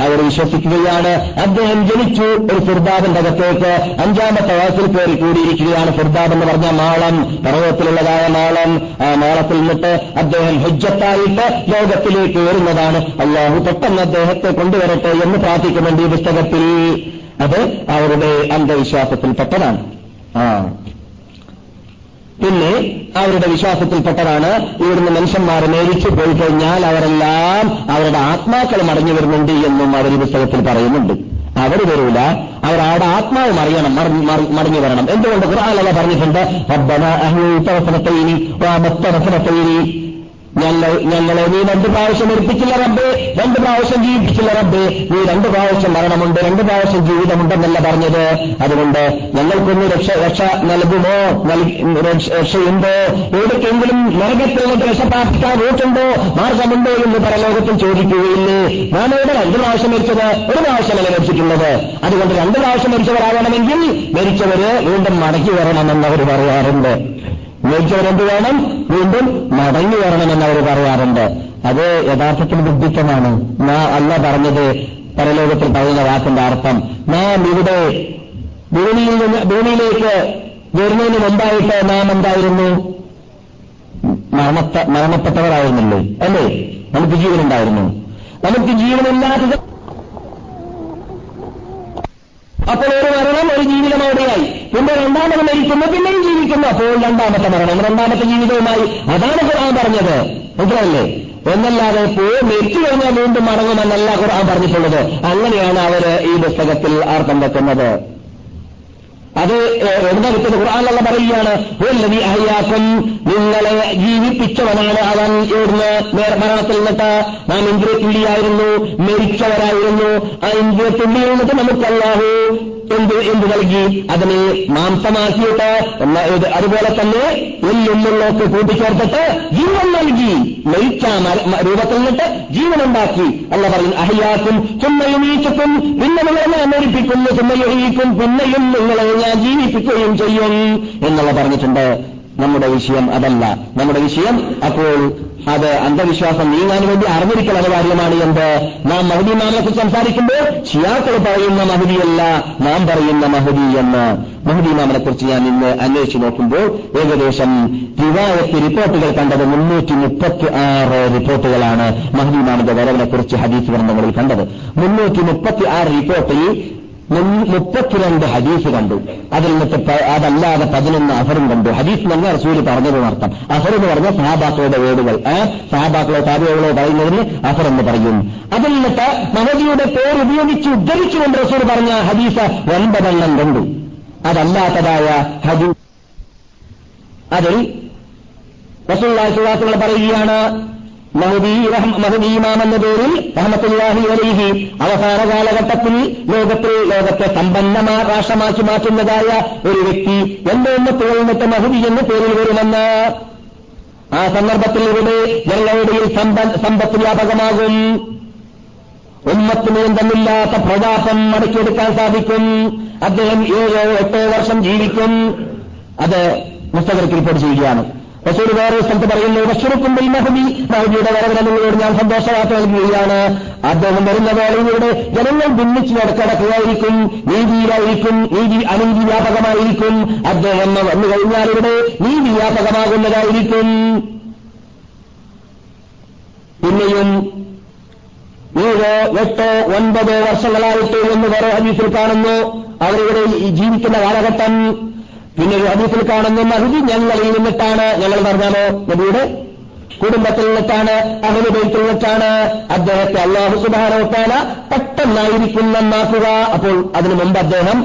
അവർ വിശ്വസിക്കുകയാണ് അദ്ദേഹം ജനിച്ചു ഒരു ഫുർദാബിന്റെ അകത്തേക്ക് അഞ്ചാമത്തെ വയസ്സിൽ കയറി കൂടിയിരിക്കുകയാണ്. ഫുർദാബ് എന്ന് പറഞ്ഞ മാളം പർവതത്തിലുള്ളതായ മാളം. ആ മാളത്തിൽ നിന്നിട്ട് അദ്ദേഹം ഹുജ്ജത്തായിട്ട് ലോകത്തിലേക്ക് വരുന്നതാണ്. അല്ലാഹു പെട്ടെന്ന് അദ്ദേഹത്തെ കൊണ്ടുവരട്ടെ എന്ന് പ്രാർത്ഥിക്കുന്നുണ്ട് ഈ പുസ്തകത്തിൽ. അത് അവരുടെ അന്ധവിശ്വാസത്തിൽപ്പെട്ടതാണ്. പിന്നെ അവരുടെ വിശ്വാസത്തിൽപ്പെട്ടതാണ് ഇവിടുന്ന് മനുഷ്യന്മാരെ മേടിച്ചു പോയി കഴിഞ്ഞാൽ അവരെല്ലാം അവരുടെ ആത്മാക്കൾ മടങ്ങി വരുന്നുണ്ട് എന്നും അവർ ഈ പുസ്തകത്തിൽ പറയുന്നുണ്ട്. അവർ വരൂല. അവരവിടെ ആത്മാവ് മറിയണം മടങ്ങി വരണം. എന്തുകൊണ്ട് ഖുർആാനല്ല പറഞ്ഞിട്ടുണ്ട്? റബ്ബന അഹ്ലീനി മൊത്തവസനത്തൈനി ഞങ്ങൾ ഞങ്ങളെ നീ രണ്ട് പ്രാവശ്യം ഏൽപ്പിച്ചില്ല റബ്ബേ. രണ്ട് പ്രാവശ്യം ജീവിപ്പിക്കില്ല റബ്ബേ. നീ രണ്ട് പ്രാവശ്യം മരണമുണ്ട് രണ്ട് പ്രാവശ്യം ജീവിതമുണ്ടെന്നല്ല പറഞ്ഞത്. അതുകൊണ്ട് ഞങ്ങൾക്കൊന്ന് രക്ഷ രക്ഷ നൽകുമോ? രക്ഷയുണ്ടോ? എവിടേക്കെങ്കിലും നരകത്തിൽ നിന്ന് രക്ഷ പ്രാപിക്കാൻ റൂട്ടുണ്ടോ മാർഗമുണ്ടോ എന്ന് പരലോകത്തിൽ ചോദിക്കുകയില്ലേ? ഞാൻ ഇവിടെ രണ്ട് പ്രാവശ്യം മരിച്ചത്? ഒരു പ്രാവശ്യമല്ല മരിച്ചിട്ടുള്ളത്. അതുകൊണ്ട് രണ്ട് പ്രാവശ്യം മരിച്ചവരാകണമെങ്കിൽ മരിച്ചവര് വീണ്ടും മടക്കി വരണമെന്ന് അവർ പറയാറുണ്ട്. മരിച്ചവരെന്ത് വേണം വീണ്ടും മടങ്ങി വരണമെന്ന് അവർ പറയാറുണ്ട്. അത് യഥാർത്ഥത്തിൽ ബുദ്ധിത്തമാണ് നാ അല്ല പറഞ്ഞത് പരലോകത്തിൽ പറയുന്ന വാക്കിന്റെ അർത്ഥം. നാം ഇവിടെ ഭൂമിയിൽ നിന്ന് ഭൂമിയിലേക്ക് വരുന്നതിന് മുമ്പായിട്ട് നാം എന്തായിരുന്നു? മരണത്ത മരണപ്പെട്ടവരായിരുന്നല്ലേ? അല്ലേ? നമുക്ക് ജീവനുണ്ടായിരുന്നു. നമുക്ക് ജീവനില്ലാത്തത് അപ്പോൾ ഒരു മരണം ഒരു ജീവിതം അവിടെയായി. പിന്നെ രണ്ടാമത് മരിക്കുന്നു പിന്നെയും അപ്പോൾ രണ്ടാമത്തെ മരണം. രണ്ടാമത്തെ ജീവിതവുമായി അതാണ് ഖുർആൻ പറഞ്ഞത് മനസ്സിലല്ലേ എന്നല്ലാതെ പോ മരിച്ചു കഴിഞ്ഞാൽ വീണ്ടും മടങ്ങുമെന്നല്ല ഖുർആൻ പറഞ്ഞിട്ടുള്ളത്. അങ്ങനെയാണ് അവർ ഈ പുസ്തകത്തിൽ അർത്ഥം വെക്കുന്നത്. അത് എവിടെ വെച്ചത് ഖുർആാനുള്ള പറയുകയാണ്. അഹ്യാക്കും നിങ്ങളെ ജീവിപ്പിച്ചവനാണ് അവൻ ഇവിടുന്ന് മരണത്തിൽ നിന്നിട്ട് നാം ഇന്ദ്രിയ തുള്ളിയായിരുന്നു മരിച്ചവരായിരുന്നു. ആ ഇന്ദ്രിയ തുള്ളിയിൽ നിന്നിട്ട് നമുക്കല്ലാഹു എന്ത് എന്ത് നൽകി? അതിനെ മാംസമാക്കിയിട്ട് അതുപോലെ തന്നെ എല്ലുമുള്ളൊക്കെ കൂട്ടിച്ചേർത്തിട്ട് ജീവൻ നൽകി. മരിച്ച രൂപത്തിൽ നിന്നിട്ട് ജീവനുണ്ടാക്കി. അല്ല പറയുന്നു ചുമ്മയും ചുമ്മയുമീച്ചക്കും പിന്നെ നിങ്ങളെ മരിപ്പിക്കുന്നു ചുമ്മയൊഴിക്കും പിന്നെയും നിങ്ങളെ ഞാൻ ജീവിപ്പിക്കുകയും ചെയ്യും എന്നുള്ള പറഞ്ഞിട്ടുണ്ട്. നമ്മുടെ വിഷയം അതല്ല. നമ്മുടെ വിഷയം അപ്പോൾ അത് അന്ധവിശ്വാസം നീങ്ങാൻ വേണ്ടി അറിഞ്ഞിരിക്കൽ അനിവാര്യമാണ് എന്ത് നാം മഹദിമാനെ കുറിച്ച് സംസാരിക്കുമ്പോൾ ഷിയാക്കൾ പറയുന്ന മഹദിയല്ല നാം പറയുന്ന മഹദി എന്ന്. മഹദിമാമനെ ഞാൻ ഇന്ന് അന്വേഷിച്ചു നോക്കുമ്പോൾ ഏകദേശം റിവായത്ത് റിപ്പോർട്ടുകൾ കണ്ടത് മുന്നൂറ്റി മുപ്പത്തി ആറ് റിപ്പോർട്ടുകളാണ് മഹദിമാമിന്റെ വരവിനെ കുറിച്ച് ഹദീസ് ഗ്രന്ഥങ്ങളിൽ കണ്ടത്. മുന്നൂറ്റി മുപ്പത്തി ആറ് റിപ്പോർട്ടിൽ മുപ്പത്തിരണ്ട് ഹദീസ് കണ്ടു. അതിൽ നിന്നിട്ട് അതല്ലാതെ പതിനൊന്ന് അഫറും കണ്ടു. ഹദീസ് തന്നെ റസൂൽ പറഞ്ഞത് അർത്ഥം. അഫർ എന്ന് പറഞ്ഞ സഹാബാക്കളുടെ വേടുകൾ. സഹാബാക്കളോ താബികളോ പറയുന്നതിന് അഹർ എന്ന് പറയും. അതിൽ നിന്നിട്ട് മഹദിയുടെ പേര് ഉപയോഗിച്ച് ഉദ്ധരിച്ചുകൊണ്ട് റസൂൽ പറഞ്ഞ ഹദീസ് ഒൻപതെണ്ണം കണ്ടു. അതല്ലാത്തതായ ഹദീസ് അതിൽ റസൂൽ പറയുകയാണ് മഹദീമാം എന്ന പേരിൽ റഹമത്തുല്ലാഹി അലൈഹി അവസാന കാലഘട്ടത്തിൽ ലോകത്തിൽ ലോകത്തെ സമ്പന്നമാ രാഷ്ട്രമാക്കി മാറ്റുന്നതായ ഒരു വ്യക്തി എന്റെ ഉമ്മത്തുകളിൽ നിന്നിട്ട് മഹദി എന്ന പേരിൽ വരുമെന്ന്. ആ സന്ദർഭത്തിൽ ഇവിടെ ജനങ്ങളുടെയിൽ സമ്പത്ത് വ്യാപകമാകും. ഉമ്മത്തിന് എന്തെന്നില്ലാത്ത പ്രതാപം മടക്കിയെടുക്കാൻ സാധിക്കും. അദ്ദേഹം ഏഴോ എട്ടോ വർഷം ജീവിക്കും. അത് മുസ്തകർക്ക് റിപ്പോർട്ട് ചെയ്യുകയാണ്. റസൂൽ വേറെ സ്ഥലത്ത് പറയുന്നു ബഷറുക്കും മഹബി മഹബിയുടെ വരവിനെ നിങ്ങളോട് ഞാൻ സന്തോഷവാർത്ത നൽകുകയാണ്. അദ്ദേഹം വരുന്ന വേളയിലൂടെ ജനങ്ങൾ ഭിന്നിച്ച് നടക്കടക്കുകയായിരിക്കും നീതിയിലായിരിക്കും നീതി അനീതി വ്യാപകമായിരിക്കും അദ്ദേഹം വന്നു കഴിഞ്ഞാൽ ഇവിടെ നീതി വ്യാപകമാകുന്നതായിരിക്കും പിന്നെയും ഏഴോ എട്ടോ ഒൻപതോ വർഷങ്ങളായിട്ട് എന്ന് വേറെ ഹദീസിൽ കാണുന്നു അവരിവിടെ ജീവിക്കുന്ന കാലഘട്ടം പിന്നെ ഒരു ഹദീസിൽ കാണുന്ന മഹദി ഞങ്ങളിൽ നിന്നിട്ടാണ് ഞങ്ങൾ പറഞ്ഞാലോ നബിയുടെ കുടുംബത്തിൽ നിന്നിട്ടാണ് അഹലുബൈത്തിൽ നിന്നിട്ടാണ്. അദ്ദേഹത്തെ അള്ളാഹു സുബാനോട്ടാല പെട്ടെന്നായിരിക്കും നന്നാക്കുക. അപ്പോൾ അതിനു മുമ്പ് അദ്ദേഹം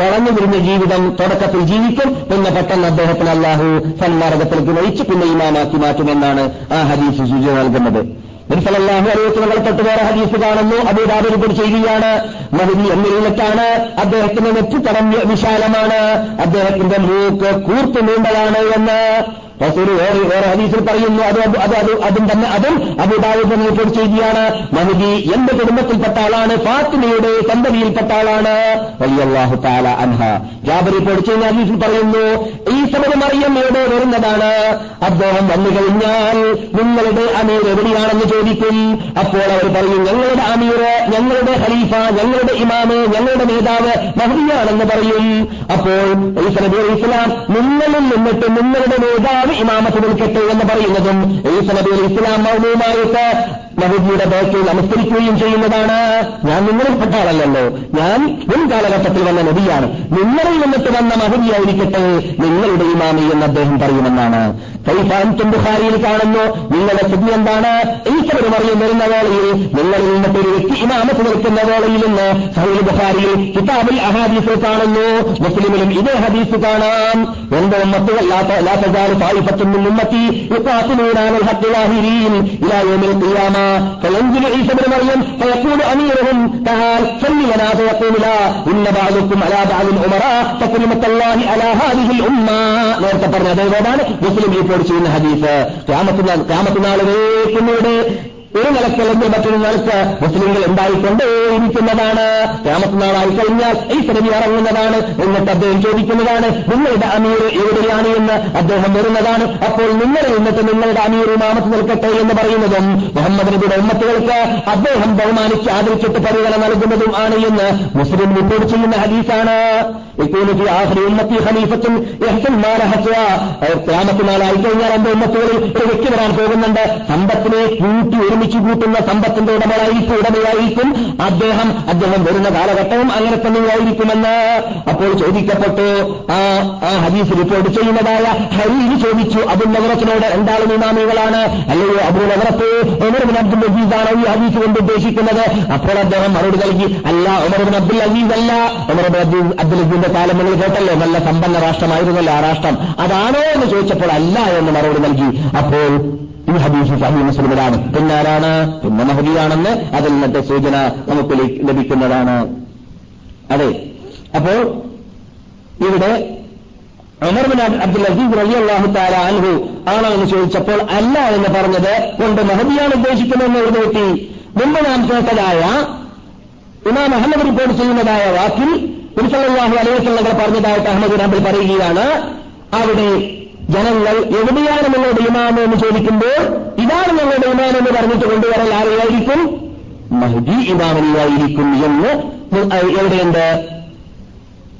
വളഞ്ഞു വിരിഞ്ഞ ജീവിതം തുടക്കത്തിൽ ജീവിക്കും. പിന്നെ പെട്ടെന്ന് അദ്ദേഹത്തിന് അള്ളാഹു സന്മാർഗത്തിലേക്ക് നയിച്ച് പിന്നെ ഇമാമാക്കി മാറ്റുമെന്നാണ് ആ ഹദീസ് സൂചന നൽകുന്നത്. നിർസലാഹു അറിയിച്ചുകളെ തൊട്ട് വേറെ ഹദീസ് കാണുന്നു. അബൂദാബി റിപ്പോർട്ട് ചെയ്യുകയാണ് മഹദി എന്നിലത്താണ് അദ്ദേഹത്തിന്റെ നെറ്റിത്തടം വിശാലമാണ്. അദ്ദേഹത്തിന്റെ മൂക്ക് കൂർത്തു നീണ്ടതാണ് എന്ന് റസൂൽ വേറെ വേറെ ഹദീസിൽ പറയുന്നു അത് അത് അത് അതും തന്നെ അതും അബുദാബി റിപ്പോർട്ട് ചെയ്യുകയാണ്. മഹദി എന്റെ കുടുംബത്തിൽപ്പെട്ട ആളാണ് ഫാത്തിമയുടെ സന്തതിയിൽപ്പെട്ട ആളാണ്. വലിയല്ലാഹു താല അൻഹ. ജാബ് റിപ്പോർട്ട് ചെയ്യുന്ന ഹദീസിൽ പറയുന്നു ഈ സമയം മറിയം എവിടെ വരുന്നതാണ് അദ്ദേഹം വന്നു കഴിഞ്ഞാൽ നിങ്ങളുടെ അമീർ എവിടെയാണെന്ന് ചോദിക്കും. അപ്പോൾ അവർ പറയും ഞങ്ങളുടെ അമീർ ഞങ്ങളുടെ ഖലീഫ ഞങ്ങളുടെ ഇമാമ് ഞങ്ങളുടെ നേതാവ് മഹദിയാണെന്ന് പറയും. അപ്പോൾ ഇസ്ലാം നിങ്ങളിൽ നിന്നിട്ട് നിങ്ങളുടെ നേതാവ് ഇമാമത്ത് നിൽക്കട്ടെ എന്ന് പറയുന്നതും ഈസനബി ഇസ്ലാം മൗനവുമായിട്ട് മഹദിയുടെ ബാക്കി നമസ്കരിക്കുകയും ചെയ്യുന്നതാണ്. ഞാൻ നിങ്ങളിൽപ്പെട്ട ആളല്ലല്ലോ ഞാൻ മുൻ കാലഘട്ടത്തിൽ വന്ന നബിയാണ്. നിങ്ങളിൽ നിന്നിട്ട് വന്ന മഹതിയായിരിക്കട്ടെ. നിങ്ങളുടെ ഇമാമി എന്ന് അദ്ദേഹം പറയുമെന്നാണ്. കൈഫാൻതും ബുഖാരിയിൽ കാണുന്നു. നിങ്ങളുടെ സ്ഥിതി എന്താണ്? ഈശ്വരൻ മറിയും വരുന്ന വേളയിൽ നിങ്ങളിൽ നിന്നിട്ട് ഒരു വ്യക്തി ഇമാമത്ത് നിൽക്കുന്ന വേളയിൽ നിന്ന് സഹീൽ ബുഖാരിയിൽ കിതാബിൽ അഹാദീസിൽ കാണുന്നു. മുസ്ലിമിലും ഇതേ ഹദീസ് കാണാം. എന്റെ ഉമ്മത്തുകൾ ഫായിഫത്തും ഉമ്മത്തി. ഇപ്പാത്തിനൂരാണ് ഹത്തുലാഹിരീൻ ഇലാ യൗമിൽ ഖിയാമ. فينزل عيسى بن مريم فيقول اميرهم تعال صل لنا فيقول لا ان بعضكم على بعض الامراء فكلمه الله على هذه الامه നേരത്തെ പറഞ്ഞ അതേതാണ് മുസ്ലിം റിപ്പോർട്ട് ചെയ്യുന്ന ഹദീസ് ക്യാമത്തുനാൾ ക്യാമത്തുനാൾ വേക്കുന്നവിടെ ഒരു നിലക്കല്ലെങ്കിൽ മറ്റൊരു നിലയ്ക്ക് മുസ്ലിങ്ങൾ ഉണ്ടായിക്കൊണ്ടേ ഇരിക്കുന്നതാണ്. രാമത്തിനാളായി കഴിഞ്ഞാൽ ഈ ശ്രമി ഇറങ്ങുന്നതാണ്. എന്നിട്ട് അദ്ദേഹം ചോദിക്കുന്നതാണ് നിങ്ങളുടെ അമീർ എവിടെയാണ് എന്ന്? അദ്ദേഹം വരുന്നതാണ്. അപ്പോൾ നിങ്ങൾ എന്നിട്ട് നിങ്ങളുടെ അമീർ ഇമാമത്ത് നിൽക്കട്ടെ എന്ന് പറയുന്നതും മുഹമ്മദ് നബിയുടെ ഉമ്മത്തുകൾക്ക് അദ്ദേഹം ബഹുമാനിച്ച് ആദരിച്ചിട്ട് പരിഗണന നൽകുന്നതും ആണ് എന്ന് മുസ്ലിം റിപ്പോർട്ട് ചെയ്യുന്ന ഹദീസാണ്. രാമത്തിനാളായി കഴിഞ്ഞാൽ എന്റെ ഉമ്മത്തുകളിൽ ഒരു വ്യക്തി വരാൻ പോകുന്നുണ്ട്. സമ്പത്തിനെ കൂട്ടി ഒരുമിച്ച് കൂട്ടുന്ന സമ്പത്തിന്റെ ഉടമകളായിരിക്കും ഉടമയായിരിക്കും. അദ്ദേഹം അദ്ദേഹം വരുന്ന കാലഘട്ടവും അങ്ങനെ തന്നെയായിരിക്കുമെന്ന് അപ്പോൾ ചോദിക്കപ്പെട്ടു. ആ ആ ഹദീസ് റിപ്പോർട്ട് ചെയ്യുന്നതായ ഹരീര് ചോദിച്ചു അബുൽ നഗരത്തിനോട് രണ്ടാളും ഇമാമികളാണ്? അല്ലയോ അബുൽ നഗരത്ത് ഉമർബിൻ അബ്ദുൽ അസീസാണ് ഈ ഹദീസ് കൊണ്ട് ഉദ്ദേശിക്കുന്നത്. അപ്പോൾ അദ്ദേഹം മറുപടി നൽകി അല്ല ഉമർബിൻ അബ്ദുൽ അസീസ് അല്ല. ഉമർബിൻ അബ്ദുൽ അബ്ദുൽ അസീസിന്റെ കാലം നിങ്ങൾ കേട്ടല്ലോ നല്ല സമ്പന്ന രാഷ്ട്രമായിരുന്നല്ലോ ആ രാഷ്ട്രം. അതാണോ? എന്ന് ചോദിച്ചപ്പോൾ അല്ല എന്ന് മറുപടി നൽകി. അപ്പോൾ ഈ ഹദീസ് സഹി മുസ്ലിമിലാണ്. പിന്നാരാണ്? ഇന്ന മഹദിയാണെന്ന് അതിൽ നിന്നത്തെ സൂചന നമുക്ക് ലഭിക്കുന്നതാണ്. അതെ. അപ്പോൾ ഇവിടെ ഉമർബിൻ അബ്ദുൽ അസീസ് റലി അള്ളാഹു താല അൻഹു ആണോ എന്ന് ചോദിച്ചപ്പോൾ അല്ല എന്ന് പറഞ്ഞത് കൊണ്ട് മഹദിയാണ് ഉദ്ദേശിക്കുന്നതെന്ന് എഴുതി നോക്കി? മുമ്പ് നാം കേട്ടതായ ഇമാം അഹമ്മദ് റിപ്പോർട്ട് ചെയ്യുന്നതായ വാക്കിൽ തിരുസല്ലാഹു അലൈവല്ലങ്ങൾ പറഞ്ഞതായിട്ട് അഹമ്മദ് നബിൽ പറയുകയാണ്. അവിടെ ജനങ്ങൾ എവിടെയാണ് നിങ്ങളുടെ ഇമാം എന്ന് ചോദിക്കുമ്പോൾ ഇതാണ് ഞങ്ങളുടെ ഇമാം എന്ന് പറഞ്ഞിട്ട് കൊണ്ടുവരാൻ ആരെയായിരിക്കും? മഹദി ഇമാമിയായിരിക്കും എന്ന് എവിടെയുണ്ട്?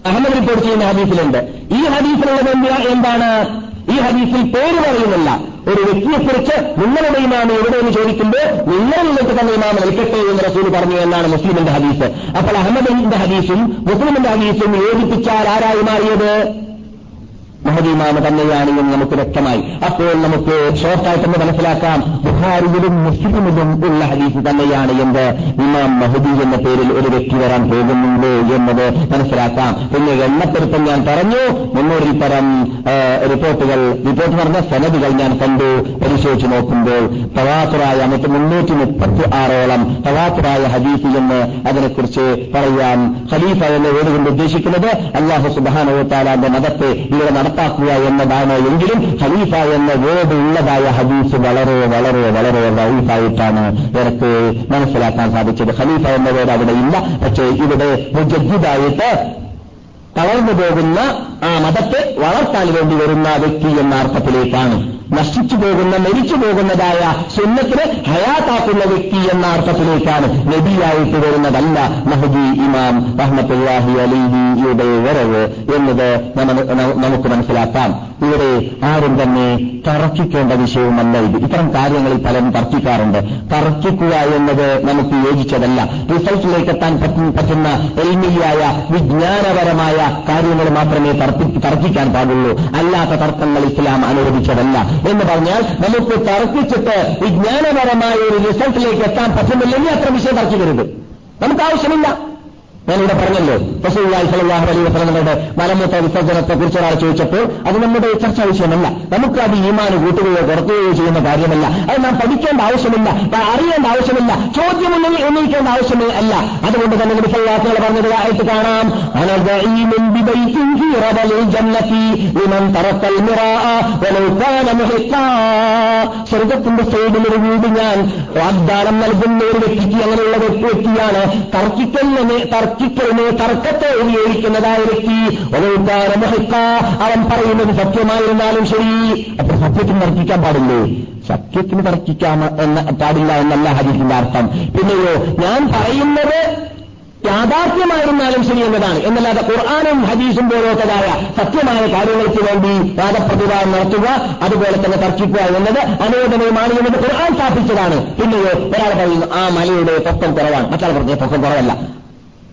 അഹമ്മദ് റിപ്പോർട്ട് ചെയ്യുന്ന ഹദീസിലുണ്ട്. ഈ ഹദീസിലുള്ളത് എന്താണ്? ഈ ഹദീസിൽ പേര് പറയുന്നില്ല. ഒരു വ്യക്തിയെക്കുറിച്ച് നിങ്ങളുടെ ഇമാം എവിടെയെന്ന് ചോദിക്കുമ്പോൾ നിങ്ങളിലേക്ക് തന്നെ ഇമാം നിൽക്കട്ടെ എന്ന് റസൂൽ പറഞ്ഞു എന്നാണ് മുസ്ലിമിന്റെ ഹദീസ്. അപ്പോൾ അഹമ്മദിന്റെ ഹദീസും മുസ്ലിമിന്റെ ഹദീസും യോജിപ്പിച്ചാൽ ആരായി മാറിയത്? മഹദീമാമ തന്നെയാണ് എന്ന് നമുക്ക് വ്യക്തമായി. അപ്പോൾ നമുക്ക് ഷോർട്ടായിട്ടൊന്ന് മനസ്സിലാക്കാം. ബുഹാരിയിലും മുസ്ലിമിലും ഉള്ള ഹദീസ് തന്നെയാണ് എന്ത്? ഇമാം മഹദി എന്ന പേരിൽ ഒരു വ്യക്തി വരാൻ പോകുന്നുണ്ട് എന്നത് മനസ്സിലാക്കാം. പിന്നെ എണ്ണപ്പെടുത്തം ഞാൻ പറഞ്ഞു. മുന്നൂറിൽ പരം റിപ്പോർട്ടുകൾ റിപ്പോർട്ട് പറഞ്ഞ സനദികൾ ഞാൻ കണ്ടു. പരിശോധിച്ചു നോക്കുമ്പോൾ തവാത്തുറായ മറ്റ് മുന്നൂറ്റി മുപ്പത്തി ആറോളം തവാത്തുറായ ഹദീസ് എന്ന് അതിനെക്കുറിച്ച് പറയാം. ഖലീഫ എന്ന് വേടുകൊണ്ട് ഉദ്ദേശിക്കുന്നത്? അള്ളാഹു സുബാനോത്താലാന്റെ മതത്തെ ഇവിടെ നടപ്പാക്കുക എന്നതാണ്. എങ്കിലും ഹലീഫ എന്ന വേർഡ് ഉള്ളതായ ഹദീസ് വളരെ വളരെ വളരെ വൈഫായിട്ടാണ് എനിക്ക് മനസ്സിലാക്കാൻ സാധിച്ചത്. ഖലീഫ എന്ന വേർഡ് അവിടെ ഇല്ല. പക്ഷേ ഇവിടെ മുജദ്ദിദായിട്ട് തളർന്നു പോകുന്ന ആ മതത്തെ വളർത്താൻ വേണ്ടി വരുന്ന വ്യക്തി എന്ന അർത്ഥത്തിലേക്കാണ്. നശിച്ചു പോകുന്ന മരിച്ചു പോകുന്നതായ സ്വന്തത്തിന് ഹയാത്താക്കുന്ന വ്യക്തി എന്ന അർത്ഥത്തിലേക്കാണ് നബിയായിട്ട് വരുന്നതല്ല മഹദി ഇമാം അഹമ്മദ്ഹി അലിഹിയുടെ വരവ് എന്നത് നമുക്ക് മനസ്സിലാക്കാം. ഇവിടെ ആരും തന്നെ തർക്കിക്കേണ്ട വിഷയവുമല്ല ഇത്. ഇത്തരം കാര്യങ്ങളിൽ പലരും തർക്കിക്കാറുണ്ട്. തർക്കിക്കുക എന്നത് നമുക്ക് യോജിച്ചതല്ല. റിസൾട്ടിലേക്ക് എത്താൻ പറ്റുന്ന എൽമിയായ വിജ്ഞാനപരമായ കാര്യങ്ങൾ മാത്രമേ തർക്കിക്കാൻ പാടുള്ളൂ. അല്ലാത്ത തർക്കങ്ങൾ ഇസ്ലാം അനുവദിച്ചതല്ല എന്ന് പറഞ്ഞാൽ നമുക്ക് തർക്കിച്ചിട്ട് വിജ്ഞാനപരമായ ഒരു റിസൾട്ടിലേക്ക് എത്താൻ പറ്റുന്നില്ലെങ്കിൽ അത്ര വിഷയം തർക്കിക്കരുത്. നമുക്ക് ആവശ്യമില്ല. ഞാനിവിടെ പറഞ്ഞല്ലോ റസൂല്ലായി സലാഹു അലൈ വസ്ലങ്ങളുടെ മലമൂത്ര വിസർജനത്തെ കുറിച്ച് ഒരാൾ ചോദിച്ചപ്പോൾ അത് നമ്മുടെ ചർച്ചാ വിഷയമല്ല. നമുക്ക് അത് ഈമാന് കൂട്ടുകയോ കുറക്കുകയോ ചെയ്യുന്ന കാര്യമല്ല. അത് നാം പഠിക്കേണ്ട ആവശ്യമില്ല അറിയേണ്ട ആവശ്യമില്ല ചോദ്യമൊന്നും ഉന്നയിക്കേണ്ട ആവശ്യമേ അല്ല. അതുകൊണ്ട് തന്നെ നബിസല്ലാസുകൾ പറഞ്ഞത് ആയിട്ട് കാണാം. സ്വർഗത്തിന്റെ സൈഡിൽ ഒരു വീട് ഞാൻ വാഗ്ദാനം നൽകുന്ന ഒരു വ്യക്തിക്ക് അങ്ങനെയുള്ള വ്യക്തിയാണ് തർക്കിക്കലിനെ തർക്കിക്കലിനെ തർക്കത്തെ ഉപയോഗിക്കുന്നതായ വ്യക്തി. ഒരേക്കാരമഹിക്ക അവൻ പറയുന്നത് സത്യമായിരുന്നാലും ശരി. അപ്പൊ സത്യത്തിന് തർക്കിക്കാൻ പാടില്ലേ? സത്യത്തിന് തർക്കിക്കാൻ എന്ന പാടില്ല എന്നല്ല ഹരീഫിന്റെ അർത്ഥം. പിന്നെയോ ഞാൻ പറയുന്നത് യാഥാർത്ഥ്യമായിരുന്നാലും ശരി എന്നതാണ്. എന്നല്ലാതെ ഖുർആാനും ഹദീസും പോലത്തതായ സത്യമായ കാര്യങ്ങൾക്ക് വേണ്ടി വാദപ്രതിവാദം നടത്തുക അതുപോലെ തന്നെ തർക്കിക്കുക എന്നത് അനുവദനീയമാണ് എന്നത് ഖുർആൻ സ്ഥാപിച്ചതാണ്. പിന്നെയോ ഒരാൾ പറയുന്നു ആ മലയുടെ പൊക്കം കുറവാണ്. മറ്റാൾ പറഞ്ഞ പൊക്കം കുറവല്ല.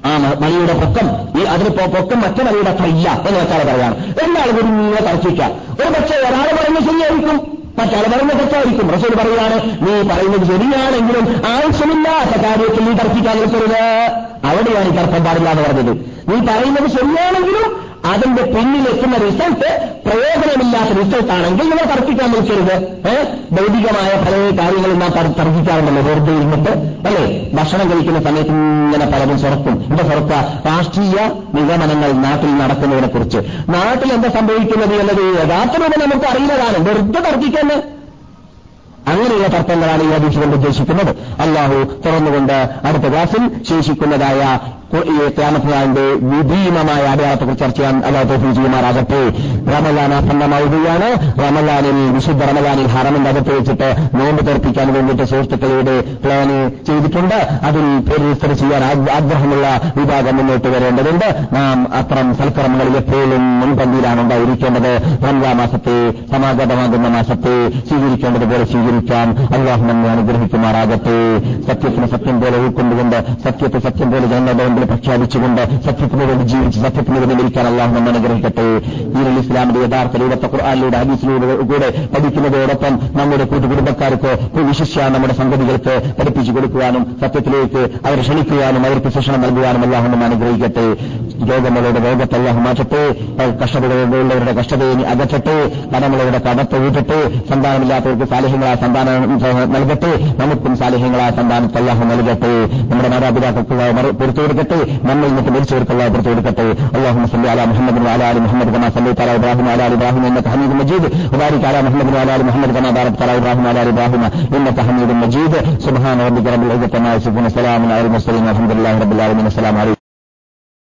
ആ മണിയുടെ പൊക്കം. ഈ അതിന് പൊക്കം മറ്റു മണിയുടെ അത്ര ഇല്ല എന്ന് വെച്ചാൽ പറയാണ് എന്നാൽ ഒരു ഇങ്ങനെ തർക്കിക്കാം ഒരു പക്ഷേ ഒരാൾ പറയുന്നത് ശരിയായിരിക്കും. മറ്റാൾ പറയുന്നത് തെറ്റായിരിക്കും. റസൂൽ പറയുകയാണ് നീ പറയുന്നത് ശരിയാണെങ്കിലും ആവശ്യമില്ലാത്ത കാര്യത്തിൽ നീ തർക്കിക്കാൻ അവിടെയാണ് ഈ തർക്കം പാടില്ല എന്ന് പറഞ്ഞത്. നീ പറയുന്നത് ശരിയാണെങ്കിലും അതിന്റെ പിന്നിലെത്തുന്ന റിസൾട്ട് പ്രയോജനമില്ലാത്ത റിസൾട്ട് ആണെങ്കിൽ നിങ്ങൾ തർക്കിക്കാൻ നിൽക്കരുത് ഭൗതികമായ പല കാര്യങ്ങളും നാം തർക്കിക്കാറുണ്ടല്ലോ. വെറുതെ ഇരുന്നിട്ട്. അല്ലേ? ഭക്ഷണം കഴിക്കുന്ന സമയത്ത് ഇങ്ങനെ പലതും സ്വറക്കും എന്താ സ്വറക്ക രാഷ്ട്രീയ നിഗമനങ്ങൾ നാട്ടിൽ നടക്കുന്നതിനെ കുറിച്ച്. നാട്ടിൽ എന്താ സംഭവിക്കുന്നത് എന്നത് യഥാർത്ഥ രൂപം നമുക്ക് അറിയുന്നതാണ്. വെറുതെ തർക്കിക്കുന്നത് അങ്ങനെയുള്ള തർക്കങ്ങളാണ് ഈ ഹദീസ് ഉദ്ദേശിക്കുന്നത്. അള്ളാഹു തുറന്നുകൊണ്ട് അടുത്ത ക്ലാസിൽ ശേഷിക്കുന്നതായ ക്യാമത്തിനാളിന്റെ വിഭീമമായ അടയാളത്തെക്കുറിച്ച് ചർച്ച ചെയ്യാൻ അല്ലാ തോഫിൽ റമലാൻ ആസന്നമാവുകയാണ്. റമലാനിൽ വിശുദ്ധ റമലാനിൽ ഹറമിന്റെ അകത്ത് വെച്ചിട്ട് നോമ്പ് തെർപ്പിക്കാൻ വേണ്ടിയിട്ട് സുഹൃത്തുക്കളോട് പ്ലാന് ചെയ്തിട്ടുണ്ട്. അതിൽ രജിസ്റ്റർ ചെയ്യാൻ ആഗ്രഹമുള്ള വിഭാഗം മുന്നോട്ട് വരേണ്ടതുണ്ട്. നാം അത്തരം സൽക്കർമ്മങ്ങളിൽ എപ്പോഴും മുൻപന്തിയിലാണ് ഉണ്ടായിരിക്കേണ്ടത്. റംജാ മാസത്തെ സമാഗതമാകുന്ന മാസത്തെ സ്വീകരിക്കേണ്ടതുപോലെ സ്വീകരിക്കാം അള്ളാഹു നമ്മെ അനുഗ്രഹിക്കുമാറാകട്ടെ. സത്യത്തിന് സത്യം പോലെ ഉൾക്കൊണ്ടുകൊണ്ട് സത്യത്തെ സത്യം പോലെ ജനങ്ങളുടെ മുമ്പിൽ പ്രഖ്യാപിച്ചുകൊണ്ട് സത്യത്തിന് വേണ്ടി ജീവിച്ച് സത്യത്തിന് വേണ്ടി മരിക്കാൻ അള്ളാഹു നമ്മൾ അനുഗ്രഹിക്കട്ടെ. ഈരൽ ഇസ്ലാമിന്റെ യഥാർത്ഥ രൂപത്തെ ഖുർആാനിലൂടെ ഹദീസിലൂടെ കൂടെ പഠിക്കുന്നതോടൊപ്പം നമ്മുടെ കൂട്ടുകുടുംബക്കാർക്ക് വിശിഷ്യ നമ്മുടെ സംഗതികൾക്ക് പഠിപ്പിച്ചു കൊടുക്കുവാനും സത്യത്തിലേക്ക് അവർ ക്ഷണിക്കുവാനും അവർക്ക് ശിക്ഷണം നൽകുവാനും അള്ളാഹു നമ്മൾ അനുഗ്രഹിക്കട്ടെ. രോഗങ്ങളുടെ രോഗത്തെ അള്ളാഹു മാറ്റട്ടെ. കഷ്ടതകളുള്ളവരുടെ കഷ്ടതയെ അകറ്റട്ടെ. കടമുള്ളവരുടെ കടത്തെ ഊറ്റട്ടെ. സന്താനമില്ലാത്തവർക്ക് സാലഹ്യങ്ങളാ സന്താനം നൽകട്ടെ. നമുക്കും സാലഹ്യങ്ങളാ സന്താനത്തെ അള്ളാഹു നൽകട്ടെ. നമ്മുടെ മാതാപിതാക്കൾക്ക് പുറത്തു കൊടുക്കട്ടെ നമ്മളിനെ പൊളിച്ചവർക്ക് അള്ളാഹു പുറത്തു കൊടുക്കട്ടെ അള്ളാഹു മുസ്ലി അല മുഹമ്മദ് അല അലി മുഹമ്മദ് കമാ സല്ലി തല ഇബ്രാഹിം അല അലി ഇബ്രാഹിം എന്നൊക്കെ ഹമീദ് മജീദ് ഉബാരിക് അല മുഹമ്മദ് അല അലി മുഹമ്മദ് കമാ ബാരക് തല ഇബ്രാഹിം അല അലി ഇബ്രാഹിം എന്നൊക്കെ ഹമീദ് മജീദ് സുബ്ഹാന റബ്ബിക റബ്ബിൽ ഇസ്സലാമു അലൈഹി വസല്ലം അൽഹംദുലില്ലാഹി റബ്ബിൽ ആലമീൻ അസ്സലാമു അലൈക്കും